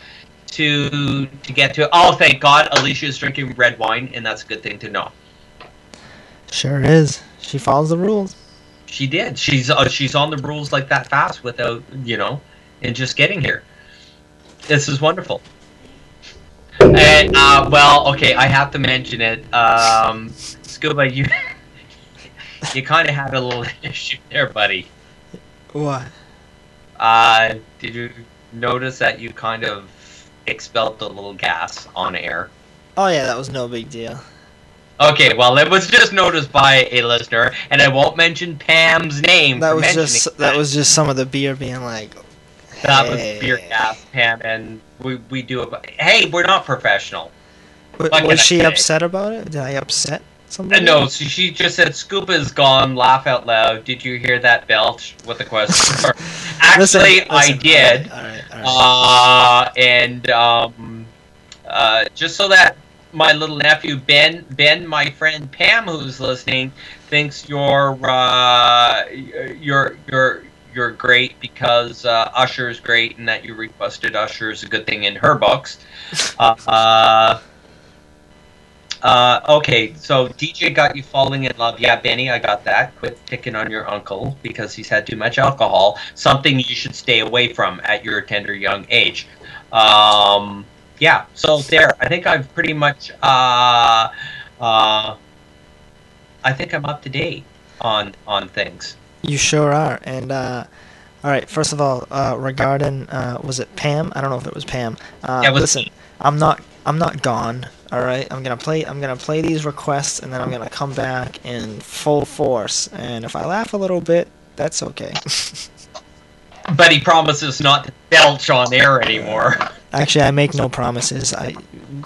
to to get to. It. Oh, thank God, Alicia's drinking red wine, and that's a good thing to know. Sure is. She follows the rules. She did. She's uh, she's on the rules like that fast without you know, and just getting here. This is wonderful. And uh, well, okay, I have to mention it. Um, Scuba, you <laughs> you kind of had a little <laughs> issue there, buddy. What? Uh, did you notice that you kind of expelled the little gas on air? Oh yeah, that was no big deal. Okay, well, it was just noticed by a listener, and I won't mention Pam's name. That was just that was just some of the beer being like, that was beer gas, Pam, and we we do it. Hey, we're not professional. What was I she say? upset about it? Did I upset somebody? no, so she just said, "Scoop is gone." Laugh out loud. Did you hear that belch? With the question. mark. <laughs> Listen, Actually, I listen, did. All right, all right. Uh, and um, uh, just so that my little nephew Ben, Ben, my friend Pam, who's listening, thinks you're uh, you're you're you're great because uh, Usher is great, and that you requested Usher is a good thing in her books. <laughs> Uh, uh, uh, okay, so DJ got you falling in love. Yeah, Benny, I got that. Quit picking on your uncle because he's had too much alcohol. Something you should stay away from at your tender young age. Um, yeah, so there. I think I've pretty much. Uh, uh, I think I'm up to date on on things. You sure are. And uh, all right, first of all, uh, regarding uh, was it Pam? I don't know if it was Pam. Uh, Yeah, was listen, I'm not I'm not gone. All right, I'm gonna play I'm gonna play these requests, and then I'm gonna come back in full force. And if I laugh a little bit, that's okay. <laughs> But he promises not to belch on air anymore. Actually, I make no promises. I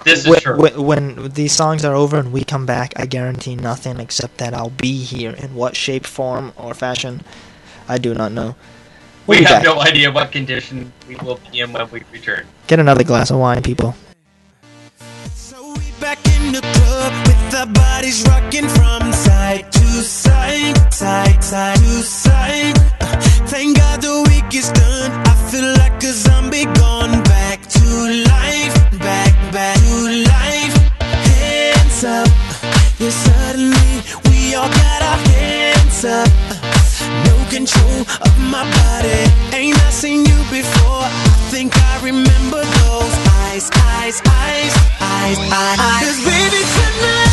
This is when, true. when, when these songs are over and we come back, I guarantee nothing except that I'll be here in what shape, form, or fashion. I do not know. We'll we have back. no idea what condition we will be in when we return. Get another glass of wine, people. Back in the club with our bodies rocking from side to to thank God the week is done. I feel like a zombie gone back to life, back, back to life. Hands up, yeah. Suddenly we all got our hands up. No control of my body. Ain't I seen you before? I think I remember those eyes, eyes, eyes, eyes. Cause baby tonight.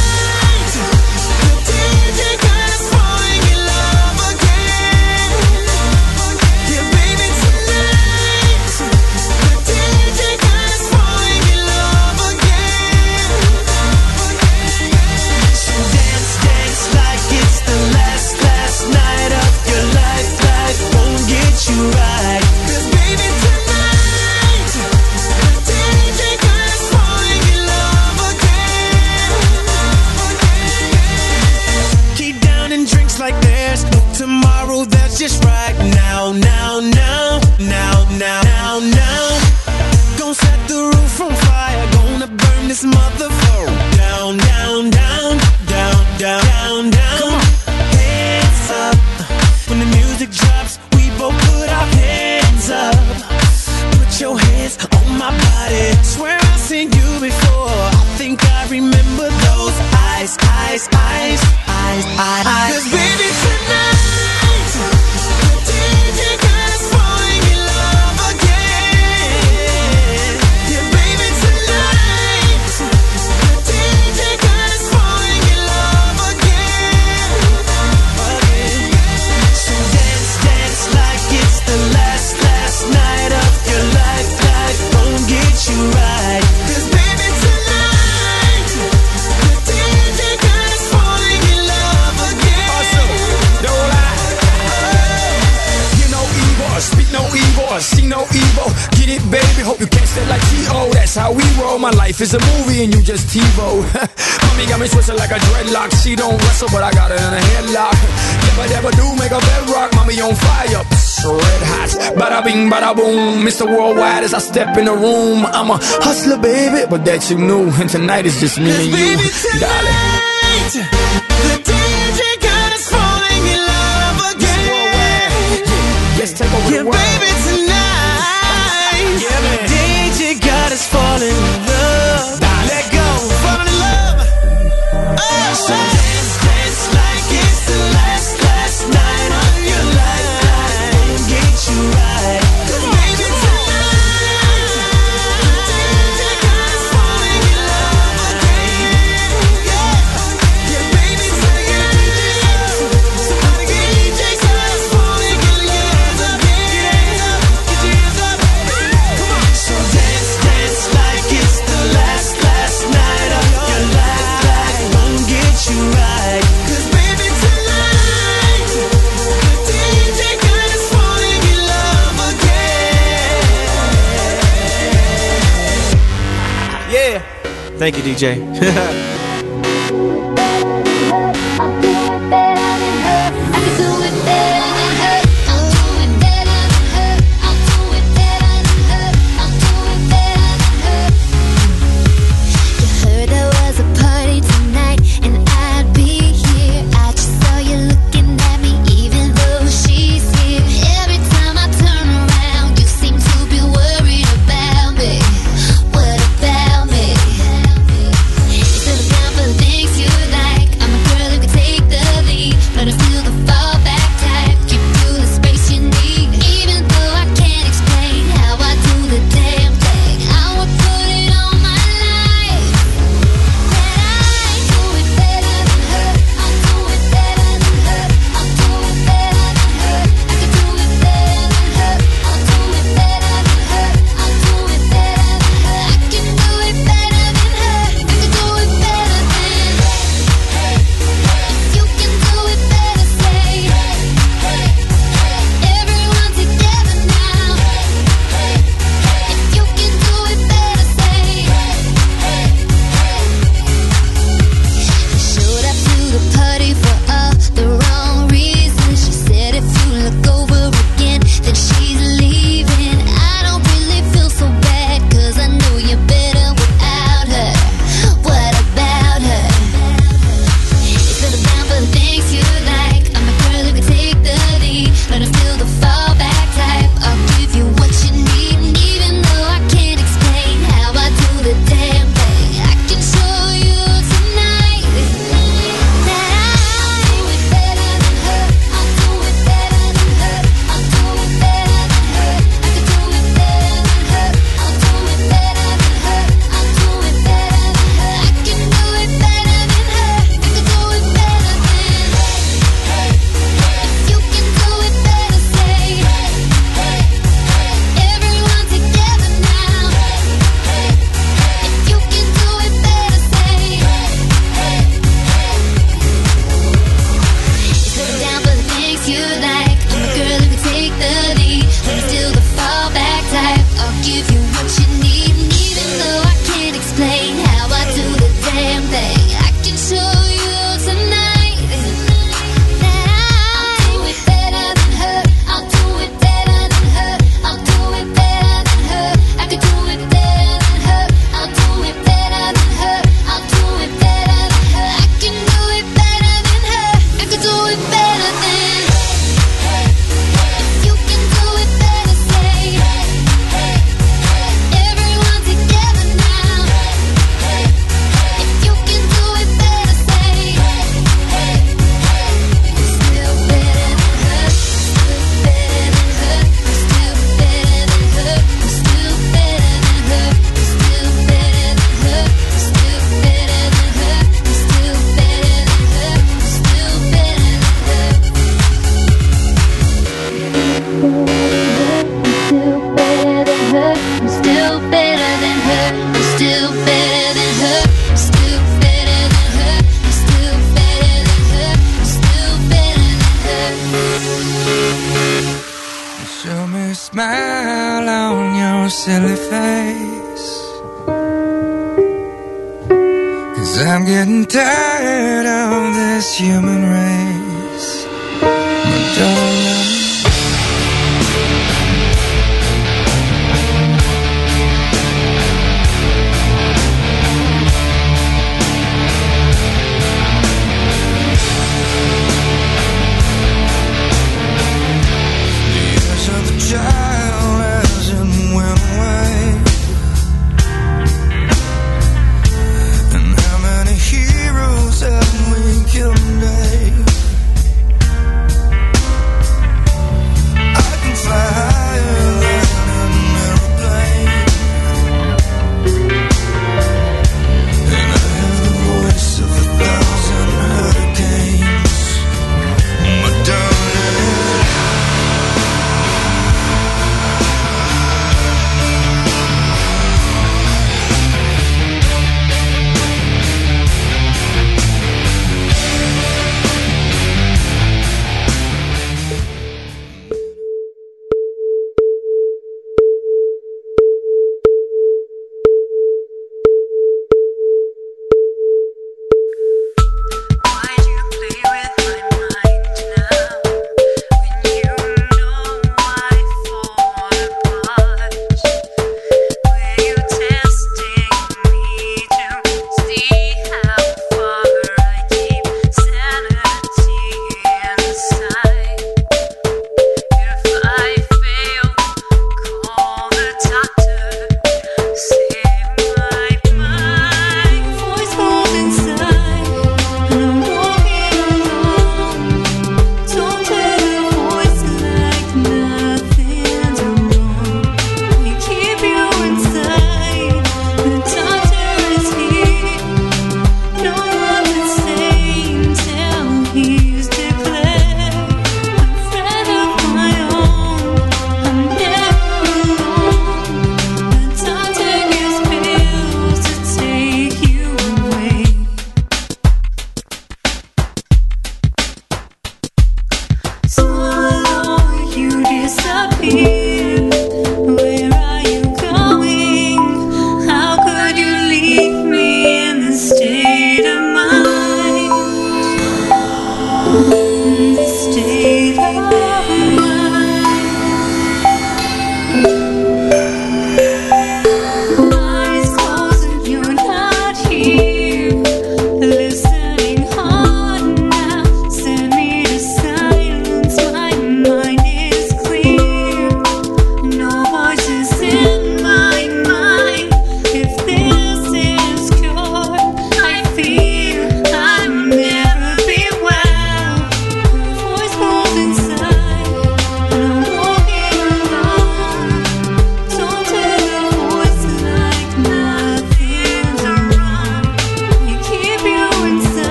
Swear I've seen you before. life is a movie and you just TiVo. <laughs> Mommy got me twisted like a dreadlock. She don't wrestle, but I got her in a headlock. If I ever do make a bedrock, mommy on fire. Psst, red hot. Bada bing, bada boom. Mr. Worldwide as I step in the room. I'm a hustler, baby, but that you knew. And tonight is just me and you. Tonight, Darling. The DJ falling in love again. Yeah, baby, tonight. Yeah. DJ God is falling Thank you, DJ. <laughs>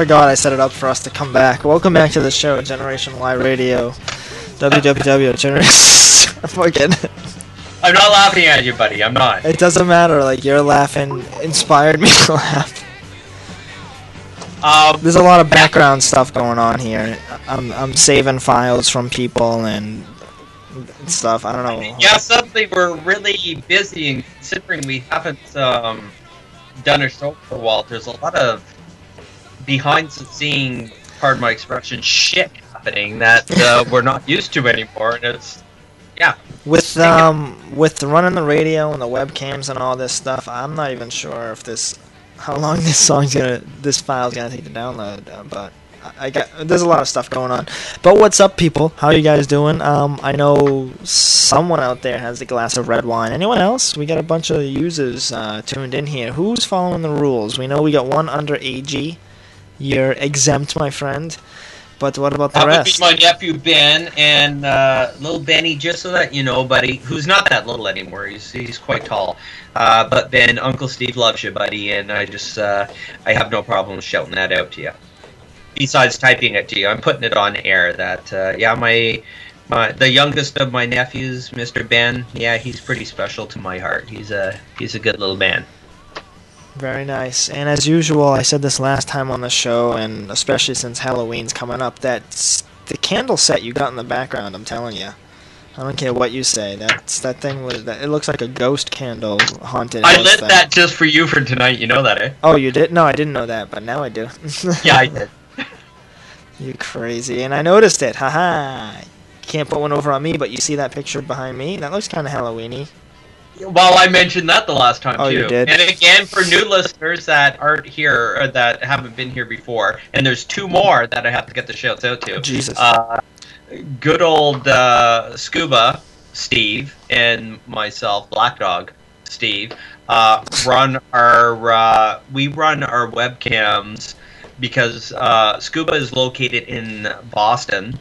forgot I set it up for us to come back. Welcome back to the show, Generation Y Radio. www. Generation. <laughs> I'm not laughing at you, buddy. I'm not. It doesn't matter. Like your laughing inspired me <laughs> to laugh. Um, There's a lot of background stuff going on here. I'm I'm saving files from people and stuff. I don't know. Yeah, suddenly we're really busy, and considering we haven't um, done a show for a while, there's a lot of behind the scene, pardon my expression, shit happening that uh, <laughs> we're not used to anymore, and it's yeah. With um with running the radio and the webcams and all this stuff, I'm not even sure if this how long <laughs> this song's gonna this file's gonna take to download. Uh, but I got there's a lot of stuff going on. But what's up, people? How are you guys doing? Um, I know someone out there has a glass of red wine. Anyone else? We got a bunch of users uh, tuned in here. Who's following the rules? We know we got one under AG. You're exempt, my friend. But what about the That would rest? be my nephew Ben and uh, little Benny, just so that you know, buddy, who's not that little anymore. He's he's quite tall. Uh, but Ben, Uncle Steve loves you, buddy, and I just uh, I have no problem shouting that out to you. Besides typing it to you, I'm putting it on air. That uh, yeah, my my the youngest of my nephews, Mr. Ben. Yeah, he's pretty special to my heart. He's a he's a good little man. Very nice. And as usual, I said this last time on the show, and especially since Halloween's coming up, that the candle set you got in the background, I'm telling you. I don't care what you say. That's that thing was that. It looks like a ghost candle haunted. I lit thing. that just for you for tonight. You know that, eh? Oh, you did? No, I didn't know that, but now I do. <laughs> Yeah, I did. <laughs> you crazy, and I noticed it. Haha. Can't put one over on me, but you see that picture behind me? That looks kind of Halloweeny. Well, I mentioned that the last time Oh, too. you did? And again, for new listeners that aren't here or that haven't been here before, and there's two more that I have to get the shouts out to. Jesus. Uh, good old uh, Scuba Steve and myself, Black Dog Steve, uh, run our uh, we run our webcams because uh, Scuba is located in Boston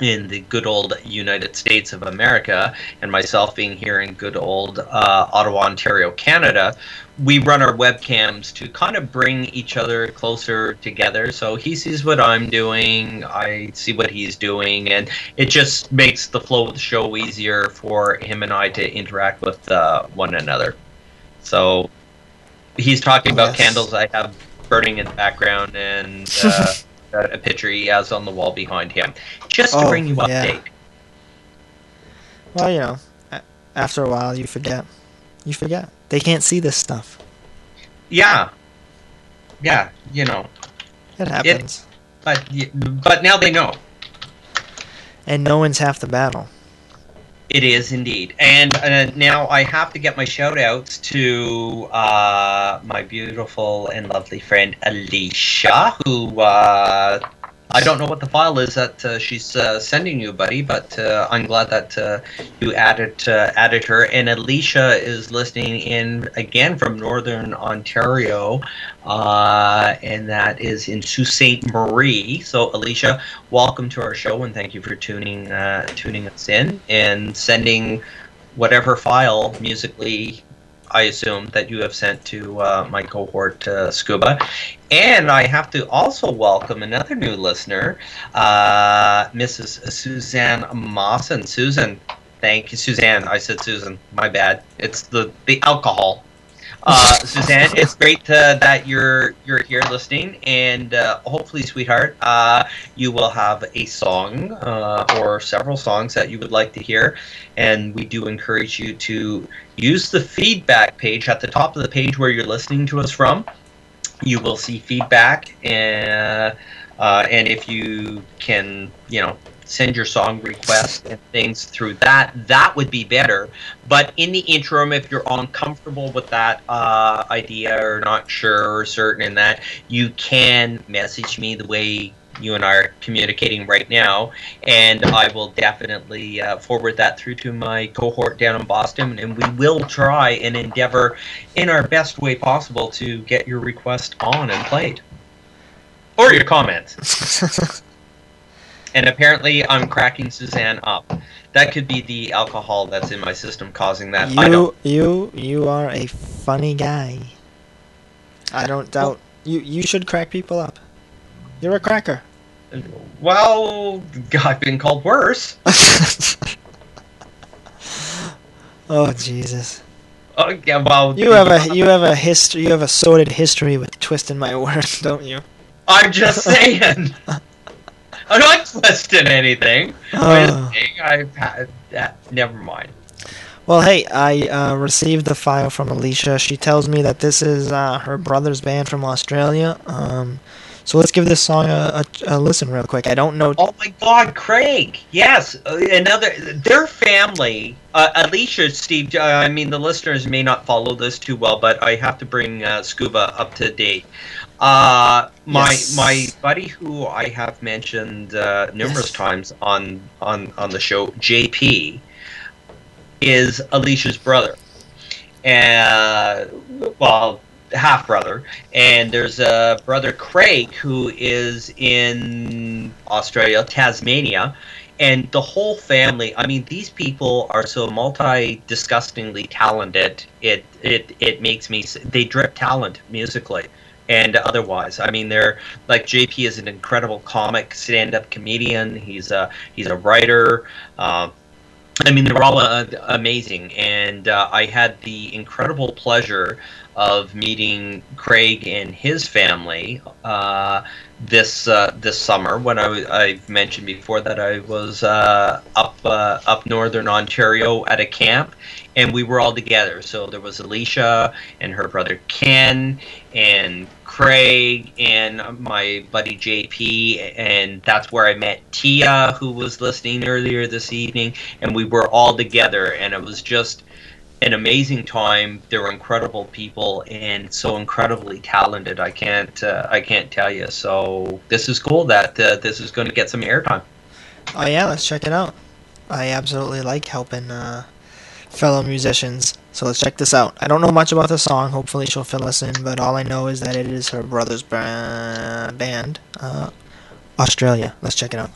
in the good old United States of America, and myself being here in good old uh, Ottawa, Ontario, Canada, we run our webcams to kind of bring each other closer together. So he sees what I'm doing, I see what he's doing, and it just makes the flow of the show easier for him and I to interact with uh, one another. So he's talking about Yes. candles I have burning in the background and. Uh, <laughs> a picture he has on the wall behind him, just to Oh, bring you up yeah. update. Well, you know, after a while, you forget. You forget. They can't see this stuff. Yeah, yeah, you know. It happens. but but now they know. And no one's half the battle. It is indeed. And uh, now I have to get my shout outs to uh, my beautiful and lovely friend Alicia, who uh, I don't know what the file is that uh, she's uh, sending you, buddy, but uh, I'm glad that uh, you added uh, added her. And Alicia is listening in again from Northern Ontario, uh, and that is in Sault Ste. Marie. So, Alicia, welcome to our show, and thank you for tuning tuning us in and sending whatever file musically. I assume that you have sent to uh, my cohort uh, Scuba, and I have to also welcome another new listener, uh, Mrs. Suzanne Mawson. Susan, thank you, Suzanne. I said Susan. My bad. It's the the alcohol. Uh, Suzanne, it's great uh, that you're you're here listening, and uh, hopefully, sweetheart, uh, you will have a song uh, or several songs that you would like to hear, and we do encourage you to use the feedback page at the top of the page where you're listening to us from. You will see feedback, and uh, and if you can, you know, send your song requests and things through that, that would be better. But in the interim, if you're uncomfortable with that uh, idea or not sure or certain in that, you can message me the way you and I are communicating right now, and I will definitely uh, forward that through to my cohort down in Boston, and we will try and endeavor in our best way possible to get your request on and played. Or your comments. <laughs> and apparently, I'm cracking Suzanne up. That could be the alcohol that's in my system causing that. You, you, you are a funny guy. I don't doubt you. You should crack people up. You're a cracker. Well, I've been called worse. <laughs> Oh Jesus! Oh, yeah, well, You have a <laughs> you have a history. You have a sordid history with twisting my <laughs> words, don't you? I'm just saying. I'm not twisting anything. I'm just Oh. saying I've had that. Never mind. Well, hey, I uh, received the file from Alicia. She tells me that this is uh, her brother's band from Australia. Um, So let's give this song a, a, a listen real quick. I don't know. Oh my God, Craig! Yes, uh, another their family. Uh, Alicia, Steve. Uh, I mean, the listeners may not follow this too well, but I have to bring uh, Scuba up to date. Uh, my Yes. my buddy, who I have mentioned uh, numerous times on on on the show, JP, is Alicia's brother, and well, half brother. And there's a brother Craig who is in Australia, Tasmania, and the whole family. I mean, these people are so multi disgustingly talented. It it it makes me. They drip talent musically and otherwise. I mean, they're like JP is an incredible comic, stand-up comedian. He's a he's a writer. Um, I mean, they're all uh, amazing, and uh, I had the incredible pleasure of meeting Craig and his family uh, this uh, this summer. When I've mentioned before that I was uh, up uh, up northern Ontario at a camp, and we were all together. So there was Alicia and her brother Ken and Craig and my buddy JP, and that's where I met Tia, who was listening earlier this evening, and we were all together, and it was just an amazing time. They were incredible people and so incredibly talented. I can't uh, I can't tell you. So this is cool that uh, this is going to get some airtime. Oh yeah, let's check it out. I absolutely like helping uh, fellow musicians. So let's check this out. I don't know much about the song. Hopefully she'll fill us in, but all I know is that it is her brother's ba- band, uh, Australia. Let's check it out.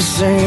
Clock never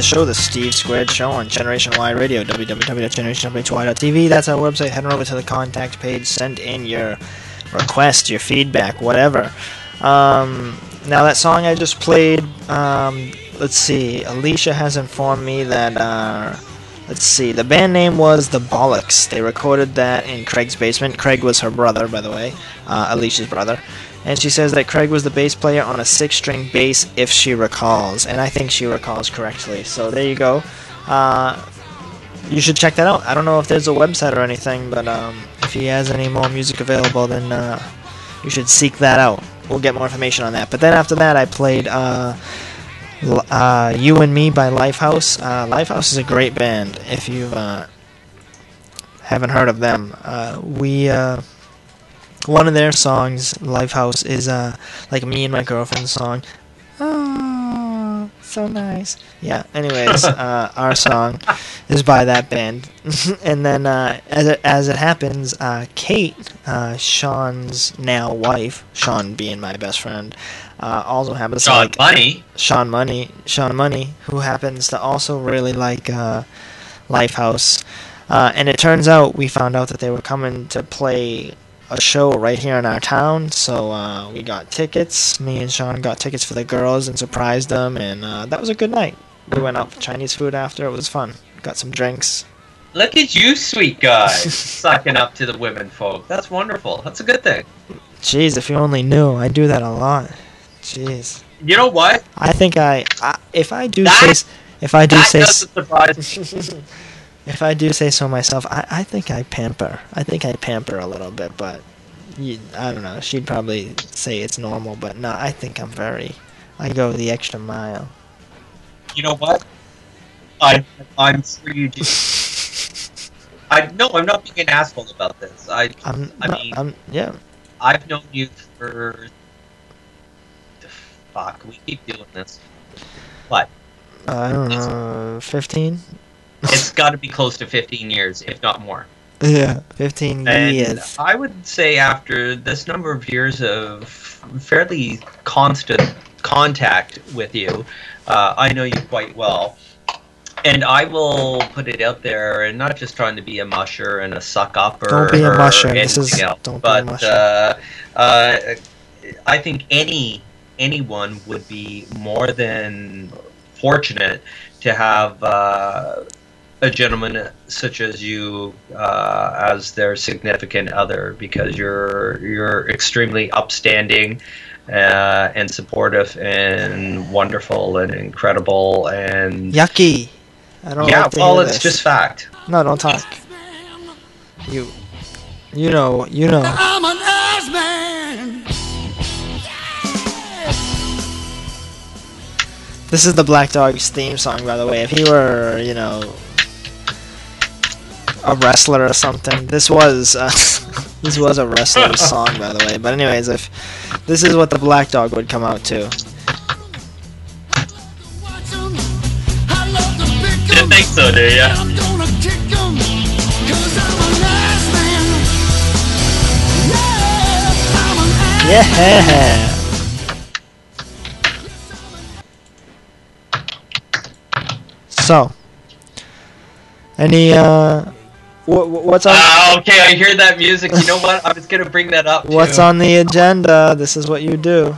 the show, the Steve Squared Show on Generation Y Radio, www.generationy.tv. That's our website. Head on over to the contact page, send in your request, your feedback, whatever. Um, now, that song I just played, um, let's see, Alicia has informed me that, uh, let's see, the band name was The Bollocks. They recorded that in Craig's basement. Craig was her brother, by the way, uh, Alicia's brother. And she says that Craig was the bass player on a six string bass, if she recalls. And I think she recalls correctly. So there you go. Uh, you should check that out. I don't know if there's a website or anything, but um, if he has any more music available, then uh, you should seek that out. We'll get more information on that. But then after that, I played uh, uh, You and Me by Lifehouse. Uh, Lifehouse is a great band. If you uh, haven't heard of them, uh, we uh, one of their songs, Lifehouse, is uh, like me and my girlfriend's song. Oh, so nice. Yeah. Anyways, <laughs> uh, our song is by that band, <laughs> and then uh, as it, as it happens, uh, Kate, uh, Sean's now wife, Sean being my best friend, uh, also happens Sean to like Money. Sean Money, Sean Money, who happens to also really like uh, Lifehouse. Uh, and it turns out we found out that they were coming to play a show right here in our town. So uh, we got tickets. Me and Sean got tickets for the girls and surprised them, and uh, that was a good night. We went out for Chinese food after. It was fun. Got some drinks. Look at you, sweet guy, <laughs> sucking up to the women folk. That's wonderful. That's a good thing. Jeez, if you only knew, I do that a lot. Jeez. You know what? I think I, I if I do That- say if I do that say doesn't surprise me. <laughs> <laughs> if I do say so myself, I, I think I pamper. I think I pamper a little bit, but you, I don't know. She'd probably say it's normal, but no, I think I'm very. I go the extra mile. You know what? I I'm sure you do. <laughs> I no, I'm not being an asshole about this. I I'm. I mean, I'm. Yeah. I've known you for the fuck. We keep doing this. What? Uh, I don't know. Fifteen. It's got to be close to 15 years, if not more. Yeah, fifteen And years. I would say after this number of years of fairly constant contact with you, uh, I know you quite well. And I will put it out there, and not just trying to be a musher and a suck up or, Don't be a musher. This is- else, don't be a but musher. uh, uh, I think any anyone would be more than fortunate to have uh, a gentleman such as you uh, as their significant other because you're you're extremely upstanding uh, and supportive and wonderful and incredible and Yucky. I don't. yeah like well it's this. just fact No, don't talk. You. You know. You know. I'm an ass man. This is the Black Dog's theme song, by the way. If he were, you know, a wrestler or something, this was uh, <laughs> this was a wrestler's <laughs> song, by the way. But anyways, if this is what the Black Dog would come out to, didn't think so do ya I'm gonna kick 'em, 'cause I'm an ass man. Yeah, I'm an ass yeah. So, any uh, what, what's on Ah, okay I hear that music you know what I was gonna bring that up what's on the agenda? This is what you do.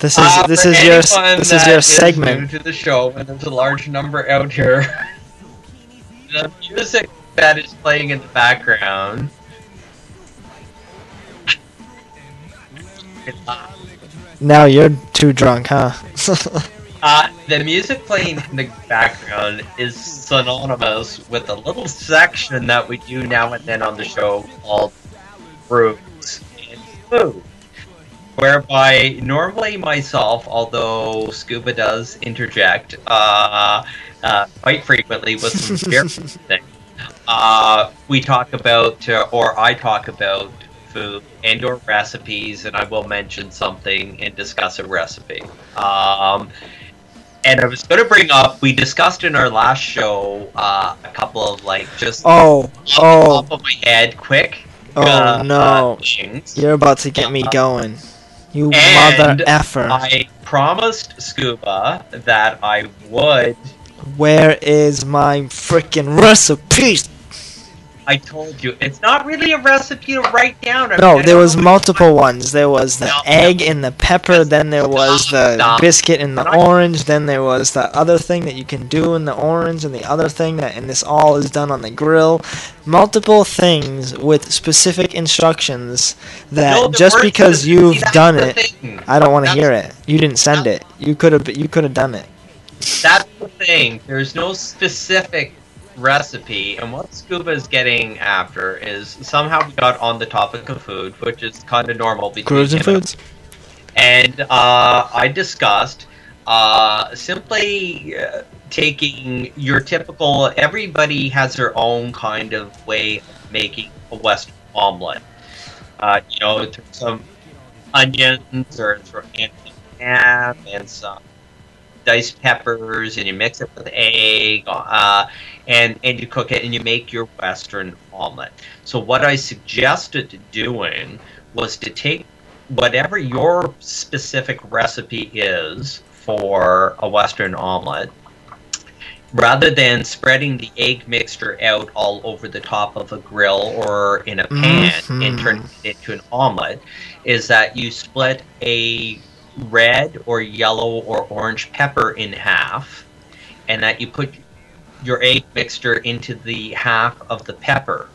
This is Uh, this is your this is your segment. to the show, and there's a large number out here. <laughs> the music that is playing in the background. Now you're too drunk, huh? <laughs> Uh, the music playing in the background is synonymous with a little section that we do now and then on the show called Fruits and Food. Whereby normally myself, although Scuba does interject uh, uh, quite frequently with some <laughs> beer thing, uh, we talk about, uh, or I talk about food and or recipes, and I will mention something and discuss a recipe. Um, and I was going to bring up, we discussed in our last show uh, a couple of like just Oh, oh, top of my head, quick. oh uh, no! things. You're about to get me going. You And mother effer. I promised Scuba that I would. Where is my freaking recipe? I told you it's not really a recipe to write down. I No, I there was multiple ones. There was the egg and the pepper, then there was the Stop. biscuit and the orange, then there was the other thing that you can do in the orange, and the other thing that, and this all is done on the grill. Multiple things with specific instructions that No, just because you've done it, thing. I don't want to hear it. You didn't send it. You could have. You could have done it. That's the thing. There's no specific recipe, and what Scuba is getting after is somehow we got on the topic of food, which is kind of normal between him foods. and uh, I discussed uh, simply uh, taking your typical. Everybody has their own kind of way of making a Western omelet. Uh, you know, some onions or ham and some diced peppers, and you mix it with egg, uh, and and you cook it, and you make your Western omelet. So what I suggested doing was to take whatever your specific recipe is for a Western omelet, rather than spreading the egg mixture out all over the top of a grill or in a pan and Mhm. turning it into an omelet, is that you split a red or yellow or orange pepper in half, and that you put your egg mixture into the half of the pepper,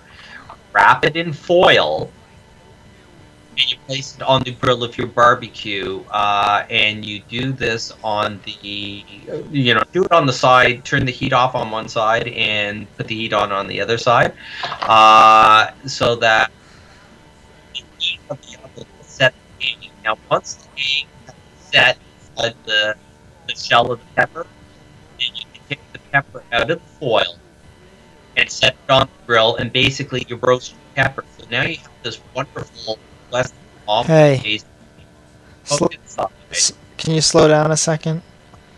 wrap it in foil, and you place it on the grill of your barbecue, uh, and you do this on the, you know, do it on the side, turn the heat off on one side, and put the heat on on the other side, uh, so that set the egg. Now, once the egg set inside the, the shell of the pepper, And you can take the pepper out of the foil and set it on the grill, and basically you roast your pepper. So now you have this wonderful, less awful Hey. taste. Sl- Can you slow down a second?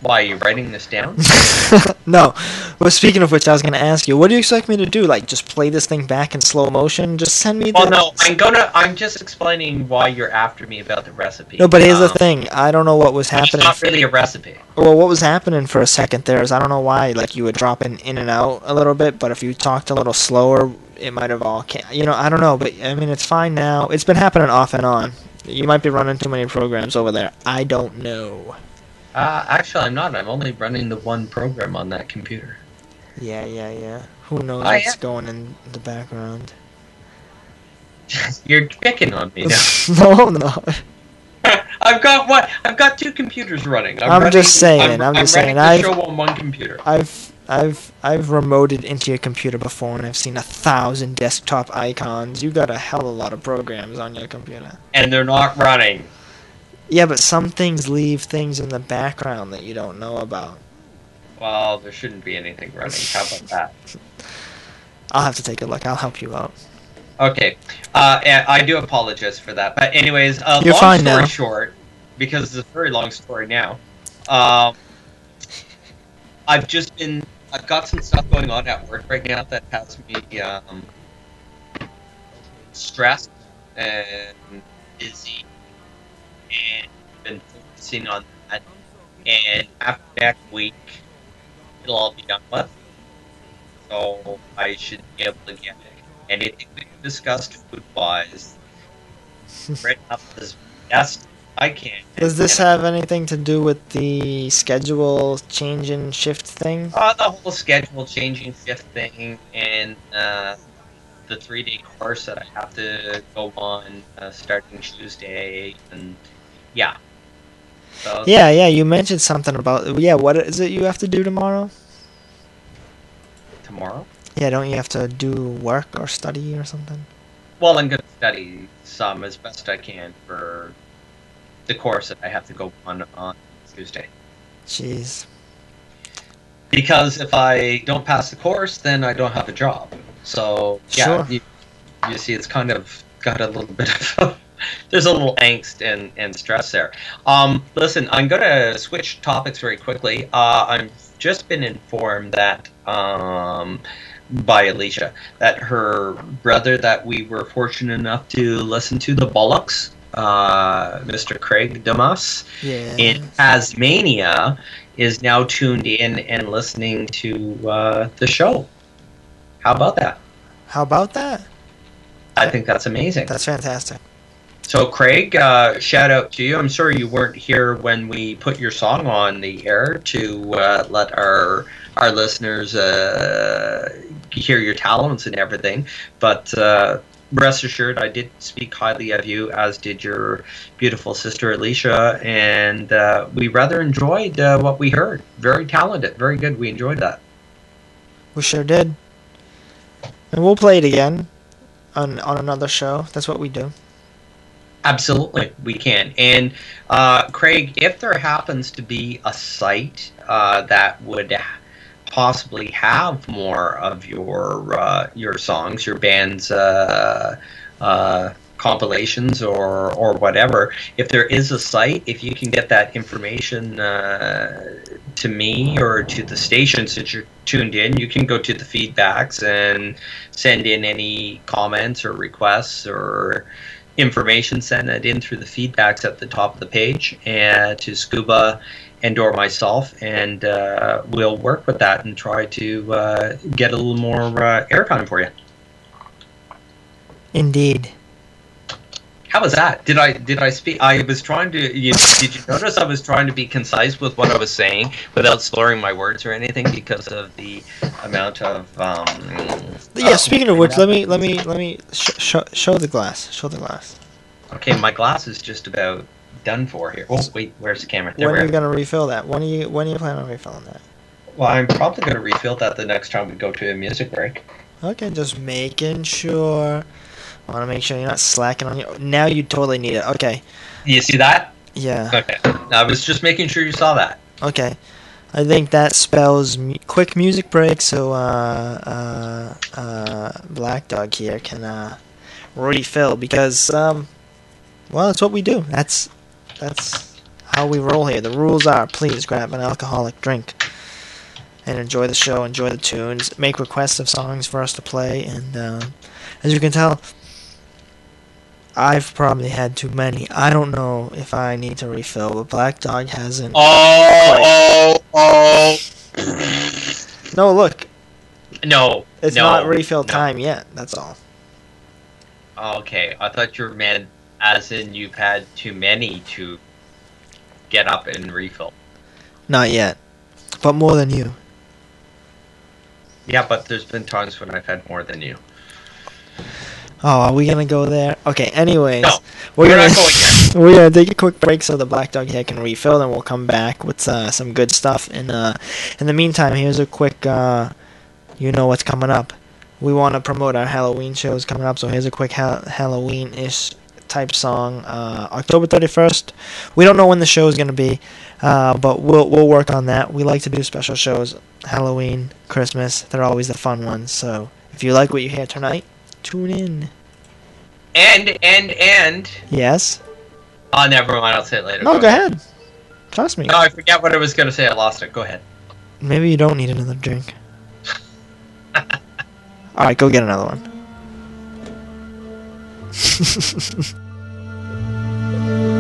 Why are you writing this down? <laughs> no. Well, speaking of which, I was going to ask you, what do you expect me to do? Like, just play this thing back in slow motion? Just send me the. well, no, I'm gonna. I'm just explaining why you're after me about the recipe. No, but here's the Um, thing. I don't know what was happening. It's not really a recipe. Well, what was happening for a second there is I don't know why. Like you were dropping in and out a little bit, but if you talked a little slower, it might have all. Ca- you know, I don't know, but I mean, it's fine now. It's been happening off and on. You might be running too many programs over there. I don't know. Uh, actually, I'm not. I'm only running the one program on that computer. Yeah, yeah, yeah. Who knows I what's am- going in the background? <laughs> You're picking on me now. <laughs> no, no. <laughs> I've got what? I've got two computers running. I'm running- just saying, I'm just running saying, I've- show on one computer. I've I've I've remoted into your computer before, and I've seen a thousand desktop icons. You got a hell of a lot of programs on your computer. and they're not running. Yeah, but some things leave things in the background that you don't know about. Well, there shouldn't be anything running. How about <laughs> that? I'll have to take a look. I'll help you out. Okay, uh, I do apologize for that. But anyways, uh, You're long fine story now. short, because it's a very long story now. Um, I've just been, I've got some stuff going on at work right now that has me um, stressed and busy, and been focusing on that. And after next week, it'll all be done with. So I should be able to get anything we discussed food wise written <laughs> up as best I can. Does this And, have anything to do with the schedule change and shift thing? uh, the whole schedule changing shift thing and uh, the three day course that I have to go on uh, starting Tuesday and yeah. So Yeah, yeah. You mentioned something about yeah. What is it you have to do tomorrow? tomorrow. Yeah, don't you have to do work or study or something? Well, I'm going to study some as best I can for the course that I have to go on on Tuesday. Jeez. Because if I don't pass the course, then I don't have a job. So yeah, Sure. you, you see, it's kind of got a little <laughs> bit of there's a little angst and, and stress there. Um, listen, I'm gonna switch topics very quickly. Uh, I've just been informed that um, by Alicia that her brother that we were fortunate enough to listen to the Bollocks, uh, Mr. Craig Damas Yeah. in Tasmania is now tuned in and listening to uh, the show. How about that? How about that? I think that's amazing. That's fantastic. So, Craig, uh, shout out to you. I'm sorry you weren't here when we put your song on the air to uh, let our our listeners uh, hear your talents and everything. But uh, rest assured, I did speak highly of you, as did your beautiful sister Alicia, and uh, we rather enjoyed uh, what we heard. Very talented, very good. We enjoyed that. We sure did. And we'll play it again on on another show. That's what we do. Absolutely, we can. And uh, Craig, if there happens to be a site uh, that would possibly have more of your uh, your songs, your band's uh, uh, compilations, or or whatever, if there is a site, if you can get that information uh, to me or to the stations that you're tuned in, you can go to the feedbacks and send in any comments or requests or information, send it in through the feedbacks at the top of the page and to Scuba and or myself, and uh, we'll work with that and try to uh, get a little more uh, airtime for you. Indeed. How was that? Did I did I speak? I was trying to. You, did you notice I was trying to be concise with what I was saying without slurring my words or anything because of the amount of. Um, Yeah. uh, speaking of which, let me let me let me sh- sh- show the glass. Show the glass. Okay, my glass is just about done for here. Oh wait, where's the camera? There when are you gonna refill that? When are you when are you planning on refilling that? Well, I'm probably going to refill that the next time we go to a music break. Okay, just making sure. I want to make sure you're not slacking on your. Now you totally need it. Okay. You see that? Yeah. Okay. I was just making sure you saw that. Okay. I think that spells mu- quick music break, so uh, uh, uh, Black Dog here can uh, refill because, um, well, that's what we do. That's that's how we roll here. The rules are: please grab an alcoholic drink and enjoy the show, enjoy the tunes, make requests of songs for us to play, and uh, as you can tell, I've probably had too many. I don't know if I need to refill, but Black Dog hasn't. Oh, oh, oh. No, look, No. it's no, not refill no. time yet. That's all. Oh, okay, I thought you meant as in you've had too many to get up and refill. Not yet, but more than you. Yeah, but there's been times when I've had more than you. Oh, are we gonna go there? Okay. Anyways, No, we're, we're gonna not going <laughs> we're gonna take a quick break so the black dog here can refill, then we'll come back with uh, some good stuff. And uh, in the meantime, here's a quick. Uh, you know what's coming up. We want to promote our Halloween shows coming up, so here's a quick ha- Halloween-ish type song. Uh, October 31st. We don't know when the show is gonna be, uh, but we'll we'll work on that. We like to do special shows, Halloween, Christmas. They're always the fun ones. So if you like what you hear tonight, tune in. And and and Yes. oh, never mind. I'll say it later. No, go ahead. Trust me. No, I forget what I was gonna say. I lost it. Go ahead. Maybe you don't need another drink. <laughs> All right, go get another one. <laughs>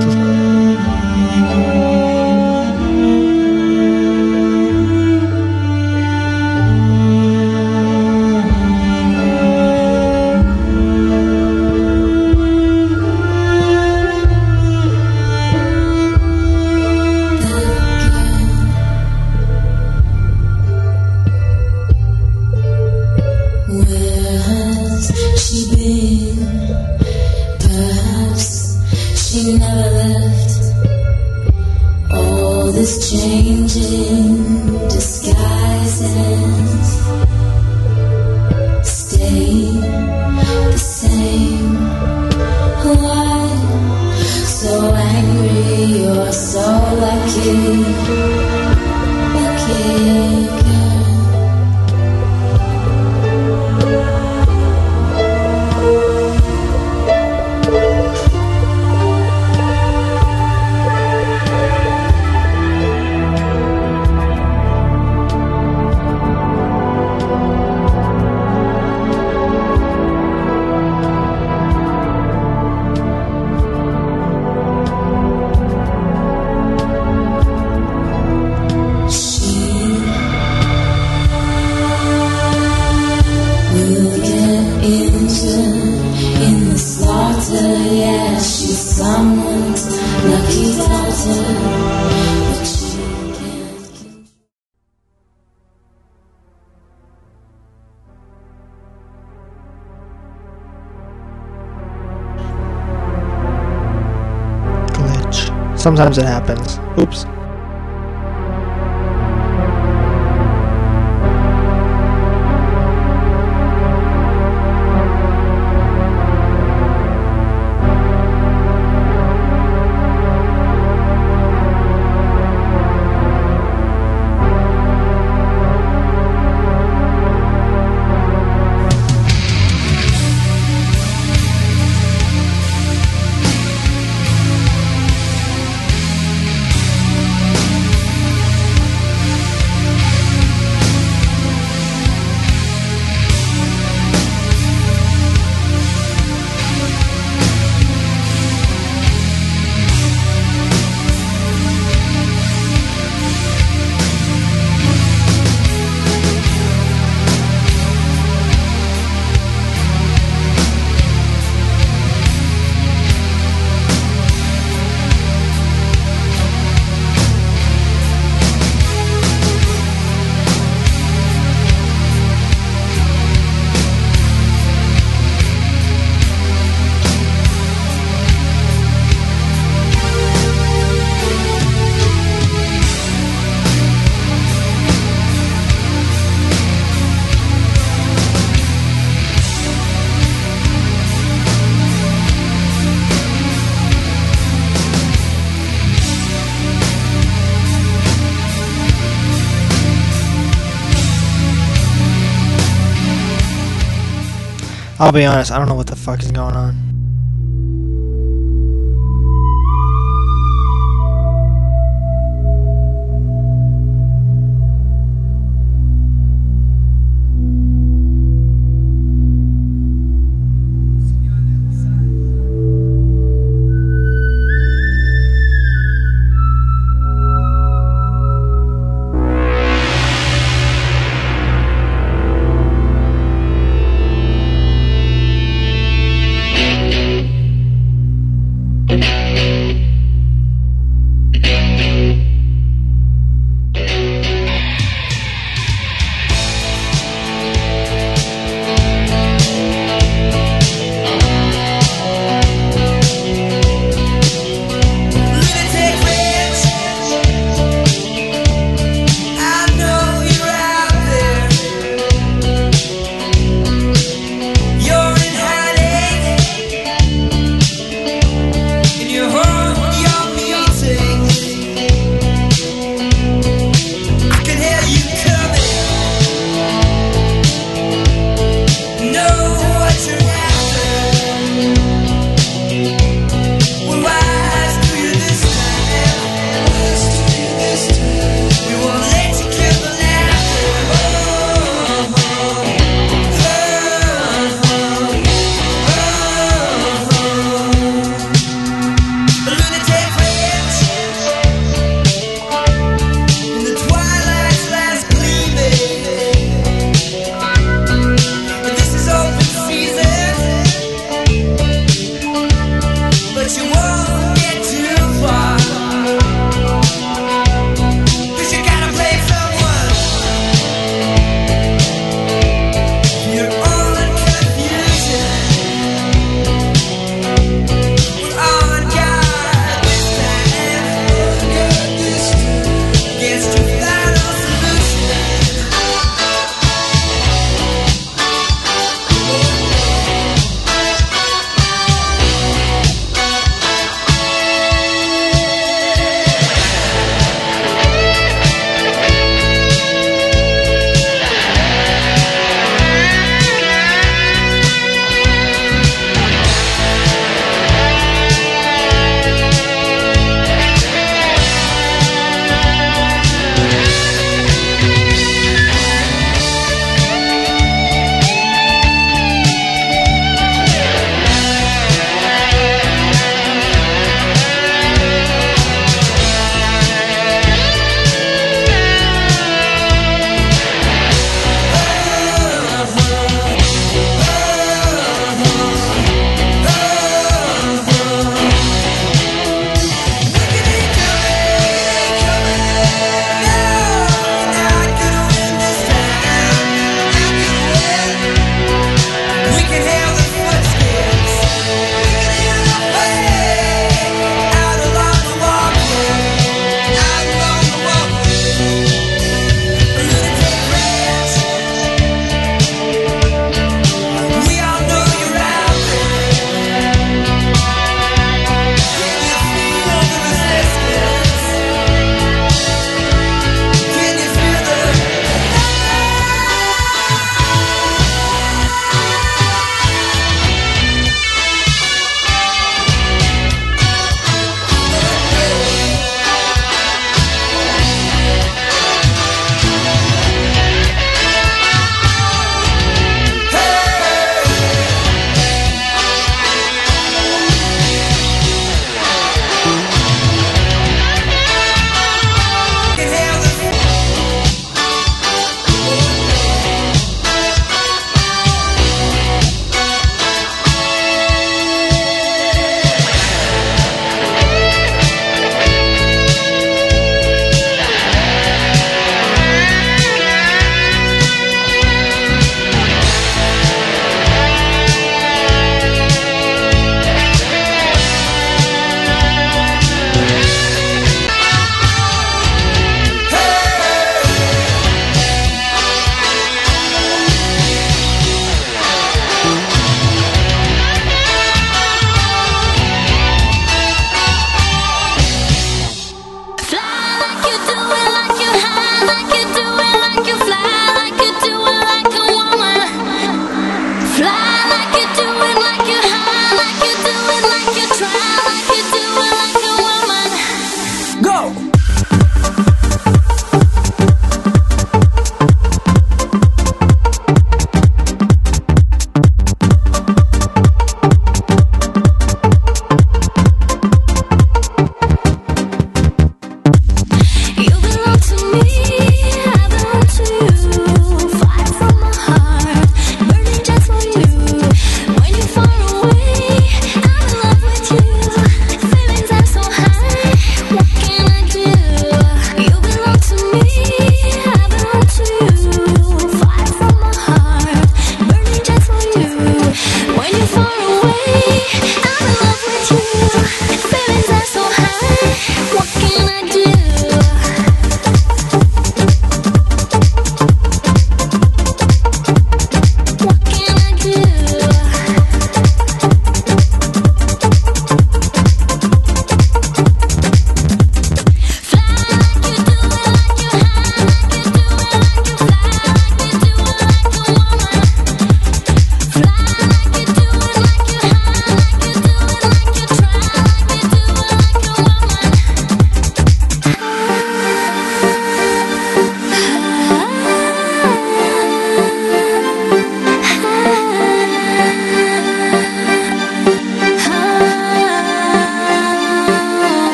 Sometimes it happens. Oops. I'll be honest, I don't know what the fuck is going on.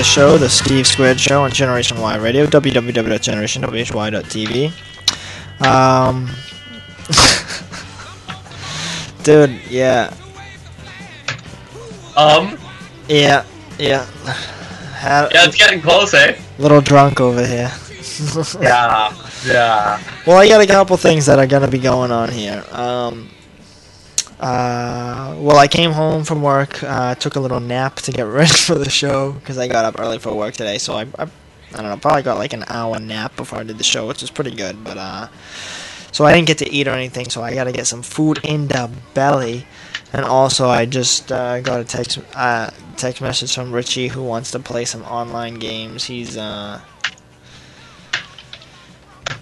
The show, the Steve Squared Show on Generation Y Radio, www.generationwhy.tv. Um, <laughs> dude, yeah, Um. yeah, yeah. Had Yeah, it's getting close, eh? little drunk over here. <laughs> Yeah. Yeah. Well, I got a couple things that are gonna be going on here. Um, well, I came home from work, uh, took a little nap to get <laughs> ready for the show because I got up early for work today. So I, I, I don't know, probably got like an hour nap before I did the show, which was pretty good. But uh, so I didn't get to eat or anything. So I got to get some food in the belly. And also, I just uh, got a text uh, text message from Richie who wants to play some online games. He's uh,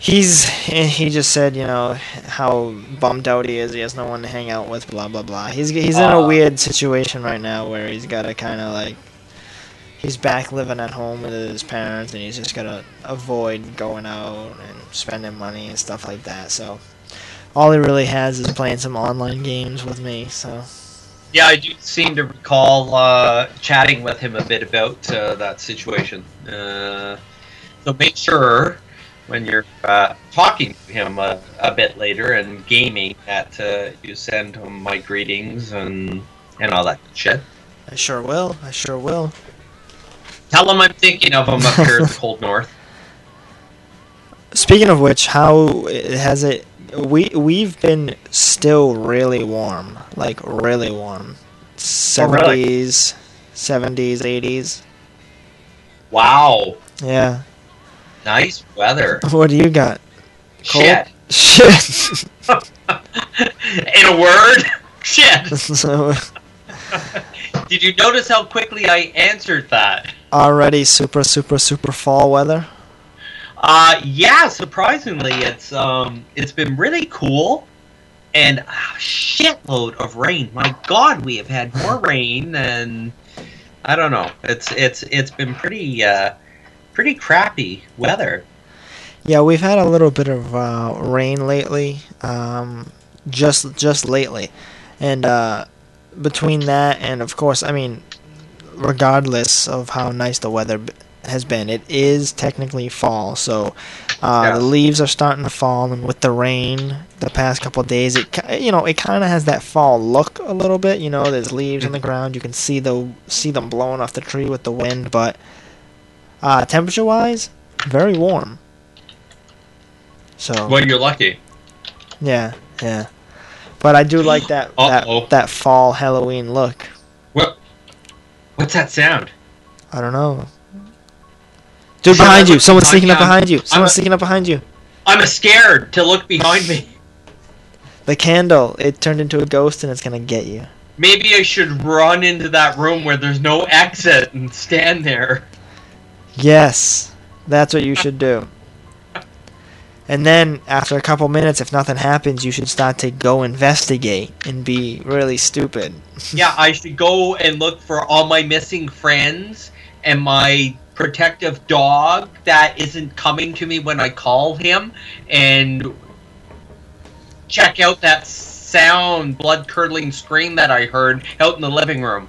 he's he just said you know how bummed out he is. He has no one to hang out with. Blah blah blah. He's he's in a weird situation right now where he's got to kind of like he's back living at home with his parents, and he's just gotta avoid going out and spending money and stuff like that. So all he really has is playing some online games with me. So Yeah, I do seem to recall uh, chatting with him a bit about uh, that situation. Uh, so make sure when you're uh, talking to him a, a bit later and gaming that uh, you send him my greetings and and all that shit. I sure will. I sure will. Tell him I'm thinking of him up here at the <laughs> cold north. Speaking of which, how has it? We we've been still really warm, like really warm, Oh, seventies, seventies, eighties. Wow, Yeah. Nice weather. <laughs> What do you got? Cold? Shit. Shit. <laughs> In a word, shit. <laughs> so Did you notice how quickly I answered that? already super super super fall weather. Uh, yeah, surprisingly, it's um, it's been really cool, and a shitload of rain. My God, we have had more rain than I don't know. It's it's it's been pretty uh, pretty crappy weather. Yeah, we've had a little bit of uh, rain lately, um, just just lately, and uh, between that and of course, I mean, regardless of how nice the weather has been, it is technically fall. So uh, the leaves are starting to fall, and with the rain the past couple of days, it you know it kind of has that fall look a little bit. You know, there's leaves on the ground. You can see the see them blowing off the tree with the wind, but uh, temperature wise, very warm. So Well, you're lucky. yeah, yeah. But I do like that <gasps> Uh-oh. that that fall Halloween look. What? What's that sound? I don't know. Dude, Shut behind up, you! Someone's sneaking up behind you! Someone's sneaking up behind you! I'm scared to look behind me. <laughs> The candle, it turned into a ghost and it's gonna get you. Maybe I should run into that room where there's no exit and stand there. Yes, that's what you should do. And then, after a couple minutes, if nothing happens, you should start to go investigate and be really stupid. <laughs> yeah, I should go and look for all my missing friends and my protective dog that isn't coming to me when I call him and check out that sound, blood curdling scream that I heard out in the living room.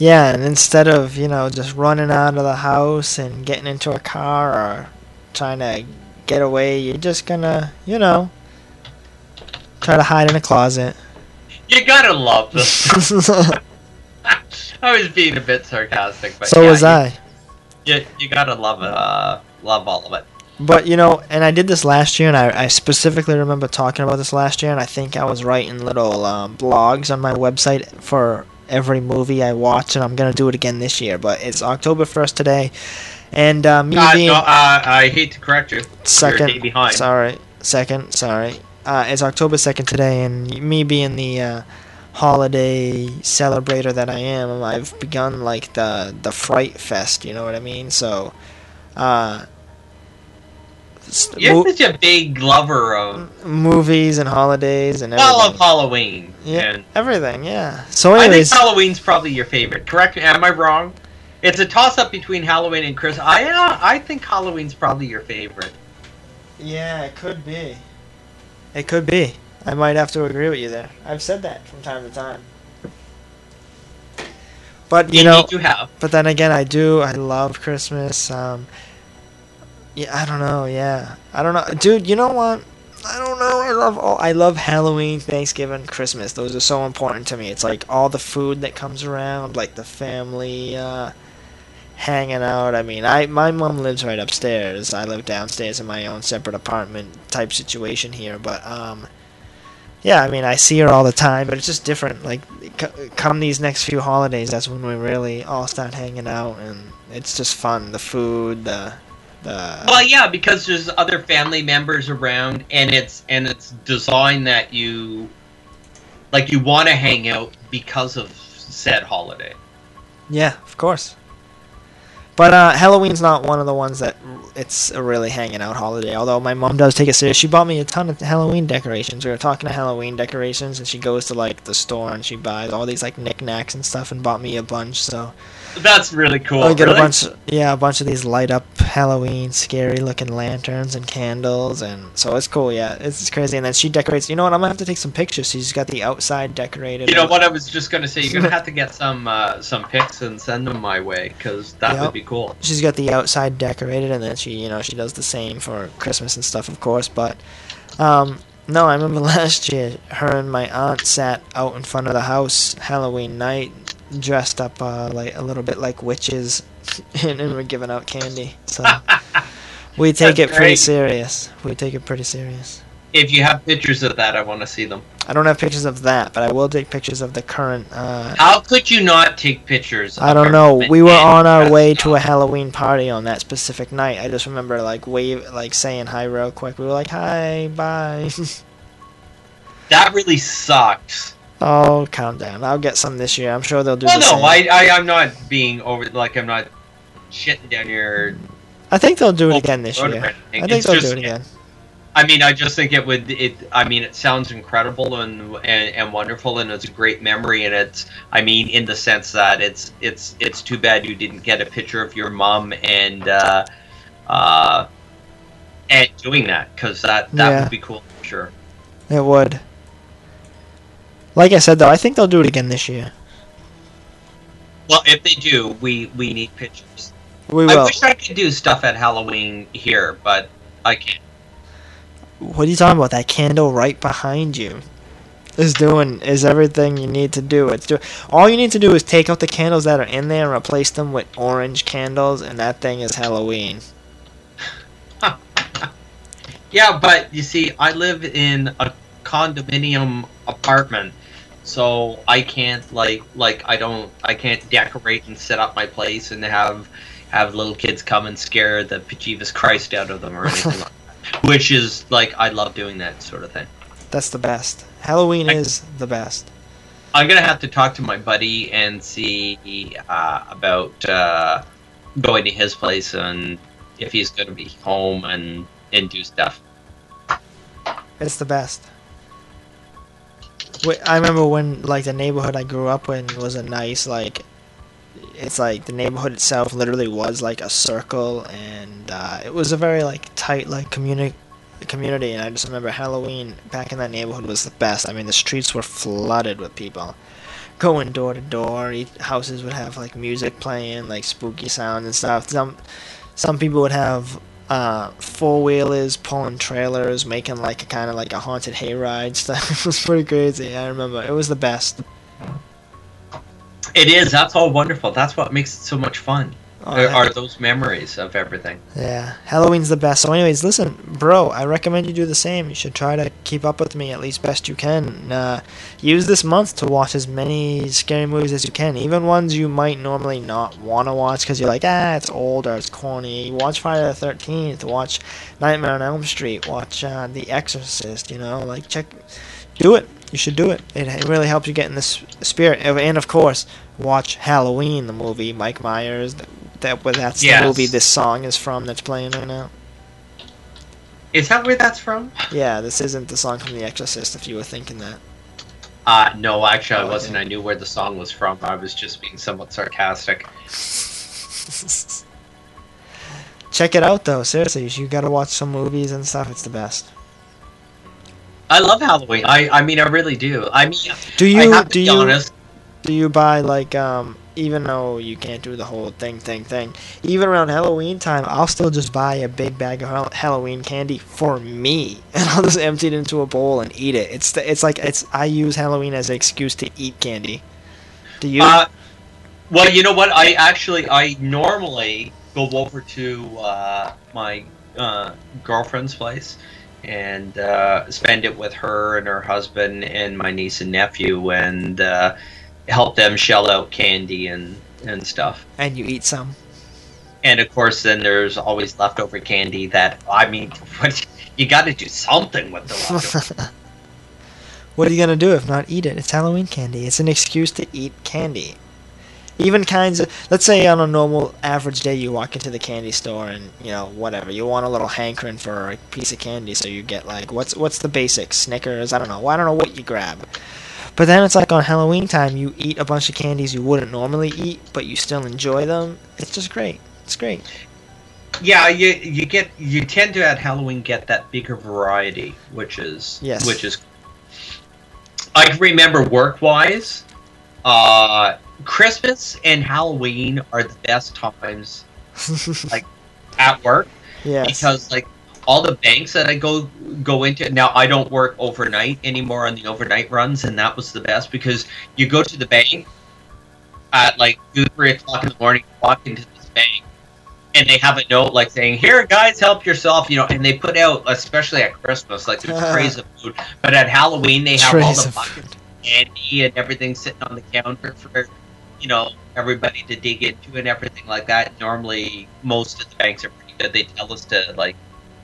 Yeah, and instead of, you know, just running out of the house and getting into a car or trying to get away, you're just gonna, you know, try to hide in a closet. You gotta love this. <laughs> <laughs> I was being a bit sarcastic, but so yeah, was you, I. You, you gotta love it. Uh, love all of it. But, you know, and I did this last year, and I, I specifically remember talking about this last year, and I think I was writing little um, blogs on my website for every movie I watch, and I'm gonna do it again this year. But it's October 1st today, and uh, me Uh, being. no, uh, I hate to correct you. You're a day second behind. sorry second sorry uh, it's october 2nd today and me being the uh, holiday celebrator that i am i've begun like the the fright fest you know what i mean so uh You're such a big lover of movies and holidays and everything well of Halloween. yeah And everything yeah so I think Halloween's probably your favorite. Correct me? Am I wrong? It's a toss up between Halloween and Christmas. I uh, I think Halloween's probably your favorite. yeah it could be it could be i might have to agree with you there i've said that from time to time But you You know, have. but then again, I do. I love Christmas. Um, yeah, I don't know. Yeah, I don't know, dude. You know what? I don't know. I love all. I love Halloween, Thanksgiving, Christmas. Those are so important to me. It's like all the food that comes around, like the family uh, hanging out. I mean, I my mom lives right upstairs. I live downstairs in my own separate apartment type situation here. But um, yeah, I mean, I see her all the time, but it's just different. Like, c- come these next few holidays, that's when we really all start hanging out, and it's just fun. The food, the the Well, yeah, because there's other family members around, and it's and it's designed that you, like, you want to hang out because of said holiday. yeah, of course. But uh, Halloween's not one of the ones that it's a really hanging out holiday. Although my mom does take it serious. She bought me a ton of Halloween decorations. We were talking to Halloween decorations, and she goes to like the store and she buys all these like knickknacks and stuff, and bought me a bunch. So That's really cool. I'll get really? a bunch, yeah, a bunch of these light up Halloween, scary looking lanterns and candles, and so it's cool. Yeah, it's, it's crazy. And then she decorates. You know what? I'm gonna have to take some pictures. She's got the outside decorated. You know what? I was just gonna say you're gonna <laughs> have to get some uh, some pics and send them my way because that Yep. would be cool. She's got the outside decorated, and then she, you know, she does the same for Christmas and stuff, of course. But, um, no, I remember <laughs> last year, her and my aunt sat out in front of the house Halloween night, dressed up uh, like a little bit like witches, <laughs> and, and we're giving out candy. So <laughs> we take That's it pretty great. serious. We take it pretty serious. If you have pictures of that, I want to see them. I don't have pictures of that, but I will take pictures of the current. Uh, How could you not take pictures? I don't know. We were on our way to a Halloween party on that specific night. I just remember like wave, like saying hi real quick. We were like, "Hi, bye." <laughs> That really sucks. Oh, calm down. I'll get some this year. I'm sure they'll do Well, the no. I, I I'm not being over like I'm not shitting down your. I think they'll do it again this year. I think It's they'll just- do it again. I mean, I just think it would. It. I mean, it sounds incredible and, and and wonderful, and it's a great memory. And it's. I mean, in the sense that it's it's it's too bad you didn't get a picture of your mom and uh, uh, and doing that because that that Yeah. would be cool for sure. It would. Like I said, though, I think they'll do it again this year. Well, if they do, we we need pictures. We will. I wish I could do stuff at Halloween here, but I can't. What are you talking about? That candle right behind you is doing is everything you need to do. It's do all you need to do is take out the candles that are in there and replace them with orange candles, and that thing is Halloween. <laughs> Yeah, but you see, I live in a condominium apartment, so I can't like like I don't I can't decorate and set up my place and have have little kids come and scare the bejeebus Christ out of them or anything like <laughs> that. Which is like I love doing that sort of thing. That's the best. Halloween is the best. I'm gonna have to talk to my buddy and see uh, about uh, going to his place and if he's gonna be home and and do stuff. It's the best. I remember when like the neighborhood I grew up in was a nice like it's like the neighborhood itself literally was like a circle and uh, it was a very like tight like community community and I just remember Halloween back in that neighborhood was the best. I mean the streets were flooded with people going door to door. Houses would have like music playing, like spooky sounds and stuff. Some some people would have uh, four wheelers pulling trailers, making like a kind of like a haunted hayride <laughs> stuff. it was pretty crazy. I remember it was the best. It is. That's all wonderful. That's what makes it so much fun. Oh, are, those memories of everything? Yeah, Halloween's the best. So, anyways, listen, bro, I recommend you do the same. You should try to keep up with me at least best you can. Uh, use this month to watch as many scary movies as you can, even ones you might normally not want to watch because you're like, ah, it's old or it's corny. Watch Friday the Thirteenth. Watch Nightmare on Elm Street. Watch uh, The Exorcist. You know, like check, do it. You should do it. It, it really helps you get in this spirit. And of course, watch Halloween, the movie. Mike Myers. That, that well, that's Yes. the movie this song is from that's playing right now. Is that where that's from? Yeah, this isn't the song from The Exorcist. If you were thinking that. Uh, no, actually, I Oh, wasn't. I knew where the song was from. I was just being somewhat sarcastic. <laughs> Check it out though. Seriously, you gotta watch some movies and stuff. It's the best. I love Halloween. I, I mean, I really do. I mean, Do I you have to do be you honest. do you buy like um even though you can't do the whole thing, thing, thing, even around Halloween time, I'll still just buy a big bag of Halloween candy for me, <laughs> and I'll just empty it into a bowl and eat it. It's it's like it's I use Halloween as an excuse to eat candy. Do you? Uh, well, you know what? I actually, I normally go over to uh, my uh, girlfriend's place and uh, spend it with her and her husband and my niece and nephew and uh, help them shell out candy and, and stuff. and you eat some. And of course, then there's always leftover candy that, I mean, <laughs> what, you got to do something with the leftover. <laughs> What are you gonna do if not eat it? It's Halloween candy. It's an excuse to eat candy. Even kinds of, let's say on a normal average day, you walk into the candy store and you know whatever you want a little hankering for a piece of candy, so you get like what's what's the basics? Snickers. I don't know. I don't know what you grab. But then it's like on Halloween time, you eat a bunch of candies you wouldn't normally eat, but you still enjoy them. It's just great. It's great. Yeah, you you get you tend to at Halloween get that bigger variety, which is Yes. which is. I can remember work wise, uh, Christmas and Halloween are the best times, <laughs> like at work, Yes. because like all the banks that I go go into now, I don't work overnight anymore on the overnight runs, and that was the best because you go to the bank at like two three o'clock in the morning, walk into this bank and they have a note like saying, "Here, guys, help yourself," you know. And they put out, especially at Christmas, like there's trays of food, but at Halloween they have all the buckets of candy and everything sitting on the counter for you know everybody to dig into and everything like that. Normally, most of the banks are pretty good. They tell us to like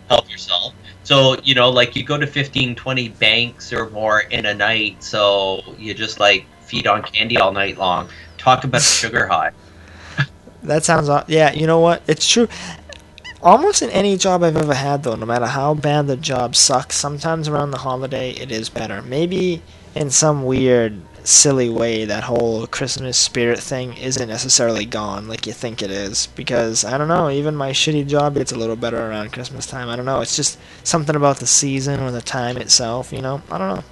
help yourself. So you know, like you go to 15, 20 banks or more in a night, so you just like feed on candy all night long. Talk about sugar <laughs> high. That sounds yeah. You know what? It's true. Almost in any job I've ever had, though, no matter how bad the job sucks, sometimes around the holiday it is better. Maybe in some weird, silly way, that whole Christmas spirit thing isn't necessarily gone like you think it is. Because I don't know, even my shitty job gets a little better around Christmas time. I don't know. It's just something about the season or the time itself. You know, I don't know.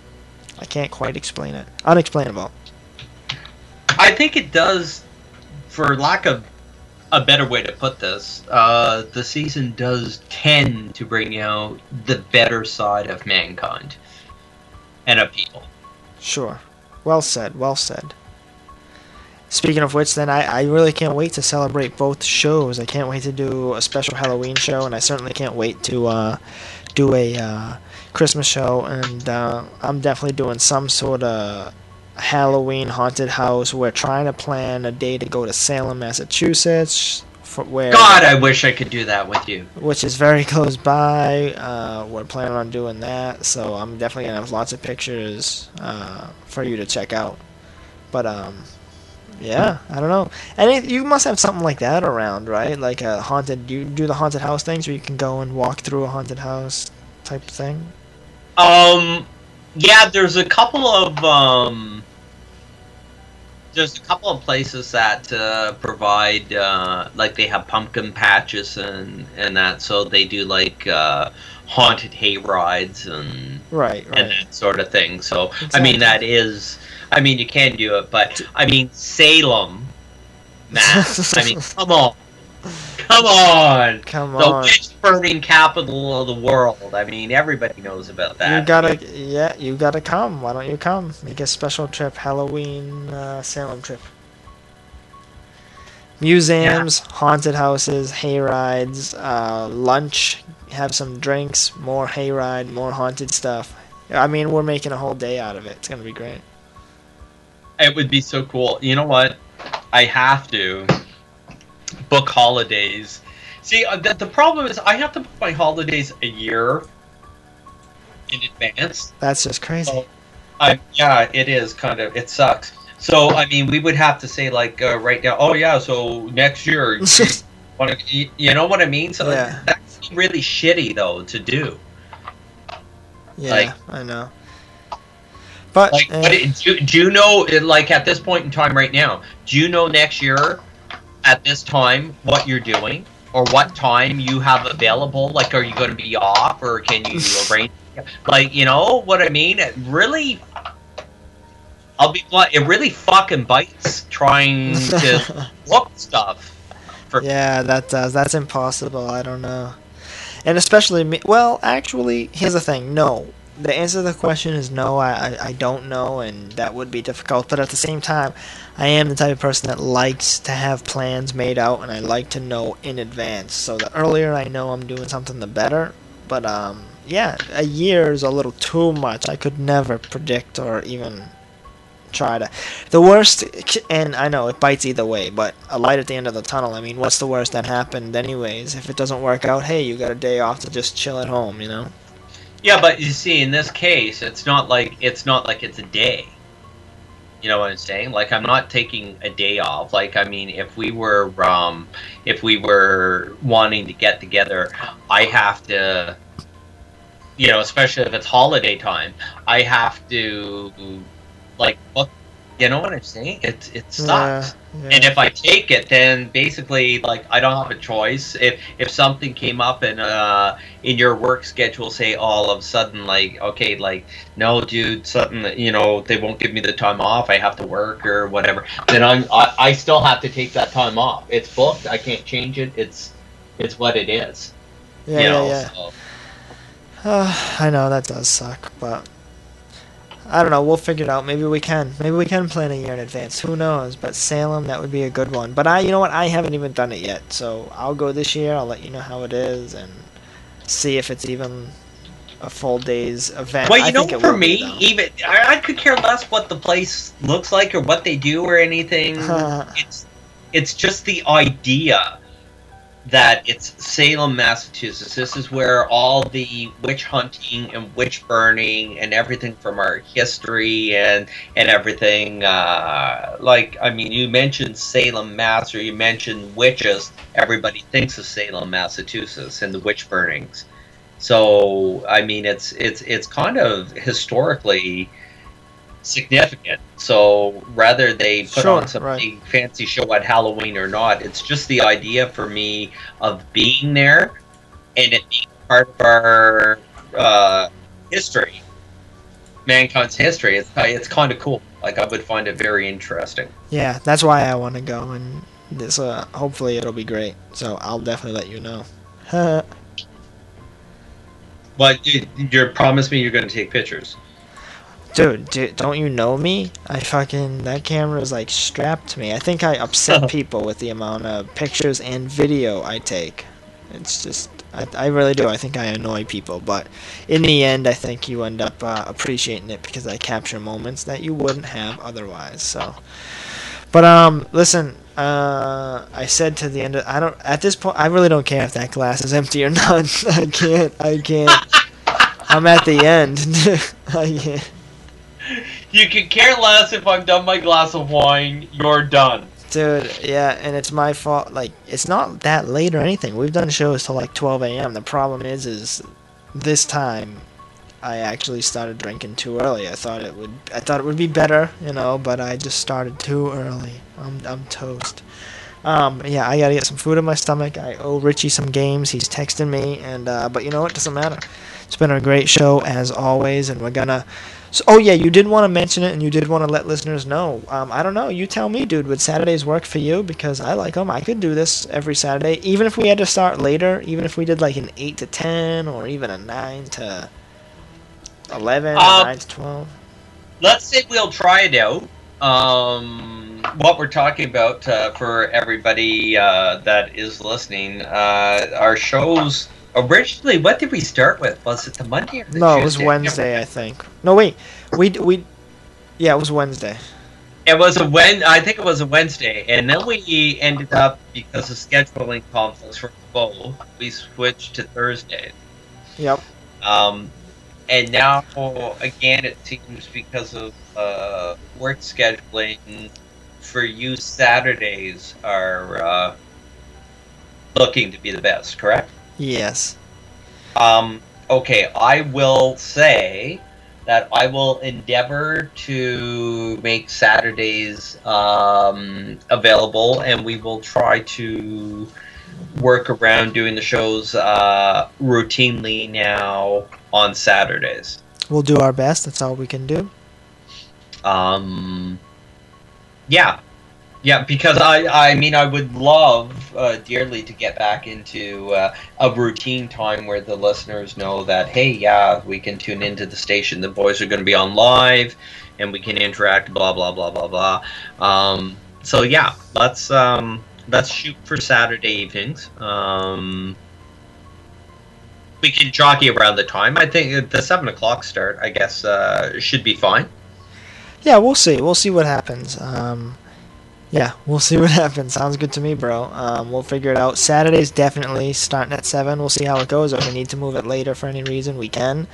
I can't quite explain it. Unexplainable. I think it does, for lack of a better way to put this, uh, the season does tend to bring out the better side of mankind and of people. Sure. Well said. Well said. Speaking of which, then I, I really can't wait to celebrate both shows. I can't wait to do a special Halloween show, and I certainly can't wait to uh, do a uh, Christmas show. And uh, I'm definitely doing some sort of Halloween haunted house. We're trying to plan a day to go to Salem, Massachusetts, where God, I wish I could do that with you. which is very close by. Uh, we're planning on doing that, so I'm definitely gonna have lots of pictures uh, for you to check out. But um, yeah, I don't know. And you must have something like that around, right? Like a haunted. You do the haunted house things where you can go and walk through a haunted house type thing. Um, yeah, there's a couple of um, there's a couple of places that uh, provide uh, like they have pumpkin patches and and that, so they do like uh, haunted hay rides and Right, and that sort of thing. So I mean, that is, I mean, you can do it, but I mean, Salem, Mass. <laughs> I mean, come on, come on, Come on. the witch burning capital of the world. I mean, everybody knows about that. You gotta, yeah, you gotta come. Why don't you come? Make a special trip, Halloween uh, Salem trip. Museums, haunted houses, hay rides, uh, lunch, have some drinks, more hay ride, more haunted stuff. I mean, we're making a whole day out of it. It's gonna be great. It would be so cool. You know what? I have to book holidays. See, uh, the, the problem is I have to book my holidays a year in advance. That's just crazy. So, I, yeah, it is kind of. It sucks. So, I mean, we would have to say like uh, right now. Oh yeah, so next year. you <laughs> you, know what I mean? So Yeah. that's really shitty though to do. Yeah, Like- I know. But Like, eh, but it, do, do you know, like at this point in time right now, do you know next year at this time what you're doing or what time you have available? Like, are you going to be off or can you <laughs> arrange? Like, you know what I mean? It really, I'll be blunt. It really fucking bites trying to <laughs> look stuff. For Yeah, that does. That's impossible. I don't know. And especially me. Well, actually, here's the thing. No. The answer to the question is no. I, I don't know, and that would be difficult. But at the same time, I am the type of person that likes to have plans made out, and I like to know in advance. So the earlier I know I'm doing something, the better. But um, yeah, a year is a little too much. I could never predict or even try to. The worst, and I know it bites either way, but a light at the end of the tunnel. I mean, what's the worst that happened, anyways? If it doesn't work out, hey, you got a day off to just chill at home, you know? Yeah, but you see, in this case, it's not like it's not like it's a day. You know what I'm saying? Like I'm not taking a day off. Like I mean, if we were um, if we were wanting to get together, I have to, you know, especially if it's holiday time, I have to, like, book. You know what I'm saying? It it sucks. Yeah, And if I take it, then basically, like, I don't have a choice. If if something came up in uh in your work schedule, say all of a sudden, like, okay, like, no, dude, something, you know, they won't give me the time off. I have to work or whatever. Then I'm I, I still have to take that time off. It's booked. I can't change it. It's it's what it is. Yeah, you yeah, yeah. so- Uh, <sighs> I know that does suck, but I don't know. We'll figure it out. Maybe we can. Maybe we can plan a year in advance. Who knows? But Salem, that would be a good one. But I, you know what? I haven't even done it yet, so I'll go this year. I'll let you know how it is and see if it's even a full day's event. Well, I you know, think for will be, me, even I, I could care less what the place looks like or what they do or anything. <laughs> it's it's just the idea that it's Salem, Massachusetts. This is where all the witch hunting and witch burning and everything from our history and and everything. Uh, like, I mean, you mentioned Salem, Mass, or you mentioned witches. Everybody thinks of Salem, Massachusetts, and the witch burnings. So, I mean, it's it's it's kind of historically significant. So rather they put Sure, on some right. big fancy show at Halloween or not, it's just the idea for me of being there and it being part of our uh, history, mankind's history. It's it's kind of cool. Like I would find it very interesting. Yeah, that's why I want to go, and this. Uh, hopefully, it'll be great. So I'll definitely let you know. <laughs> But you, you promise me you're going to take pictures. Dude, dude, don't you know me? I fucking that camera is like strapped to me. I think I upset people with the amount of pictures and video I take. It's just, I, I really do. I think I annoy people, but in the end, I think you end up uh, appreciating it because I capture moments that you wouldn't have otherwise. So, but um, listen, uh, I said to the end. Of, I don't at this point. I really don't care if that glass is empty or <laughs> not. I can't. I can't. <laughs> I'm at the end. <laughs> I can't. You could care less if I'm done my glass of wine. You're done. Dude, yeah, and it's my fault. Like, it's not that late or anything. We've done shows till like 12 a.m. The problem is, is this time I actually started drinking too early. I thought it would, I thought it would be better, you know, but I just started too early. I'm, I'm toast. Um, yeah, I gotta get some food in my stomach. I owe Richie some games. He's texting me, and uh, but you know what? Doesn't matter. It's been a great show as always, and we're gonna. So, oh yeah, you did want to mention it, and you did want to let listeners know. Um, I don't know. You tell me, dude. Would Saturdays work for you? Because I like them. I could do this every Saturday, even if we had to start later. Even if we did like an eight to ten, or even a nine to eleven, or Um, nine to twelve. let's say we'll try it out. Um, what we're talking about uh, for everybody uh, that is listening, uh, our shows originally. What did we start with? Was it the Monday or the No, it was Wednesday, I think. No, wait. We we. Yeah, it was Wednesday. It was a Wed. I think it was a Wednesday, and then we ended up because of scheduling conflicts for both. We switched to Thursday. Yep. Um, and now again, it seems because of uh, work scheduling for you, Saturdays are uh, looking to be the best. Correct? Yes. Um, okay, I will say that I will endeavor to make Saturdays um, available, and we will try to work around doing the shows uh, routinely now on Saturdays. We'll do our best. That's all we can do. Um, yeah, yeah, because I, I mean, I would love uh, dearly to get back into uh, a routine time where the listeners know that, hey, yeah, we can tune into the station. The boys are going to be on live, and we can interact. Blah blah blah blah blah. Um, so yeah, let's um, let's shoot for Saturday evenings. Um, we can jockey around the time. I think the seven o'clock start, I guess, uh, should be fine. Yeah, we'll see. We'll see what happens. Um, yeah, we'll see what <laughs> happens. Sounds good to me, bro. Um, we'll figure it out. Saturday's definitely starting at seven. We'll see how it goes. If we need to move it later for any reason, we can.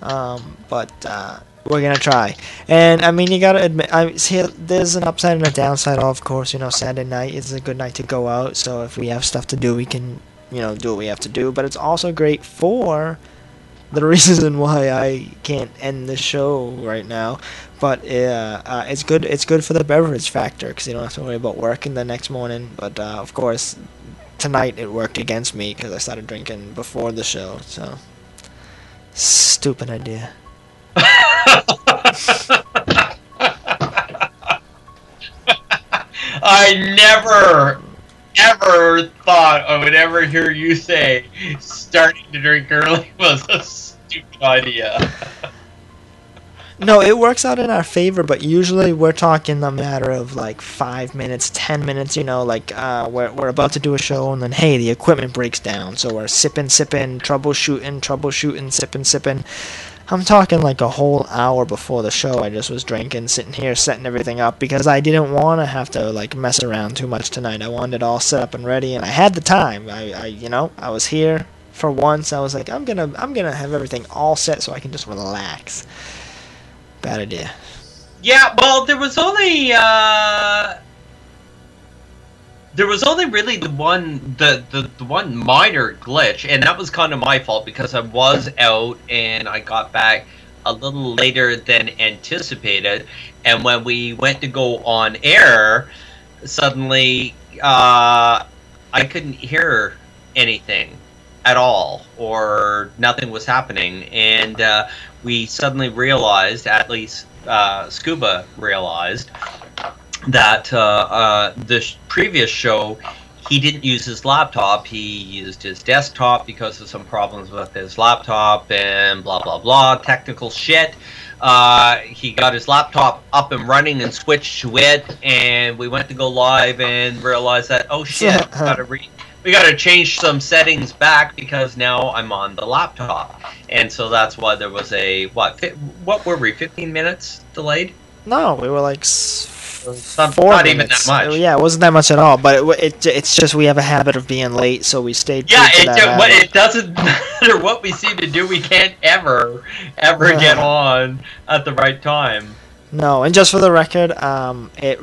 Um, but uh, we're gonna try. And I mean, you gotta admit, I see, there's an upside and a downside. Of course, you know, Saturday night is a good night to go out. So if we have stuff to do, we can, you know, do what we have to do. But it's also great for the <laughs> reason why I can't end the show right now. But uh, uh, it's good. It's good for the beverage factor because you don't have to worry about working the next morning. But uh, of course, tonight it worked against me because I started drinking before the show. So stupid idea. <laughs> I never, ever thought I would ever hear you say starting to drink early <laughs> was a stupid idea. <laughs> No, it works out in our favor, but usually we're talking a matter of like five minutes, ten minutes. You know, like uh, we're we're about to do a show, and then hey, the equipment breaks down, so we're sipping, sipping, troubleshooting, troubleshooting, sipping, sipping. I'm talking like a whole hour before the show. I just was drinking, sitting here, setting everything up because I didn't want to have to like mess around too much tonight. I wanted it all set up and ready, and I had the time. I, I you know, I was here for once. I was like, I'm gonna, I'm gonna have everything all set so I can just relax. Bad idea. Yeah, well, there was only uh, there was only really the one the, the the one minor glitch, and that was kind of my fault because I was out and I got back a little later than anticipated, and when we went to go on air, suddenly uh, I couldn't hear anything at all, or nothing was happening, and uh, we suddenly realized, at least uh, Scuba realized, that uh, uh, the sh- previous show he didn't use his laptop. He used his desktop because of some problems with his laptop and blah blah blah technical shit. Uh, he got his laptop up and running and switched to it, and we went to go live and realized that oh shit, <laughs> gotta re- we gotta change some settings back because now I'm on the laptop, and so that's why there was a what fi- what were we 15 minutes delayed? No, we were like s- Some- four not even that much. Yeah, it wasn't that much at all. But it, it it's just we have a habit of being late, so we stayed. Yeah, it, to do- it doesn't <laughs> matter what we seem to do. We can't ever, ever get on at the right time. No, and just for the record, um, it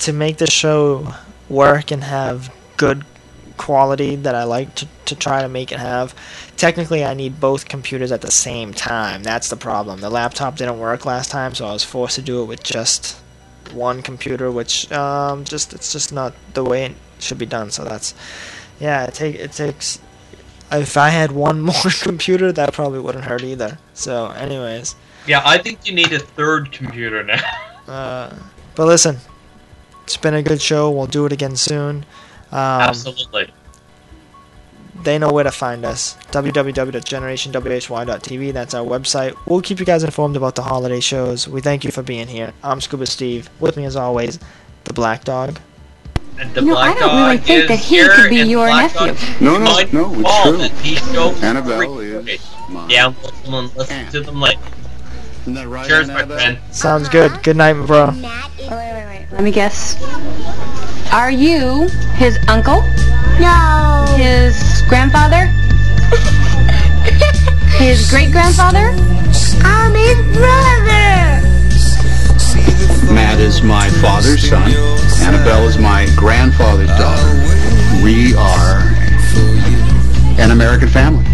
to make the show work and have good quality that I like to, to try to make it have. Technically, I need both computers at the same time. That's the problem. The laptop didn't work last time, so I was forced to do it with just one computer, which um, just it's just not the way it should be done. So that's yeah, it take it takes. If I had one <laughs> more computer, that probably wouldn't hurt either. So, anyways. Yeah, I think you need a third computer now. Uh, but listen, it's been a good show. We'll do it again soon. Um, Absolutely. They know where to find us. www.generationwhy.tv. That's our website. We'll keep you guys informed about the holiday shows. We thank you for being here. I'm Scuba Steve. With me, as always, the Black Dog. And the You know, I Black don't really Dog think is that he here, could be your Black nephew. Dog No, no, might no, it's fall true. that Annabelle is Yeah, we'll listen to them later. Isn't that right, Cheers, my friend. Sounds good. Good night, bro. Wait, wait, wait. Let me guess. Are you his uncle? No. His grandfather? <laughs> his great grandfather? I'm his brother. Matt is my father's son. Annabelle is my grandfather's daughter. We are an American family.